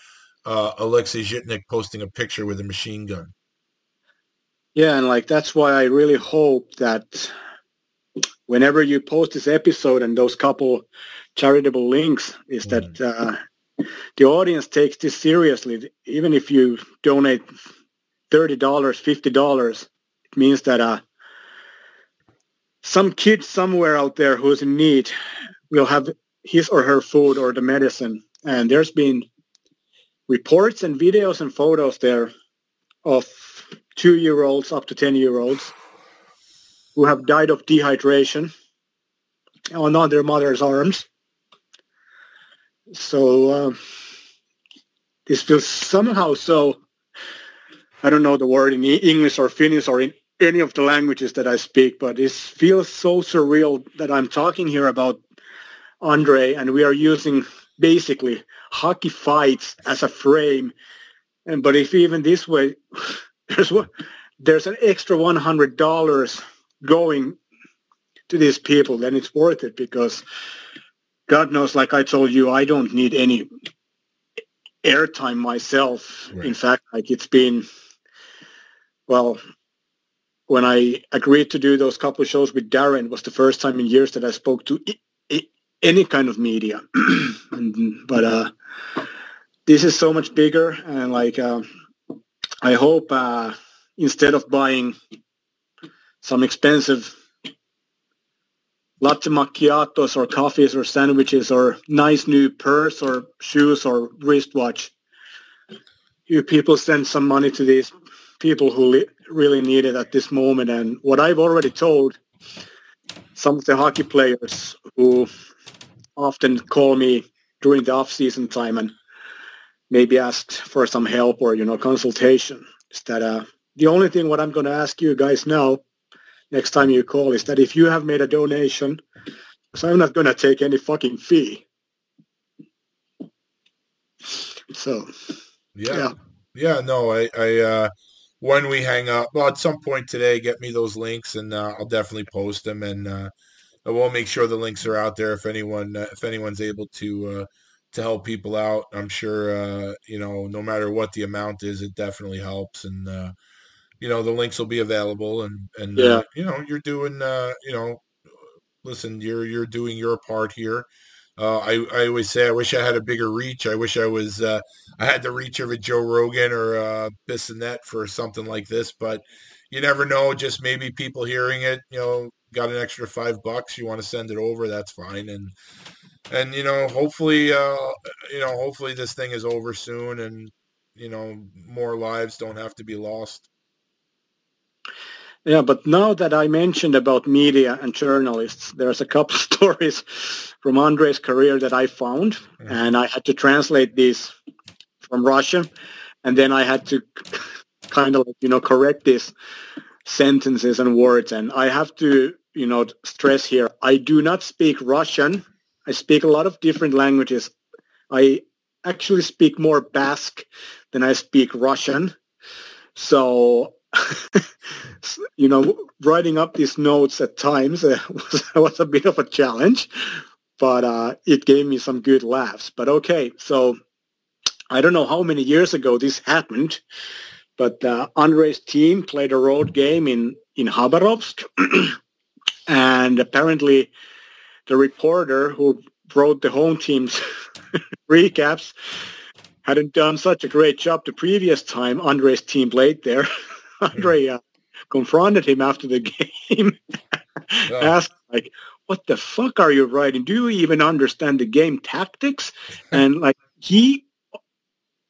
uh, Alexei Zhitnik posting a picture with a machine gun. Yeah, and like that's why I really hope that whenever you post this episode and those couple charitable links is mm. that uh, the audience takes this seriously. Even if you donate $30, $50, it means that uh, some kid somewhere out there who's in need will have his or her food or the medicine. And there's been reports and videos and photos there of two-year-olds up to 10-year-olds who have died of dehydration on their mother's arms. So uh, this feels somehow so, I don't know the word in English or Finnish or in any of the languages that I speak, but it feels so surreal that I'm talking here about Andre and we are using basically hockey fights as a frame. And but if even this way, (laughs) there's there's an extra one hundred dollars going to these people, then it's worth it because God knows, like I told you, I don't need any airtime myself. Right. In fact, like it's been, well, when I agreed to do those couple of shows with Darren, was the first time in years that I spoke to I- I- any kind of media. (clears throat) and, but uh, this is so much bigger, and like uh, I hope uh, instead of buying some expensive latte macchiatos or coffees or sandwiches or nice new purse or shoes or wristwatch. You people send some money to these people who li- really need it at this moment. And what I've already told some of the hockey players who often call me during the off-season time and maybe ask for some help or, you know, consultation is that uh, the only thing what I'm going to ask you guys now next time you call is that if you have made a donation, so I'm not going to take any fucking fee. So, yeah. yeah. Yeah, no, I, I, uh, when we hang up, well, at some point today, get me those links and uh, I'll definitely post them and uh, I will make sure the links are out there if anyone, uh, if anyone's able to, uh, to help people out. I'm sure, uh, you know, no matter what the amount is, it definitely helps. And, uh, you know the links will be available, and and Yeah. uh, you know you're doing uh, you know listen you're you're doing your part here. Uh, I I always say I wish I had a bigger reach. I wish I was uh, I had the reach of a Joe Rogan or uh, Bissonnette for something like this, but you never know. Just maybe people hearing it, you know, got an extra five bucks. You want to send it over, that's fine. And and you know, hopefully, uh, you know, hopefully this thing is over soon, and you know, more lives don't have to be lost. Yeah, but now that I mentioned about media and journalists, there's a couple (laughs) stories from Andre's career that I found, Mhm. and I had to translate these from Russian, and then I had to (laughs) kind of, you know, correct these sentences and words. And I have to, you know, stress here, I do not speak Russian. I speak a lot of different languages. I actually speak more Basque than I speak Russian. So you know, writing up these notes at times (laughs) was, was a bit of a challenge, but uh, it gave me some good laughs. But okay, so I don't know how many years ago this happened, but uh, Andre's team played a road game in in Khabarovsk, (clears throat) and apparently the reporter who wrote the home team's (laughs) recaps hadn't done such a great job the previous time Andre's team played there. (laughs) Andre uh, confronted him after the (laughs) game, asked like, "What the fuck are you writing? Do you even understand the game tactics?" (laughs) And like he,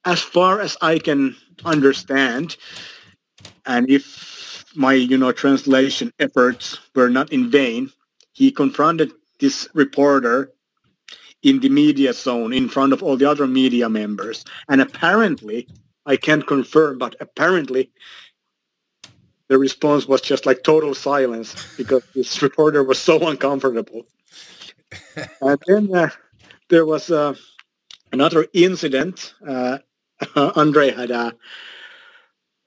as far as I can understand, and if my you know translation efforts were not in vain, he confronted this reporter in the media zone in front of all the other media members, and apparently. I can't confirm, but apparently the response was just like total silence because this reporter was so uncomfortable. (laughs) and then uh, there was uh, another incident. Uh, (laughs) Andre had uh,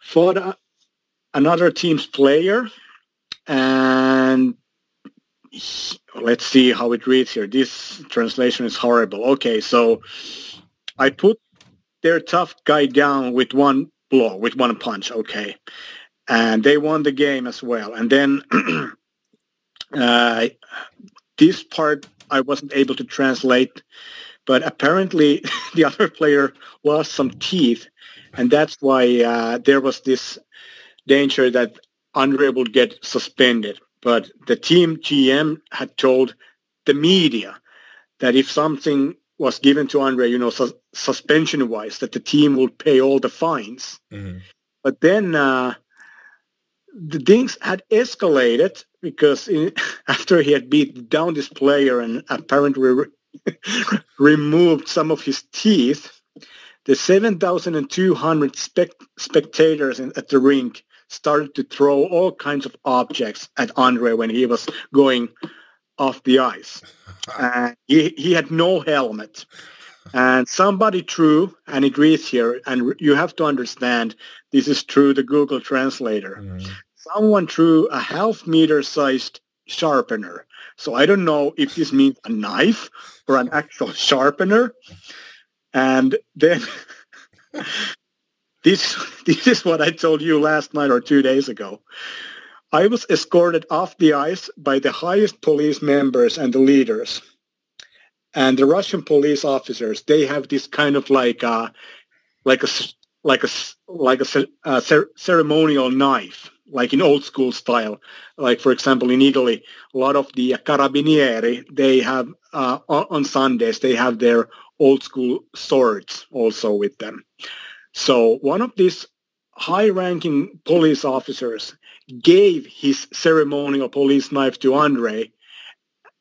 fought uh, another team's player, and he- let's see how it reads here. This translation is horrible. Okay, so I put their tough guy down with one blow, with one punch. Okay and they won the game as well. And then (clears throat) uh, this part I wasn't able to translate, but apparently (laughs) the other player lost some teeth, and that's why uh, there was this danger that Andre would get suspended. But the team GM had told the media that if something was given to Andre, you know, su- suspension-wise, that the team would pay all the fines. Mhm. But then uh, the things had escalated because in, (laughs) after he had beat down this player and apparently re- (laughs) removed some of his teeth, the 7,200 spec- spectators in, at the rink started to throw all kinds of objects at Andre when he was going off the ice. (laughs) Uh, he, he had no helmet. And somebody threw, and it reads here, and you have to understand, this is through the Google Translator. Mhm. Someone threw a half meter sized sharpener. So I don't know if this means a knife or an actual sharpener. And then (laughs) this this is what I told you last night or two days ago. I was escorted off the ice by the highest police members and the leaders. And the Russian police officers, they have this kind of like a, like a like a like a uh, cer- ceremonial knife, like in old school style. Like for example, in Italy, a lot of the carabinieri they have uh, on Sundays they have their old school swords also with them. So one of these high-ranking police officers gave his ceremonial police knife to Andre,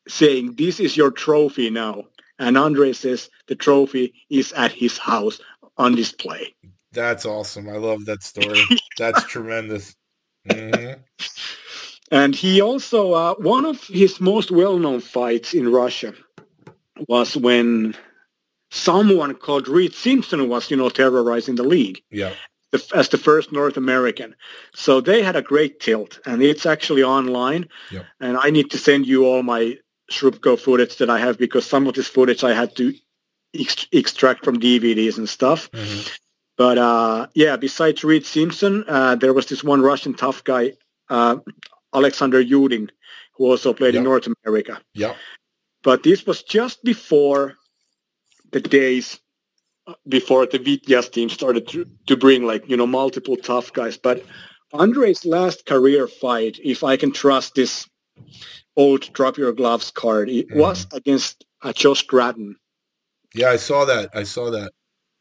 saying, "This is your trophy now." And Andre says the trophy is at his house on display. That's awesome. I love that story. (laughs) That's tremendous. hmm And he also, uh, one of his most well-known fights in Russia was when someone called Reid Simpson was, you know, terrorizing the league Yeah. the, as the first North American. So they had a great tilt, and it's actually online. Yep. And I need to send you all my Srubko footage that I have because some of this footage I had to ex- extract from DVDs and stuff. Mhm. But uh, yeah, besides Reid Simpson, uh, there was this one Russian tough guy, uh, Alexander Yudin, who also played in North America. Yeah. But this was just before the days uh, before the Vityaz team started to, to bring like, you know, multiple tough guys. But Andre's last career fight, if I can trust this old drop your gloves card, it Mhm. was against uh, Josh Gratton. Yeah, I saw that. I saw that.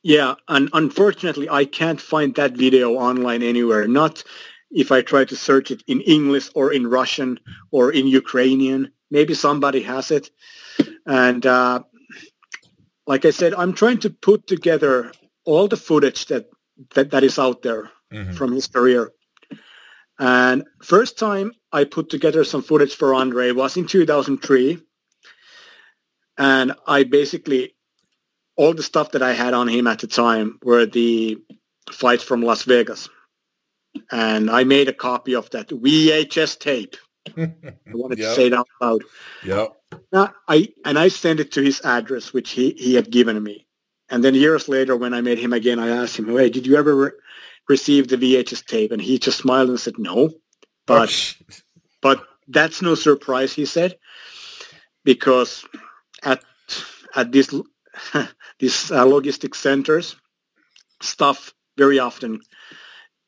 Yeah, and unfortunately, I can't find that video online anywhere. Not if I try to search it in English or in Russian or in Ukrainian. Maybe somebody has it. And uh, like I said, I'm trying to put together all the footage that that, that is out there Mhm. from his career. And first time I put together some footage for Andre was in 2003. And I basically, all the stuff that I had on him at the time were the fights from Las Vegas. And I made a copy of that VHS tape. I wanted (laughs) Yep. to say it out loud. Yeah. Now, I and I sent it to his address, which he, he had given me. And then years later, when I met him again, I asked him, "Hey, did you ever re- receive the VHS tape?" And he just smiled and said, "No." But (laughs) but that's no surprise, he said, because at at these (laughs) these uh, logistic centers, stuff very often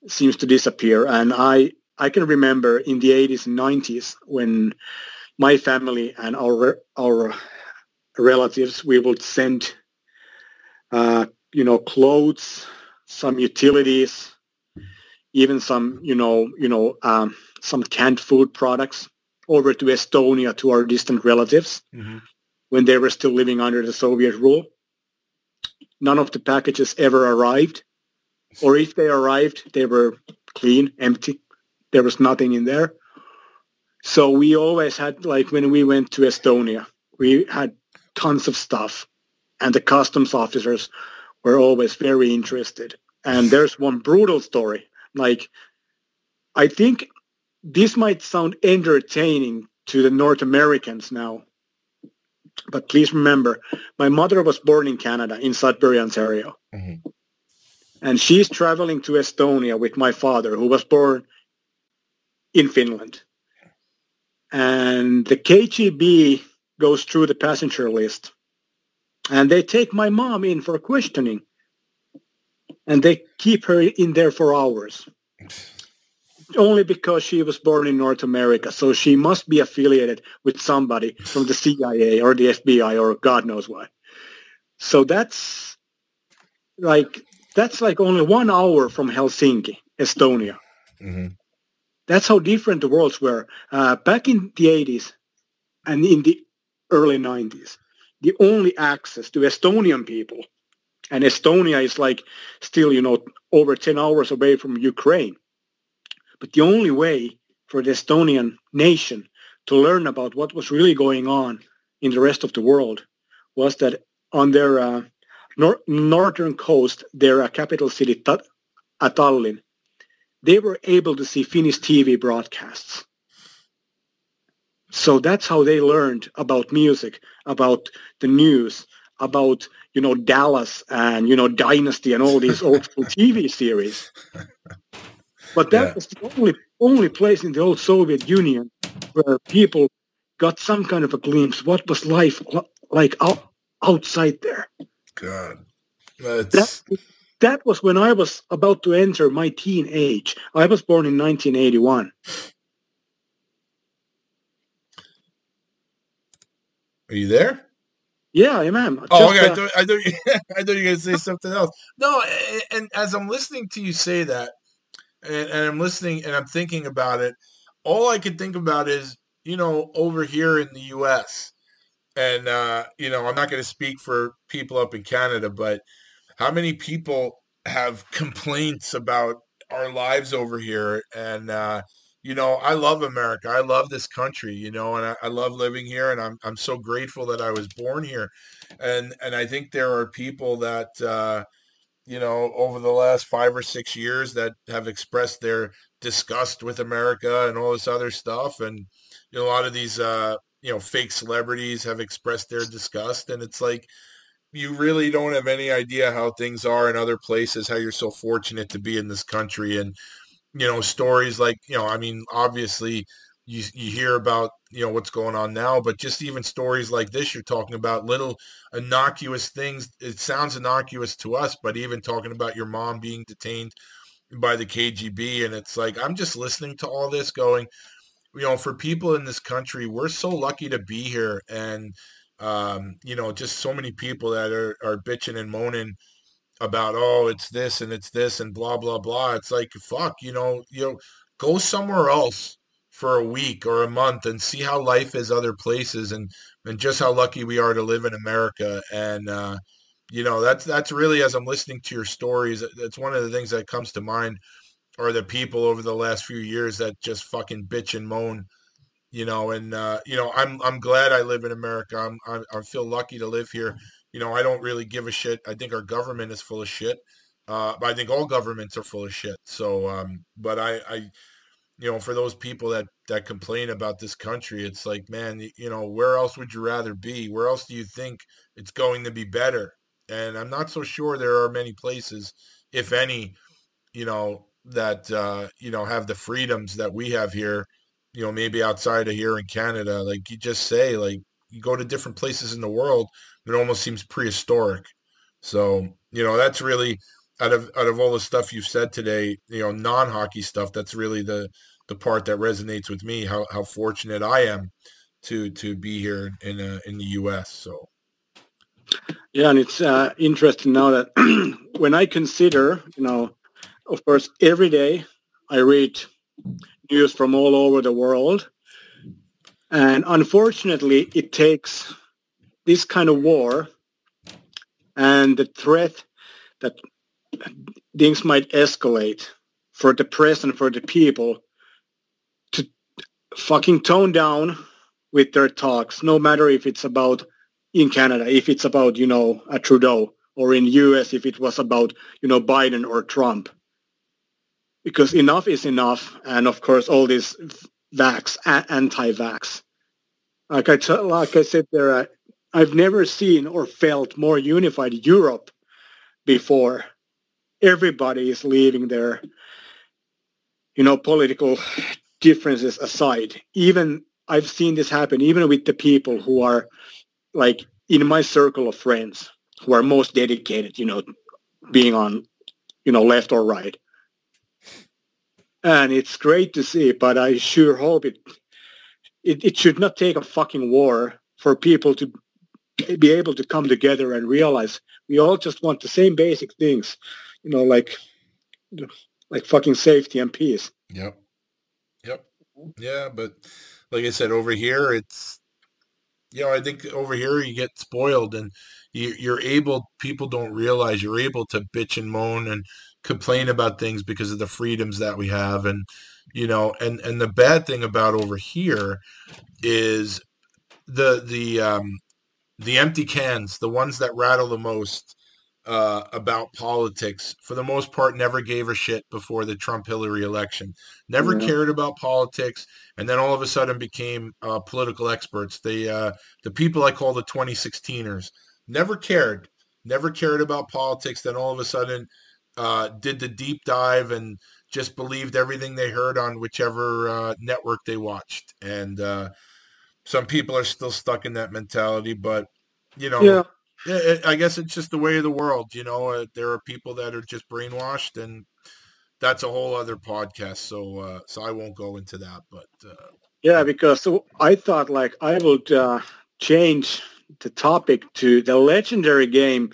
seems to disappear. And I I can remember in the 80s and 90s when my family and our our relatives we would send uh, you know clothes, some utilities, even some you know you know um, some canned food products over to Estonia to our distant relatives Mhm. When they were still living under the Soviet rule. None of the packages ever arrived, or if they arrived, they were clean, empty. There was nothing in there. So we always had, like when we went to Estonia, we had tons of stuff, and the customs officers were always very interested. And there's one brutal story. Like, I think this might sound entertaining to the North Americans now, but please remember, my mother was born in Canada, in Sudbury, Ontario. Mhm. And she's traveling to Estonia with my father, who was born in Finland. And the KGB goes through the passenger list. And they take my mom in for questioning. And they keep her in there for hours. (laughs) Only because she was born in North America. So she must be affiliated with somebody from the CIA or the FBI or God knows what. So that's like that's like only one hour from Helsinki, Estonia. Mhm. That's how different the worlds were. Uh, back in the 80s and in the early 90s, the only access to Estonian people, and Estonia is like still, you know, over 10 hours away from Ukraine. But the only way for the Estonian nation to learn about what was really going on in the rest of the world was that on their uh, nor- northern coast, their uh, capital city, Ta- uh, Tallinn, they were able to see Finnish TV broadcasts. So that's how they learned about music, about the news, about you know Dallas and you know Dynasty and all these (laughs) old school TV series. But that Yeah. was the only only place in the old Soviet Union where people got some kind of a glimpse what was life like out, outside there. God. That's That that was when I was about to enter my teen age. I was born in 1981. Are you there? Yeah, I am. Oh, Just, okay. I uh, thought, I thought, you, (laughs) I thought you were going to say (laughs) something else. No, and, and as I'm listening to you say that, and, and I'm listening and I'm thinking about it, all I could think about is, you know, over here in the U.S. And, uh, you know, I'm not going to speak for people up in Canada, but how many people have (laughs) complaints about our lives over here? And, uh, you know, I love America. I love this country, you know, and I, I love living here. And I'm, I'm so grateful that I was born here and and I think there are people that uh, you know over the last five or six years that have expressed their disgust with America and all this other stuff, and you know, a lot of these uh, you know fake celebrities have expressed their disgust, and it's like you really don't have any idea how things are in other places, how you're so fortunate to be in this country. And, you know, stories like, you know, I mean, obviously you, you hear about, you know, what's going on now, but just even stories like this, you're talking about little innocuous things. It sounds innocuous to us, but even talking about your mom being detained by the KGB. And it's like, I'm just listening to all this going, you know, for people in this country, we're so lucky to be here. And, um, you know, just so many people that are, are bitching and moaning about, oh, it's this and it's this and blah, blah, blah. It's like, fuck, you know, you know, go somewhere else for a week or a month and see how life is other places and, and just how lucky we are to live in America. And, uh, you know, that's, that's really, as I'm listening to your stories, that's one of the things that comes to mind are the people over the last few years that just fucking bitch and moan you know, and uh, you know, I'm I'm glad I live in America. I'm, I'm I feel lucky to live here. You know, I don't really give a shit. I think our government is full of shit. Uh, but I think all governments are full of shit. So, um, but I, I, you know, for those people that that complain about this country, it's like, man, you know, where else would you rather be? Where else do you think it's going to be better? And I'm not so sure there are many places, if any, you know, that uh, you know have the freedoms that we have here you know, maybe outside of here in Canada, like you just say, like you go to different places in the world, it almost seems prehistoric. So, you know, that's really out of out of all the stuff you've said today, you know, non-hockey stuff, that's really the the part that resonates with me, how how fortunate I am to to be here in uh, in the US. So yeah, and it's uh, interesting now that (clears throat) when I consider, you know, of course, every day I read news from all over the world. And unfortunately, it takes this kind of war and the threat that things might escalate for the press and for the people to fucking tone down with their talks, no matter if it's about in Canada, if it's about, you know, a Trudeau, or in US if it was about, you know, Biden or Trump because enough is enough. And of course, all these vax, anti-vax. Like I, t- like I said there, I've never seen or felt more unified Europe before. Everybody is leaving their, you know, political differences aside. Even I've seen this happen even with the people who are like in my circle of friends who are most dedicated, you know, being on, you know, left or right and it's great to see. But I sure hope it, it it should not take a fucking war for people to be able to come together and realize we all just want the same basic things, you know, like like fucking safety and peace. Yep. Yep. Yeah, but like I said, over here it's you know, I think over here you get spoiled and you, you're able people don't realize you're able to bitch and moan and complain about things because of the freedoms that we have and you know and and the bad thing about over here is the the um the empty cans the ones that rattle the most uh, about politics for the most part never gave a shit before the Trump Hillary election never yeah. cared about politics and then all of a sudden became uh, political experts the uh, the people I call the 2016ers never cared never cared about politics then all of a sudden uh, did the deep dive and just believed everything they heard on whichever uh, network they watched. And uh, some people are still stuck in that mentality, but you know, yeah. It, I guess it's just the way of the world. You know, uh, there are people that are just brainwashed, and that's a whole other podcast. So, uh, so I won't go into that. But uh, yeah, because I thought like I would change the topic to the legendary game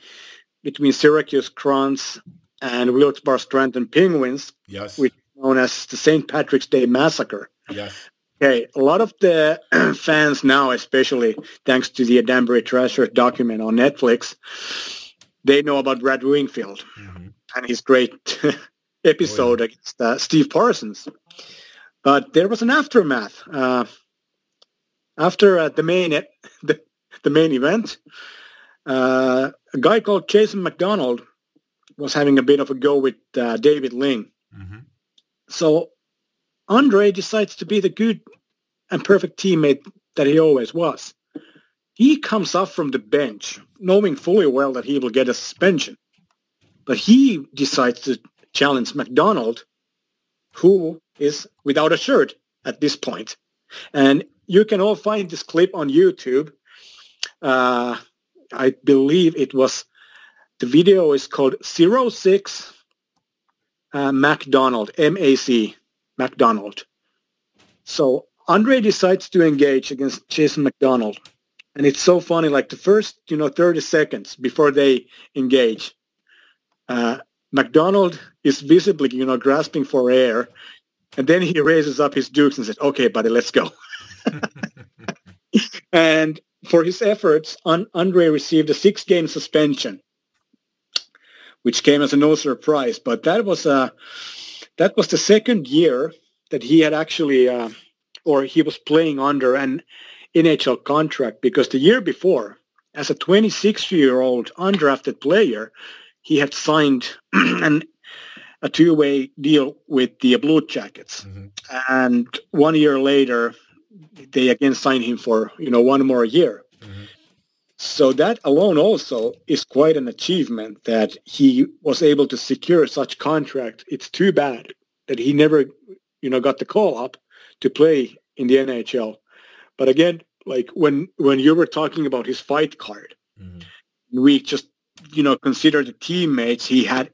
between Syracuse Crunch and Wilkes-Barre Scranton Penguins, yes, which is known as the St. Patrick's Day Massacre. Yes. Okay, a lot of the (clears throat) fans now, especially thanks to the Danbury Trashers document on Netflix, they know about Brad Wingfield mm-hmm. and his great (laughs) episode oh, yeah. against uh, Steve Parsons. But there was an aftermath. Uh, after uh, the main (laughs) the, the main event, uh, a guy called Jason MacDonald was having a bit of a go with uh, David Ling. Mm-hmm. So Andre decides to be the good and perfect teammate that he always was. He comes up from the bench knowing fully well that he will get a suspension. But he decides to challenge MacDonald, who is without a shirt at this point. And you can all find this clip on YouTube. Uh, I believe it was, the video is called 06 uh, MacDonald, M-A-C, McDonald. So Andre decides to engage against Jason MacDonald. And it's so funny, like the first, you know, 30 seconds before they engage, uh, McDonald is visibly, you know, grasping for air. And then he raises up his dukes and says, okay, buddy, let's go. (laughs) and for his efforts, Andre received a six-game suspension, which came as a no surprise. But that was a that was the second year that he had actually, uh, or he was playing under an NHL contract because the year before, as a 26-year-old undrafted player, he had signed (clears throat) an, a two-way deal with the Blue Jackets, mm-hmm. and one year later, they again signed him for you know one more year. So that alone also is quite an achievement that he was able to secure such contract. It's too bad that he never, you know, got the call up to play in the NHL. But again, like when when you were talking about his fight card, mm-hmm. we just you know consider the teammates he had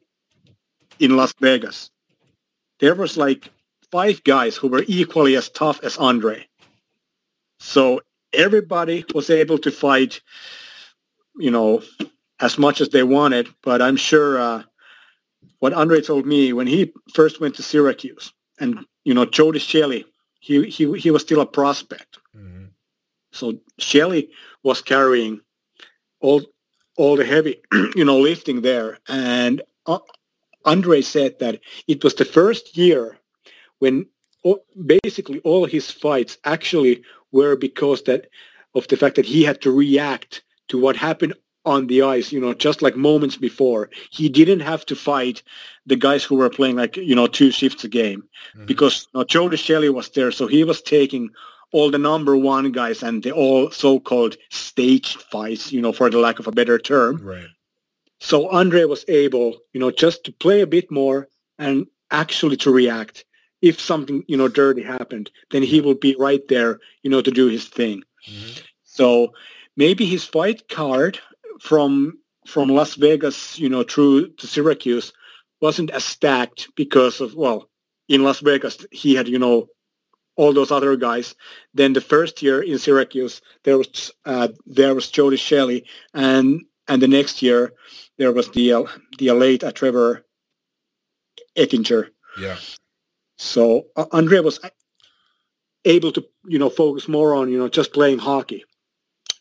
in Las Vegas. There was like five guys who were equally as tough as Andre. So everybody was able to fight, you know, as much as they wanted. But I'm sure uh, what Andre told me when he first went to Syracuse, and you know, Jody Shelley, he he he was still a prospect. Mm-hmm. So Shelley was carrying all all the heavy, (clears throat) you know, lifting there, and uh, Andre said that it was the first year when basically all his fights actually were because that of the fact that he had to react to what happened on the ice, you know, just like moments before. He didn't have to fight the guys who were playing like, you know, two shifts a game mm-hmm. because you know, Jody Shelley was there. So he was taking all the number one guys and the all so-called staged fights, you know, for the lack of a better term. Right. So Andre was able, you know, just to play a bit more and actually to react if something you know dirty happened, then he will be right there, you know, to do his thing. Mm-hmm. So maybe his fight card from from Las Vegas, you know, through to Syracuse wasn't as stacked because of well, in Las Vegas he had you know all those other guys. Then the first year in Syracuse there was uh, there was Jody Shelley, and and the next year there was the uh, the late uh, Trevor Ettinger. Yeah. So uh, Andre was able to, you know, focus more on, you know, just playing hockey.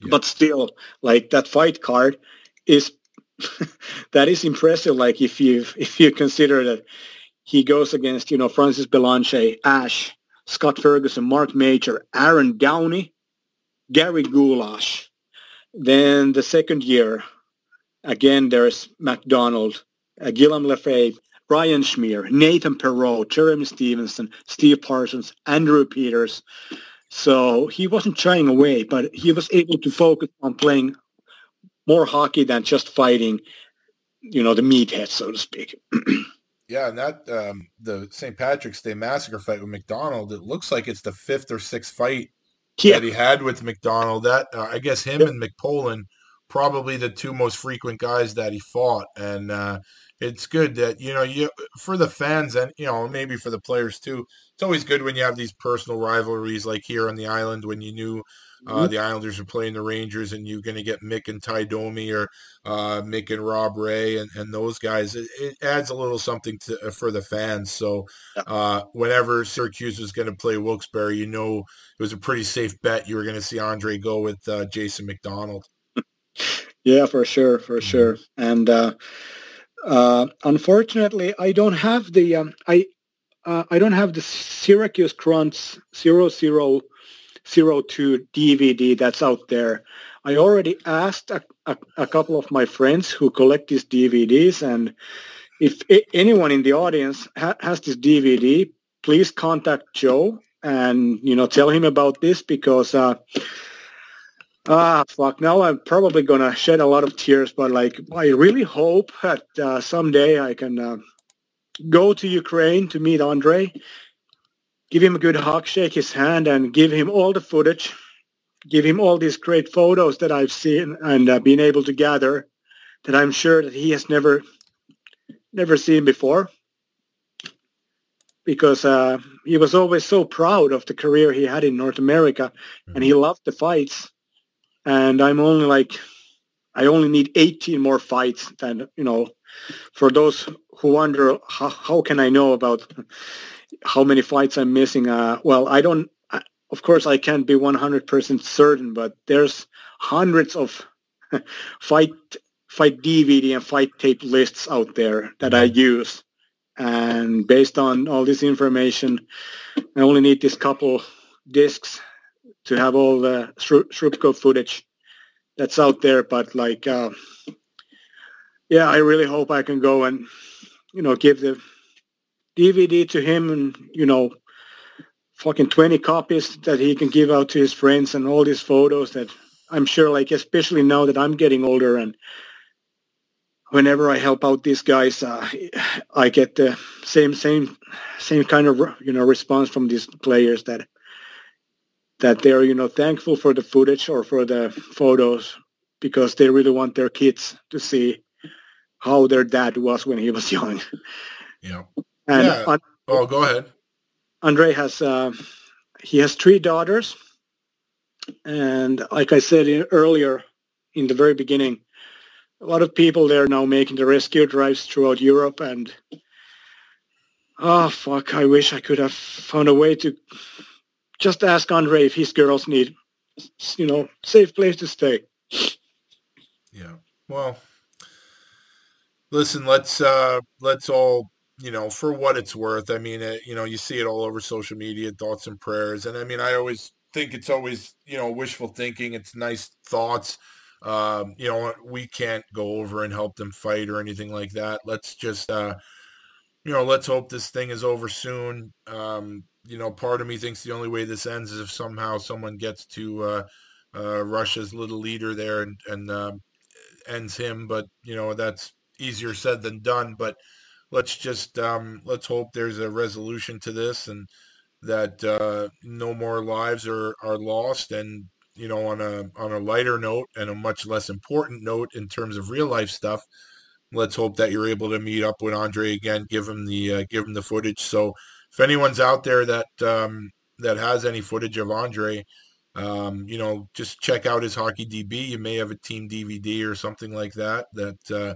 Yeah. But still, like that fight card is (laughs) that is impressive. Like if you if you consider that he goes against, you know, Francis Belanger, Ash, Scott Ferguson, Mark Major, Aaron Downey, Gary Goulash. Then the second year, again, there's MacDonald, uh, Guillaume Lefebvre, Brian Schmier, Nathan Perrott, Jeremy Stevenson, Steve Parsons, Andrew Peters. So he wasn't shying away, but he was able to focus on playing more hockey than just fighting, you know, the meathead, so to speak. (clears throat) yeah, and that um, the St. Patrick's Day massacre fight with MacDonald, it looks like it's the fifth or sixth fight yeah. that he had with MacDonald. That uh, I guess him yep. and McPolin probably the two most frequent guys that he fought, and uh, it's good that you know you for the fans and you know maybe for the players too. It's always good when you have these personal rivalries like here on the island when you knew uh, mm-hmm. the Islanders are playing the Rangers and you're going to get Mick and Ty Domi or uh, Mick and Rob Ray and, and those guys. It, it adds a little something to uh, for the fans. So uh, whenever Syracuse was going to play Wilkes-Barre, you know it was a pretty safe bet you were going to see Andre go with uh, Jason MacDonald. (laughs) Yeah, for sure, for mm-hmm. sure. And uh, unfortunately, I don't have the um, I uh, I don't have the Syracuse Crunch 0002 DVD that's out there. I already asked a, a, a, couple of my friends who collect these DVDs, and if anyone in the audience ha- has this DVD, please contact Joe and you know tell him about this because uh, Ah, fuck. Now I'm probably gonna shed a lot of tears, but like, I really hope that uh, someday I can uh, go to Ukraine to meet Andre, give him a good hug, shake his hand, and give him all the footage, give him all these great photos that I've seen and uh, been able to gather that I'm sure that he has never, never seen before. Because uh, he was always so proud of the career he had in North America, and he loved the fights and I'm only like I only need 18 more fights than you know for those who wonder how, how can I know about how many fights I'm missing? Uh, well I don't I, of course I can't be 100% certain but there's hundreds of (laughs) fight fight DVD and fight tape lists out there that I use. And based on all this information I only need this couple discs to have all the Srubko footage that's out there. But like, uh, yeah, I really hope I can go and, you know, give the DVD to him and, you know, fucking 20 copies that he can give out to his friends and all these photos that I'm sure like, especially now that I'm getting older and whenever I help out these guys, uh, I get the same, same, same kind of, you know, response from these players that, that they're you know thankful for the footage or for the photos because they really want their kids to see how their dad was when he was (laughs) young. Yeah. And yeah. And, oh, go ahead. Andre has uh, he has three daughters, and like I said in, earlier, in the very beginning, a lot of people there now making the rescue drives throughout Europe, and oh fuck, I wish I could have found a way to just ask Andre if his girls need, you know, safe place to stay. Yeah. Well, listen, let's uh let's all you know for what it's worth. I mean, it, you know, you see it all over social media, thoughts and prayers, and I mean, I always think it's always you know wishful thinking. It's nice thoughts. Um, you know, we can't go over and help them fight or anything like that. Let's just uh you know, let's hope this thing is over soon. Um, you know, part of me thinks the only way this ends is if somehow someone gets to uh, uh, Russia's little leader there and, and uh, ends him. But you know, that's easier said than done. But let's just um, let's hope there's a resolution to this and that uh, no more lives are are lost. And you know, on a on a lighter note and a much less important note in terms of real life stuff let's hope that you're able to meet up with Andre again, give him the uh, give him the footage. So if anyone's out there that um, that has any footage of Andre, um, you know, just check out his hockey DB. You may have a team DVD or something like that that uh,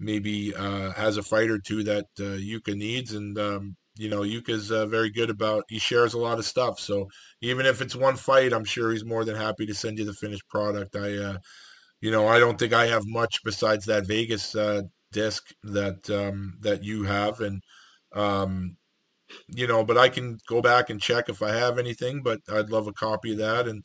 maybe uh, has a fight or two that uh, Yuka needs. And um, you know, Yuka's uh, very good about. He shares a lot of stuff. So even if it's one fight, I'm sure he's more than happy to send you the finished product. I, uh, you know, I don't think I have much besides that Vegas uh, disc that um, that you have, and um, you know, but I can go back and check if I have anything, but I'd love a copy of that. And,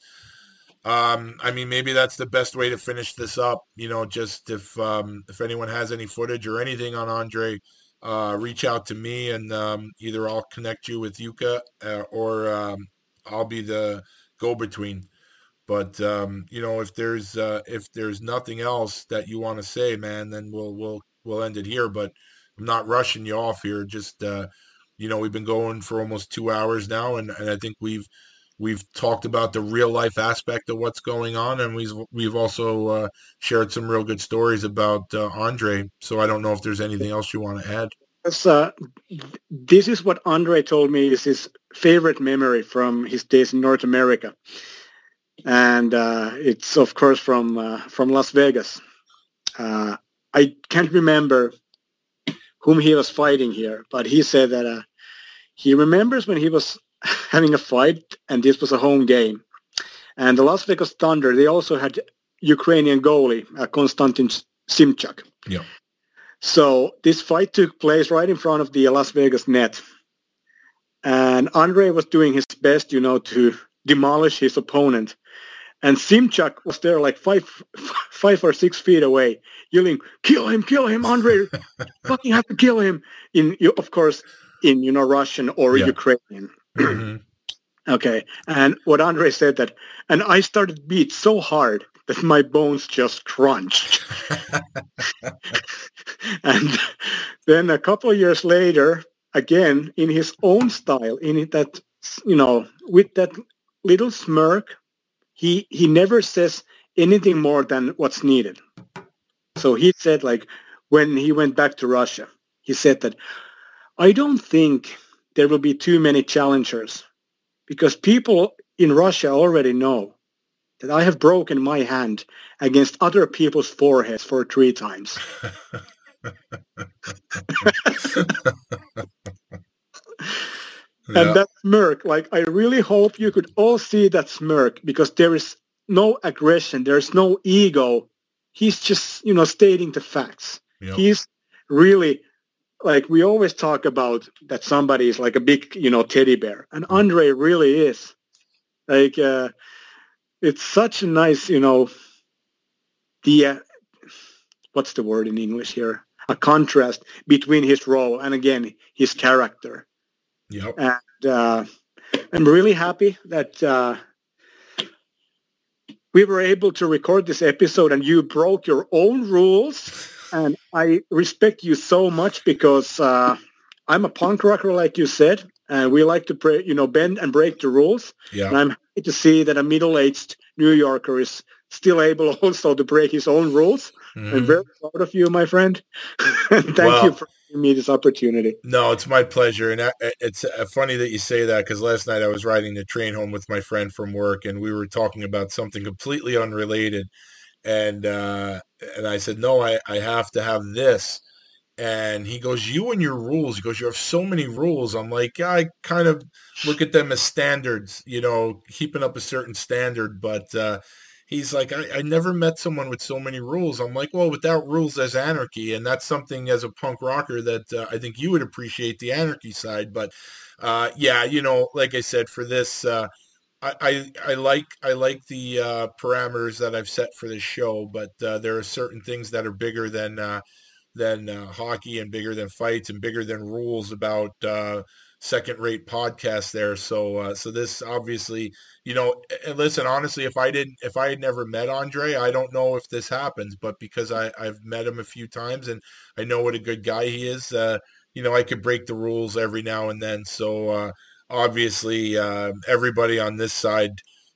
um, I mean, maybe that's the best way to finish this up. You know, just if, um, if anyone has any footage or anything on Andre, uh, reach out to me and, um, either I'll connect you with Yuka uh, or, um, I'll be the go between. But, um, you know, if there's, uh, if there's nothing else that you want to say, man, then we'll, we'll, we'll end it here, but I'm not rushing you off here. Just, uh, you know, we've been going for almost two hours now, and, and I think we've we've talked about the real life aspect of what's going on, and we've we've also uh, shared some real good stories about uh, Andre. So I don't know if there's anything else you want to add. Uh, this is what Andre told me is his favorite memory from his days in North America, and uh, it's of course from uh, from Las Vegas. Uh, I can't remember whom he was fighting here, but he said that uh, he remembers when he was (laughs) having a fight, and this was a home game. And the Las Vegas Thunder, they also had Ukrainian goalie uh, Konstantin Simchuk. Yeah. So this fight took place right in front of the Las Vegas net. And Andre was doing his best, you know, to demolish his opponent. And Simchuk was there like five, (laughs) five or six feet away, yelling, "Kill him! Kill him, Andre! (laughs) fucking have to kill him!" In of course in you know Russian or yeah. Ukrainian. (clears throat) Mm-hmm. Okay, and what Andre said that, and I started beat so hard that my bones just crunched. (laughs) and then a couple of years later, again in his own style, in that you know, with that little smirk, he he never says anything more than what's needed. So he said, like when he went back to Russia, he said that I don't think there will be too many challengers because people in Russia already know that I have broken my hand against other people's foreheads for three times. (laughs) (laughs) (laughs) and that smirk, like I really hope you could all see that smirk because there is no aggression, there's no ego. He's just, you know, stating the facts. Yep. He's really like we always talk about that somebody is like a big, you know, teddy bear, and Andre really is. Like, uh, it's such a nice, you know, the uh, what's the word in English here? A contrast between his role and again his character. Yep. And uh, I'm really happy that uh, we were able to record this episode and you broke your own rules and I respect you so much because uh, I'm a punk rocker, like you said, and we like to, pray, you know, bend and break the rules. Yeah. And I'm happy to see that a middle-aged New Yorker is still able (laughs) also to break his own rules. Mm-hmm. I'm very proud of you, my friend. (laughs) Thank you for giving me this opportunity. No, it's my pleasure, and I, it's uh, funny that you say that because last night I was riding the train home with my friend from work, and we were talking about something completely unrelated and uh, and I said, no, I, I have to have this. And he goes, you and your rules. He goes, you have so many rules. I'm like, yeah, I kind of look at them as standards, you know, keeping up a certain standard. But uh, he's like, I, I never met someone with so many rules. I'm like, well, without rules, there's anarchy. And that's something as a punk rocker that uh, I think you would appreciate the anarchy side. But uh, yeah, you know, like I said, for this, uh, I, I, like I like the uh, parameters that I've set for this show, but uh, there are certain things that are bigger than uh, than uh, hockey and bigger than fights and bigger than rules about uh, second rate podcast there. So uh, so this obviously, you know, and listen, honestly, if I didn't if I had never met Andre, I don't know if this happens, but because I, I've met him a few times and I know what a good guy he is, uh, you know, I could break the rules every now and then. So uh, obviously uh, everybody on this side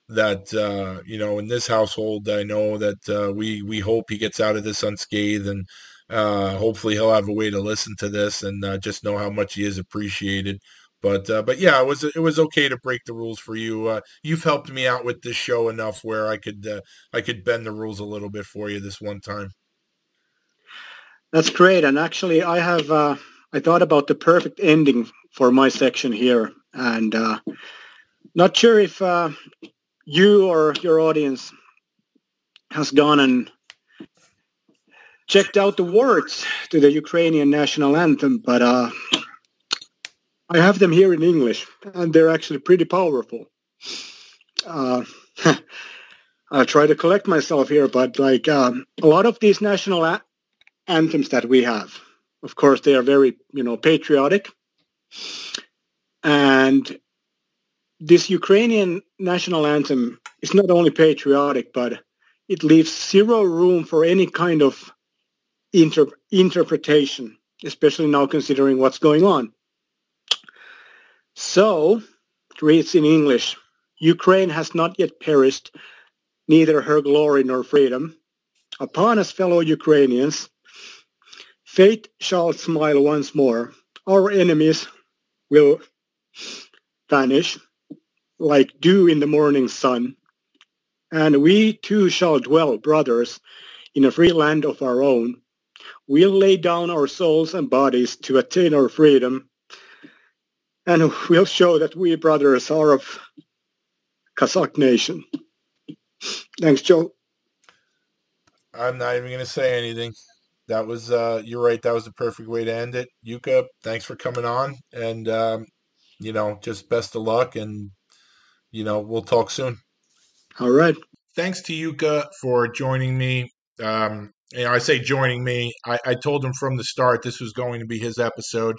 that uh, you know in this household i know that uh, we we hope he gets out of this unscathed and uh, hopefully he'll have a way to listen to this and uh, just know how much he is appreciated. But uh, but yeah it was it was okay to break the rules for you. Uh you've helped me out with this show enough where i could i could bend the rules a little bit for you this one time. That's great and actually i have uh i thought about the perfect ending for my section here and uh, not sure if uh, you or your audience has gone and checked out the words to the Ukrainian national anthem, but uh, I have them here in English, and they're actually pretty powerful. Uh, (laughs) I'll try to collect myself here, but like um, a lot of these national a- anthems that we have, of course, they are very, you know, patriotic. And this Ukrainian national anthem is not only patriotic, but it leaves zero room for any kind of inter- interpretation, especially now considering what's going on. So, it reads in English, Ukraine has not yet perished, neither her glory nor freedom. Upon us, fellow Ukrainians, fate shall smile once more. Our enemies will vanish like dew in the morning sun. And we too shall dwell, brothers, in a free land of our own. We'll lay down our souls and bodies to attain our freedom. And we'll show that we brothers are of Cossack nation. Thanks, Joe. I'm not even going to say anything. That was, uh, you're right. That was the perfect way to end it. Yuka, thanks for coming on. And um, you know, just best of luck and, you know, we'll talk soon. All right. Thanks to Yuka for joining me. Um, you know, I say joining me. I, I told him from the start this was going to be his episode.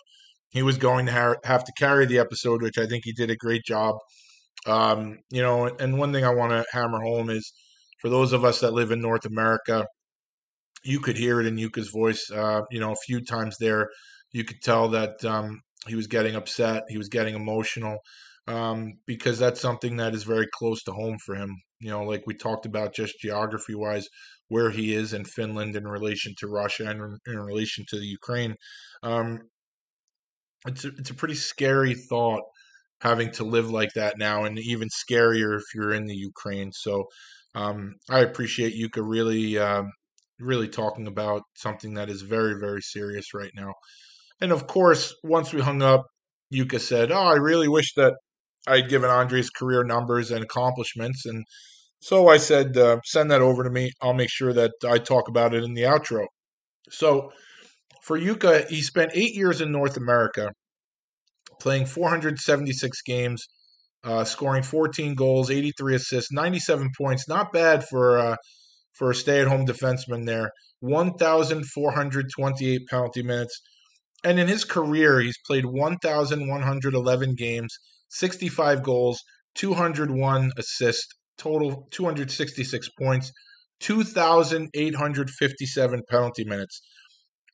He was going to ha- have to carry the episode, which I think he did a great job. Um, you know, and one thing I want to hammer home is for those of us that live in North America, you could hear it in Yuka's voice. Uh, you know, a few times there, you could tell that um, he was getting upset, he was getting emotional, um, because that's something that is very close to home for him. You know, like we talked about, just geography wise, where he is in Finland in relation to Russia and in relation to the Ukraine. Um, it's a, it's a pretty scary thought having to live like that now, and even scarier if you're in the Ukraine. So um, I appreciate Yuka really, uh, really talking about something that is very, very serious right now. And of course, once we hung up, Yuka said, "Oh, I really wish that I'd given Andre's career numbers and accomplishments." And so I said, uh, "Send that over to me. I'll make sure that I talk about it in the outro." So for Yuka, he spent eight years in North America, playing 476 games, uh, scoring 14 goals, 83 assists, 97 points. Not bad for uh, for a stay-at-home defenseman there. 1,428 penalty minutes, and in his career, he's played 1,111 games, 65 goals, 201 assists, total 266 points, 2,857 penalty minutes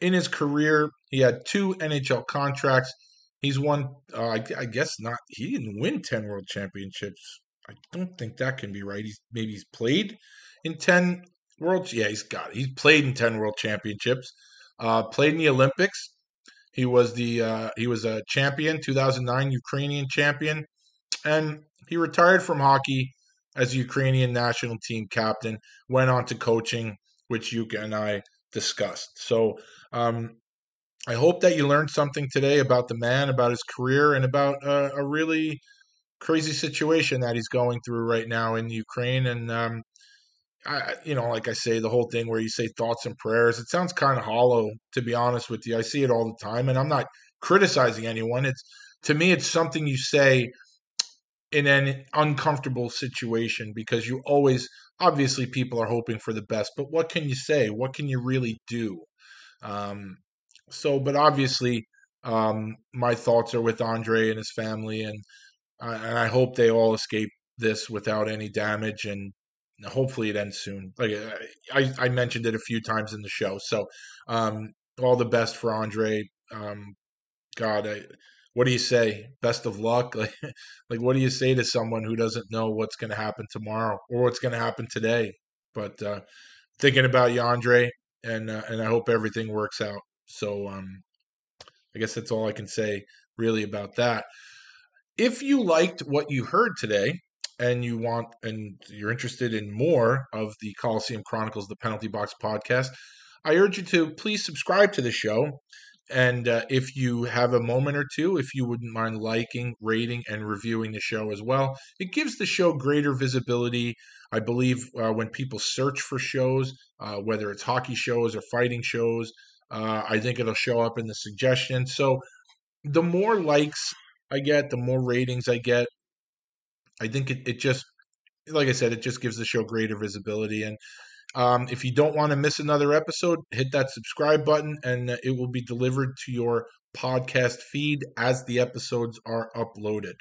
in his career, he had two NHL contracts. He's won, uh, I, I, guess not. He didn't win ten World Championships. I don't think that can be right. He's maybe he's played in ten World. Yeah, he's got it. He's played in ten World Championships. Uh, played in the Olympics. He was the uh, he was a champion, 2009 Ukrainian champion, and he retired from hockey as Ukrainian national team captain. Went on to coaching, which Yuka and I discussed. So um, I hope that you learned something today about the man, about his career, and about uh, a really crazy situation that he's going through right now in Ukraine. And um, I, you know, like I say, the whole thing where you say thoughts and prayers, it sounds kind of hollow, to be honest with you. I see it all the time, and I'm not criticizing anyone. It's to me, it's something you say in an uncomfortable situation because you always obviously people are hoping for the best but what can you say? What can you really do? Um, so but obviously um, my thoughts are with Andrei and his family and I, and I hope they all escape this without any damage and hopefully it ends soon. Like i i mentioned it a few times in the show. So um, all the best for Andrei. Um, god I, what do you say? Best of luck. (laughs) Like, like what do you say to someone who doesn't know what's going to happen tomorrow or what's going to happen today? But uh, thinking about you, Andrei, and uh, and I hope everything works out. So um, I guess that's all I can say really about that. If you liked what you heard today, and you want and you're interested in more of the Coliseum Chronicles, the Penalty Box podcast, I urge you to please subscribe to the show. And uh, if you have a moment or two, if you wouldn't mind liking, rating, and reviewing the show as well, it gives the show greater visibility. I believe uh, when people search for shows, uh, whether it's hockey shows or fighting shows, uh, I think it'll show up in the suggestions. So the more likes I get, the more ratings I get. I think it, it just, like I said, it just gives the show greater visibility. And um, if you don't want to miss another episode, hit that subscribe button and it will be delivered to your podcast feed as the episodes are uploaded.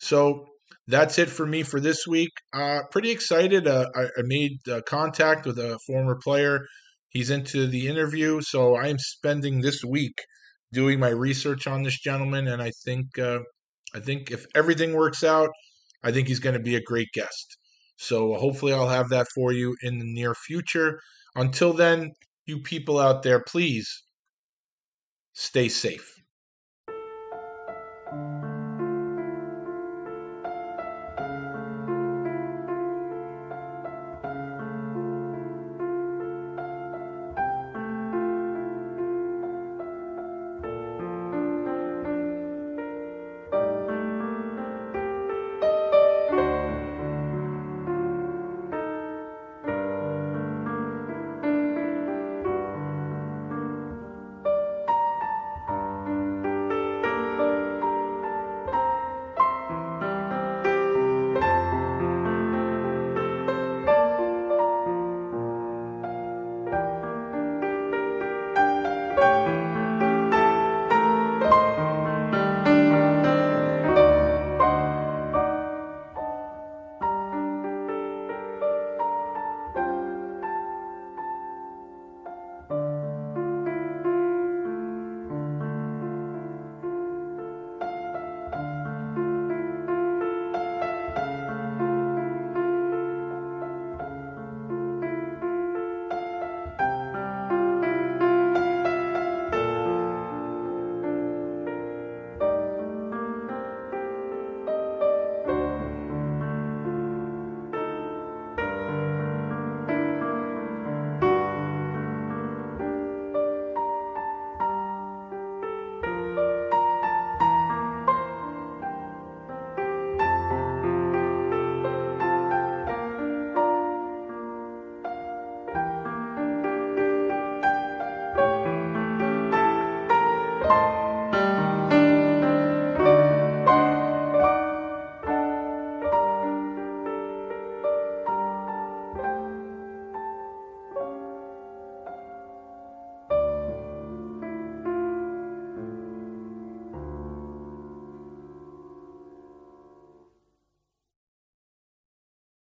So that's it for me for this week. Uh, pretty excited. Uh, I, I, made uh, contact with a former player. He's into the interview, so I am spending this week doing my research on this gentleman, and I think uh, I think if everything works out, I think he's going to be a great guest. So hopefully, I'll have that for you in the near future. Until then, you people out there, please stay safe.